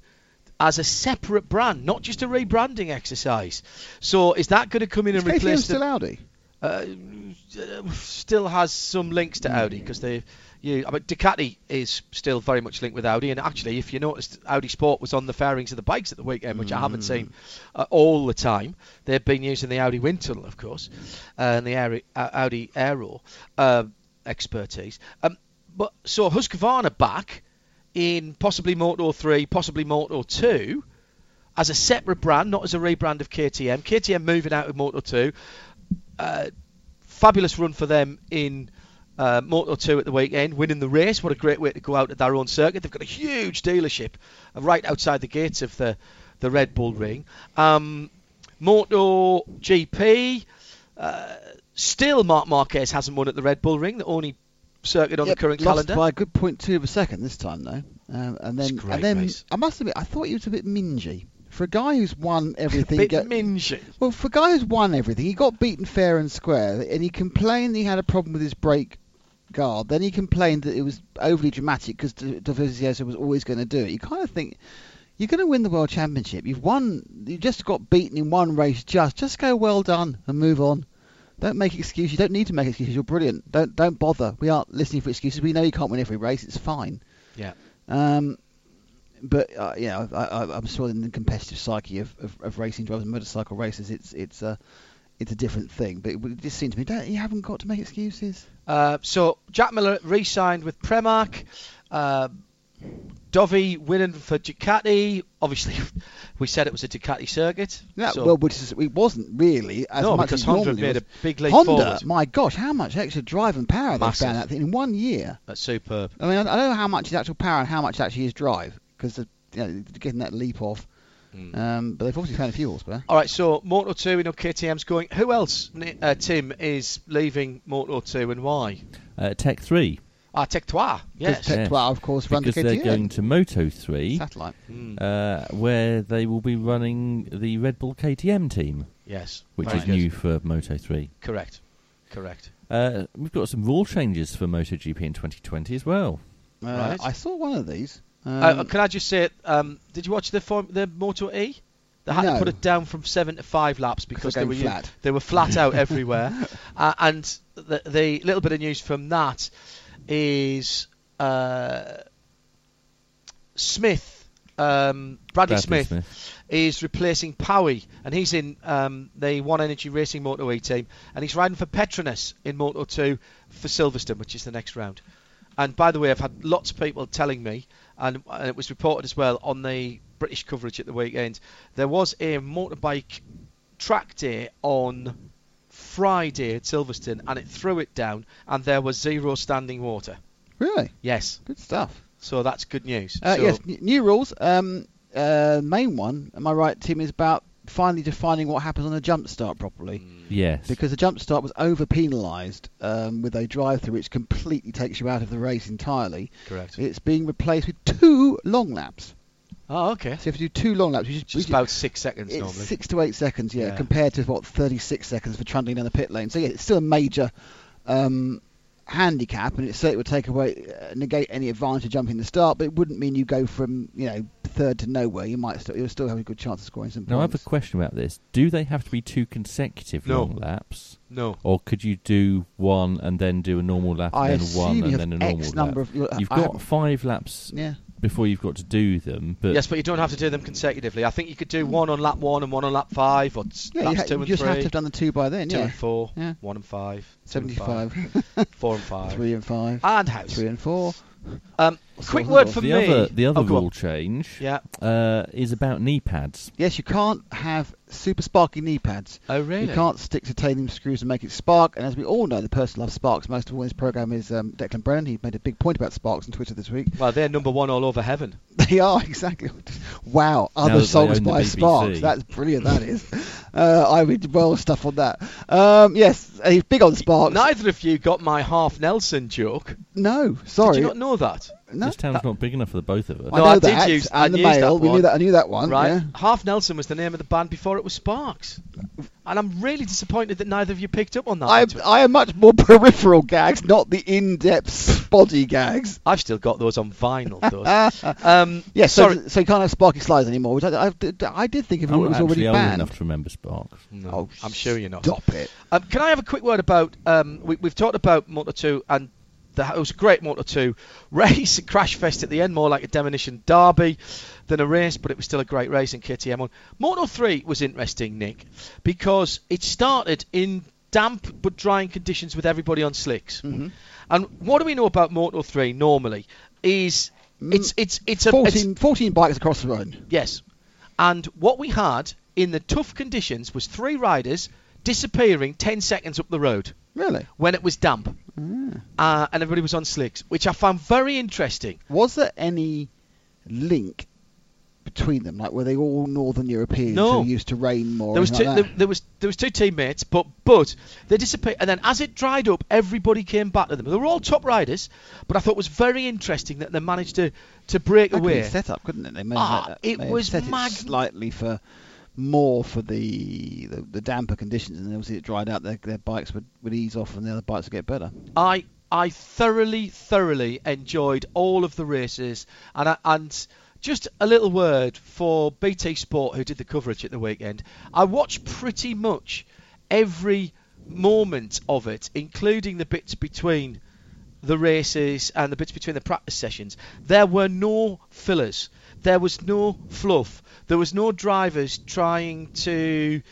as a separate brand, not just a rebranding exercise. So is that going to come in Is and KTM replace still the, Audi? uh, still has some links to Audi because they, you, I mean, Ducati is still very much linked with Audi. And actually, if you noticed, Audi Sport was on the fairings of the bikes at the weekend, which I haven't seen uh, all the time. They've been using the Audi wind tunnel, of course, uh, and the Audi, uh, Audi Aero uh, expertise. Um, but so Husqvarna back in possibly Moto 3, possibly Moto 2 as a separate brand, not as a rebrand of KTM. KTM moving out of Moto 2. Uh, fabulous run for them in uh, Moto 2 at the weekend, winning the race. What a great way to go out at their own circuit. They've got a huge dealership right outside the gates of the, the Red Bull Ring. Um, Moto GP, uh, still Mark Marquez hasn't won at the Red Bull Ring, the only circuit on Yep, the current lost calendar. by a good point two of a second this time though. Um, and then and then race. I must admit I thought he was a bit mingy. For a guy who's won everything, Bit get- mingy. well, for a guy who's won everything, he got beaten fair and square, and he complained he had a problem with his brake guard. Then he complained that it was overly dramatic because Dovizioso was always going to do it. You kind of think you're going to win the world championship. You've won. You just got beaten in one race. Just just go well done and move on. Don't make excuses. You don't need to make excuses. You're brilliant. Don't don't bother. We aren't listening for excuses. We know you can't win every race. It's fine. Yeah. Um, but uh, yeah, I, I, I'm sure in the competitive psyche of, of, of racing drivers and motorcycle racers, it's it's a it's a different thing. But it just seems to me, don't, you haven't got to make excuses. Uh, so Jack Miller re-signed with Pramac. Uh, Dovey winning for Ducati. Obviously, we said it was a Ducati circuit. Yeah, so- well, which is, it wasn't really as no, much because as Honda made was. a big leap Honda, forward. my gosh, how much extra drive and power they found out in one year. That's superb. I mean, I, I don't know how much is actual power and how much actually is drive because you know, getting that leap off. Hmm. Um, but they've obviously found a few horsepower. All right, so Moto 2, we know KTM's going. Who else, uh, Tim, is leaving Moto 2 and why? Uh, Tech 3. Ah, Tech Trois, yes. Tech Yes. of course, run because to they're going to Moto 3, Satellite. Hmm. uh, where they will be running the Red Bull KTM team, Yes. which very is new for Moto 3. Correct. Correct. Uh, we've got some rule changes for MotoGP in 2020 as well. Uh, Right. I saw one of these. Um, uh, can I just say, um, did you watch the form, the Moto E? They had No. to put it down from seven to five laps because they're were flat. they were flat out everywhere. Uh, and the, the little bit of news from that is uh, Smith, um, Bradley, Bradley Smith, Smith. is replacing Powie, and he's in um, the One Energy Racing Moto E team, and he's riding for Petronas in Moto 2 for Silverstone, which is the next round. And by the way, I've had lots of people telling me, and, and it was reported as well on the British coverage at the weekend, there was a motorbike track day on Friday at Silverstone, and it threw it down, and there was zero standing water. Really? Yes, Good stuff. so that's good news. Uh, so, yes, n- new rules. Um, uh, main one, am I right, Tim, is about finally defining what happens on a jump start properly. Yes. Because the jump start was over penalised um, with a drive through which completely takes you out of the race entirely. Correct. It's being replaced with two long laps. Oh, okay. So if you do two long laps, which is, Just about six seconds it's normally. six to eight seconds, yeah, Yeah. compared to what 36 seconds for trundling down the pit lane. So yeah, it's still a major um, handicap, and it certainly would take away uh, negate any advantage of jumping the start, but it wouldn't mean you go from you know third to nowhere. You might still you'll still have a good chance of scoring some Now I have a question about this. Do they have to be two consecutive No. long laps? No. Or could you do one and then do a normal lap I and then one and then a normal X lap? number of. you'll- You've I got five laps yeah. Before you've got to do them, but yes, but you don't have to do them consecutively. I think you could do one on lap one and one on lap five, or s- Yeah, you, laps ha- two you just three, have to have done the two by then. two yeah, and four, Yeah. one and five, two and five, four and five, three and five, and house. three and four. Um, quick word for the me. other the other Oh, go on. rule change Yeah. uh, is about knee pads. Yes, you can't have super sparky knee pads. Oh, really? You can't stick titanium screws and make it spark. And as we all know, the person who loves sparks most of all in this program is um, Declan Brennan. He made a big point about sparks on Twitter this week. Well, they're number one all over heaven. They are exactly. Wow, other songs by Sparks. That's brilliant. That is. Uh, I read well stuff on that. Um, yes, he's big on Sparks. Neither of you got my half Nelson joke. No, sorry. Did you not know know that. No, this town's not big enough for the both of us. No, I know I did that. use- I the used male. we one. knew that. I knew that one. Right? Yeah. Half Nelson was the name of the band before it was Sparks. And I'm really disappointed that neither of you picked up on that. I. I am much more peripheral gags, not the in-depth body gags. I've still got those on vinyl, though. um, Yes, so, sorry. so you can't have Sparky Slides anymore, which I, I, did- I did think of it I'm was already actually old banned. enough to remember Sparks. No, Oh, I'm sure you're not. Stop it. Um, can I have a quick word about? Um, we, we've talked about Motor 2 and the, it was a great Motor 2 race, crash fest at the end, more like a demolition derby than a race, but it was still a great race in KTM won. Moto 3 was interesting, Nick, because it started in damp but drying conditions with everybody on slicks. Mhm. And what do we know about Moto 3 normally? Is it's it's it's a it's- 14, 14 bikes across the road. Yes. And what we had in the tough conditions was three riders disappearing 10 seconds up the road Really? when it was damp. Uh, and everybody was on slicks, which I found very interesting. Was there any link between them? Like, were they all Northern Europeans No. who used to rain more? There was two, like there, there was there was two teammates, but but they disappeared. And then as it dried up, everybody came back to them. They were all top riders, but I thought it was very interesting that they managed to to break That could away. be set up, couldn't it? They Ah, it was mag- it slightly for more for the, the the damper conditions, and obviously it dried out. Their, their bikes would, would ease off, and the other bikes would get better. I I thoroughly thoroughly enjoyed all of the races, and I, and just a little word for BT Sport who did the coverage at the weekend. I watched pretty much every moment of it, including the bits between the races and the bits between the practice sessions. There were no fillers. There was no fluff. There was no drivers trying to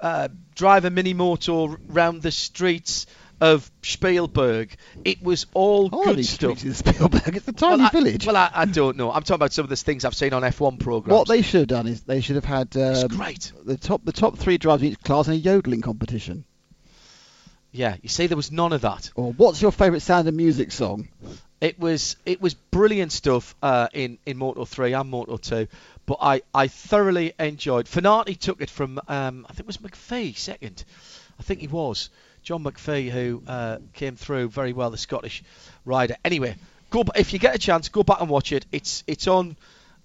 uh, drive a mini motor round the streets of Spielberg. It was all Oh, good stuff. in Spielberg. It's a tiny well, I, village. Well, I, I don't know. I'm talking about some of the things I've seen on F1 programs. what they should have done is they should have had um, great. the top the top three drivers in each class in a yodeling competition. Yeah, you see, there was none of that. Or what's your favourite sound of music song? It was it was brilliant stuff uh, in in Moto 3 and Moto 2, but I, I thoroughly enjoyed. Fenati took it from um, I think it was McPhee second, I think he was John McPhee who uh, came through very well, the Scottish rider. Anyway, go if you get a chance, go back and watch it. It's it's on.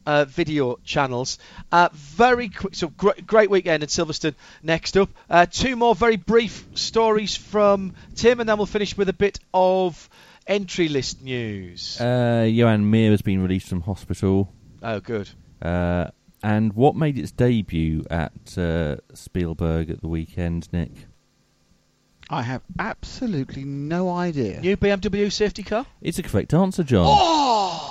Uh, video channels. Uh, very quick, so great, great weekend in Silverstone. Next up, uh, two more very brief stories from Tim, and then we'll finish with a bit of entry list news. Uh, Joan Mir has been released from hospital. oh, good. Uh, and what made its debut at uh, Spielberg at the weekend, Nick? I have absolutely no idea. New BMW safety car. It's a correct answer, John. Oh,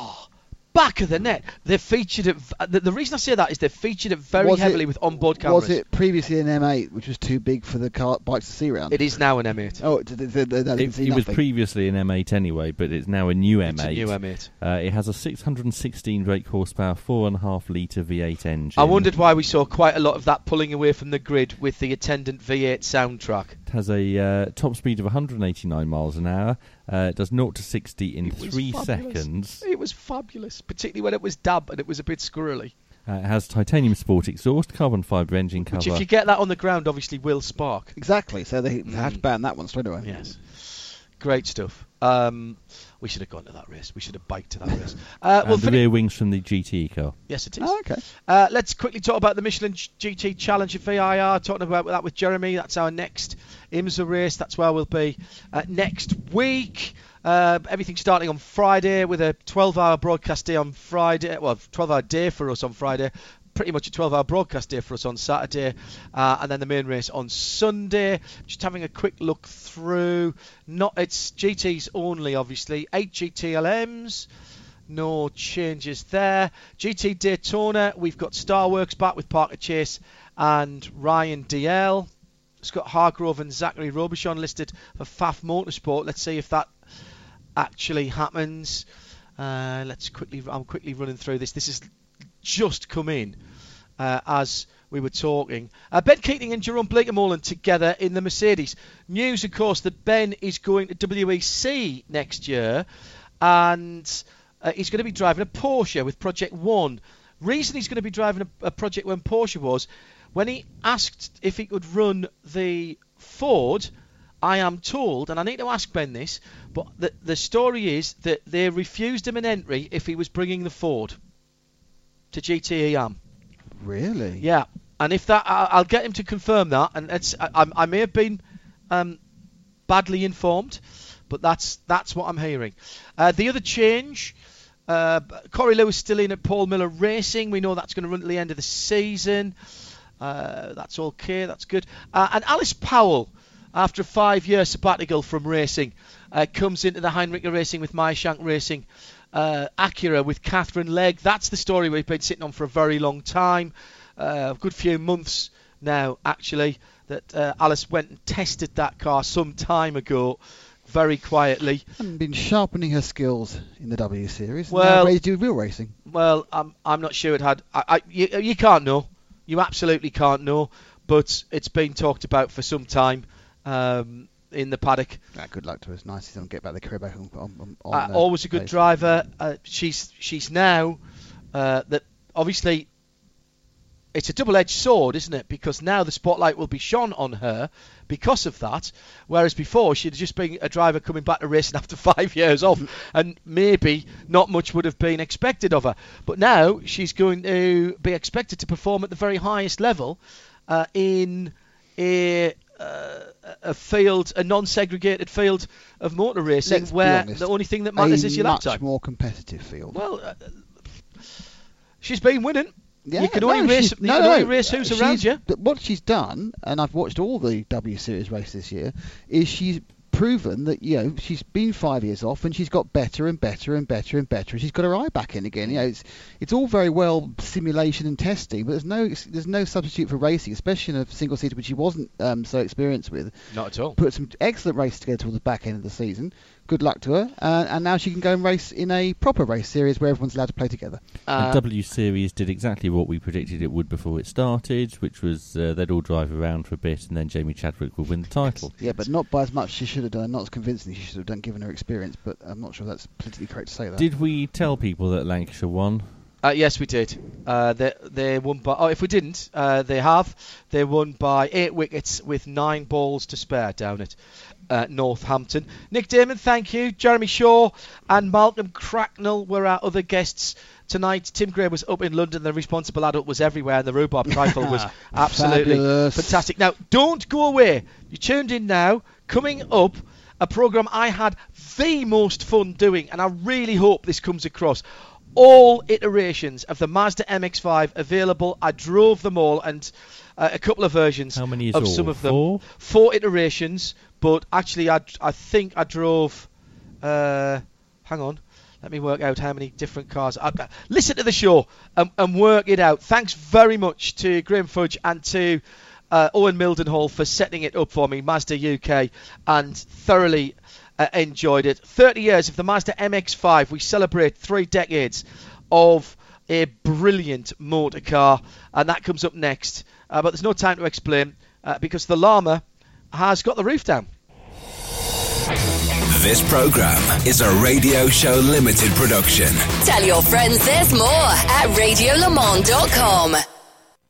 back of the net. They featured it. uh, The, the reason I say that is they featured it very Was it- heavily with onboard cameras. Was it previously an M8, which was too big for the car bikes to see around? It is now an M8. Oh, it, it, it, it, they It, didn't see it was previously an M8 anyway, but it's now a new M8. It's a new M8. Uh, it has a 616 brake horsepower, four and a half litre V8 engine. I wondered why we saw quite a lot of that pulling away from the grid with the attendant V8 soundtrack. It has a uh, top speed of 189 miles an hour. Uh, it does 0 to 60 in three fabulous. seconds. It was fabulous, particularly when it was damp and it was a bit squirrely. Uh, it has titanium sport exhaust, carbon fibre engine cover. Which, cover. if you get that on the ground, obviously will spark. Exactly. So they, they had to Mm. ban that one straight away. Yes. Great stuff. Um, we should have gone to that race. We should have biked to that race. Uh, and the finish. rear wings from the GTE car. Yes, it is. Oh, okay. Uh, let's quickly talk about the Michelin GT Challenge at VIR. Talking about that with Jeremy. That's our next IMSA race. That's where we'll be uh, next week. Uh, everything starting on Friday with a 12-hour broadcast day on Friday. Well, 12-hour day for us on Friday. Pretty much a 12-hour broadcast day for us on Saturday, uh, and then the main race on Sunday. Just having a quick look through. Not it's GTs only, obviously. Eight GTLMs. No changes there. GT Daytona, we've got Starworks back with Parker Chase and Ryan Dalziel. Scott Hargrove and Zacharie Robichon listed for Pfaff Motorsport. Let's see if that actually happens. Uh, let's quickly. I'm quickly running through this. This has just come in uh, as we were talking. Uh, ben Keating and Jeroen Bleekemolen together in the Mercedes. News, of course, that Ben is going to WEC next year, and uh, he's going to be driving a Porsche with Project One. Reason he's going to be driving a, a Project One Porsche was when he asked if he could run the Ford I am told, and I need to ask Ben this, but the, the story is that they refused him an entry if he was bringing the Ford to GTE Am. Really? Yeah, and if that, I, I'll get him to confirm that. And it's, I, I, may have been um, badly informed, but that's that's what I'm hearing. Uh, the other change. Uh, Corey Lewis still in at Paul Miller Racing. We know that's going to run to the end of the season. Uh, that's okay. That's good. Uh, and Alice Powell, after a five-year sabbatical from racing, uh, comes into the Heinricher Racing with Shank Racing. Uh, Acura with Katherine Legge. That's the story we've been sitting on for a very long time. Uh, a good few months now, actually, that uh, Alice went and tested that car some time ago very quietly. And been sharpening her skills in the W Series. Well, now do real racing. Well, I'm I'm not sure it had. I, I you, you can't know. You absolutely can't know. But it's been talked about for some time um, in the paddock. Ah, good luck to us. Nice to get back the career back on. on, on Uh, always a good pace. driver. Uh, she's she's now uh, that obviously it's a double-edged sword, isn't it? Because now the spotlight will be shone on her because of that, whereas before she'd just been a driver coming back to racing after five years off, and maybe not much would have been expected of her. But now she's going to be expected to perform at the very highest level uh, in a uh, a field, a non-segregated field of motor racing, Let's where honest, the only thing that matters is your lap time. much more competitive field. Well, uh, she's been winning. Yeah, you can no, only race. no, no, only race who's around you. What she's done, and I've watched all the W Series races this year, is she's proven that you know she's been five years off and she's got better and better and better and better. And she's got her eye back in again. You know, it's it's all very well simulation and testing, but there's no there's no substitute for racing, especially in a single seater which she wasn't um, so experienced with. Not at all. Put some excellent races together towards the back end of the season. Good luck to her, uh, and now she can go and race in a proper race series where everyone's allowed to play together. Uh, the W Series did exactly what we predicted it would before it started, which was uh, they'd all drive around for a bit and then Jamie Chadwick would win the title. Yeah, but not by as much as she should have done, not as convincing as she should have done given her experience, but I'm not sure that's politically correct to say that. Did we tell people that Lancashire won? Uh, yes, we did. Uh, they they won by. Oh, if we didn't, uh, they have. They won by eight wickets with nine balls to spare down at uh, Northampton. Nick Daman, thank you. Jeremy Shaw and Malcolm Cracknell were our other guests tonight. Tim Gray was up in London. The responsible adult was everywhere, and the rhubarb trifle was absolutely Fabulous. fantastic. Now, don't go away. You tuned in now. Coming up, a program I had the most fun doing, and I really hope this comes across. All iterations of the Mazda MX-5 available. I drove them all, and uh, a couple of versions How many is of all? some of them. Four? Four iterations, but actually, I, I think I drove. Uh, hang on. Let me work out how many different cars. I, listen to the show and, and work it out. Thanks very much to Graham Fudge and to uh, Owen Mildenhall for setting it up for me, Mazda UK, and thoroughly uh, enjoyed it. 30 years of the Mazda MX-5. We celebrate three decades of a brilliant motor car, and that comes up next. Uh, but there's no time to explain uh, because the Llama has got the roof down. This program is a Radio Show Limited production. Tell your friends there's more at radiolemans.com.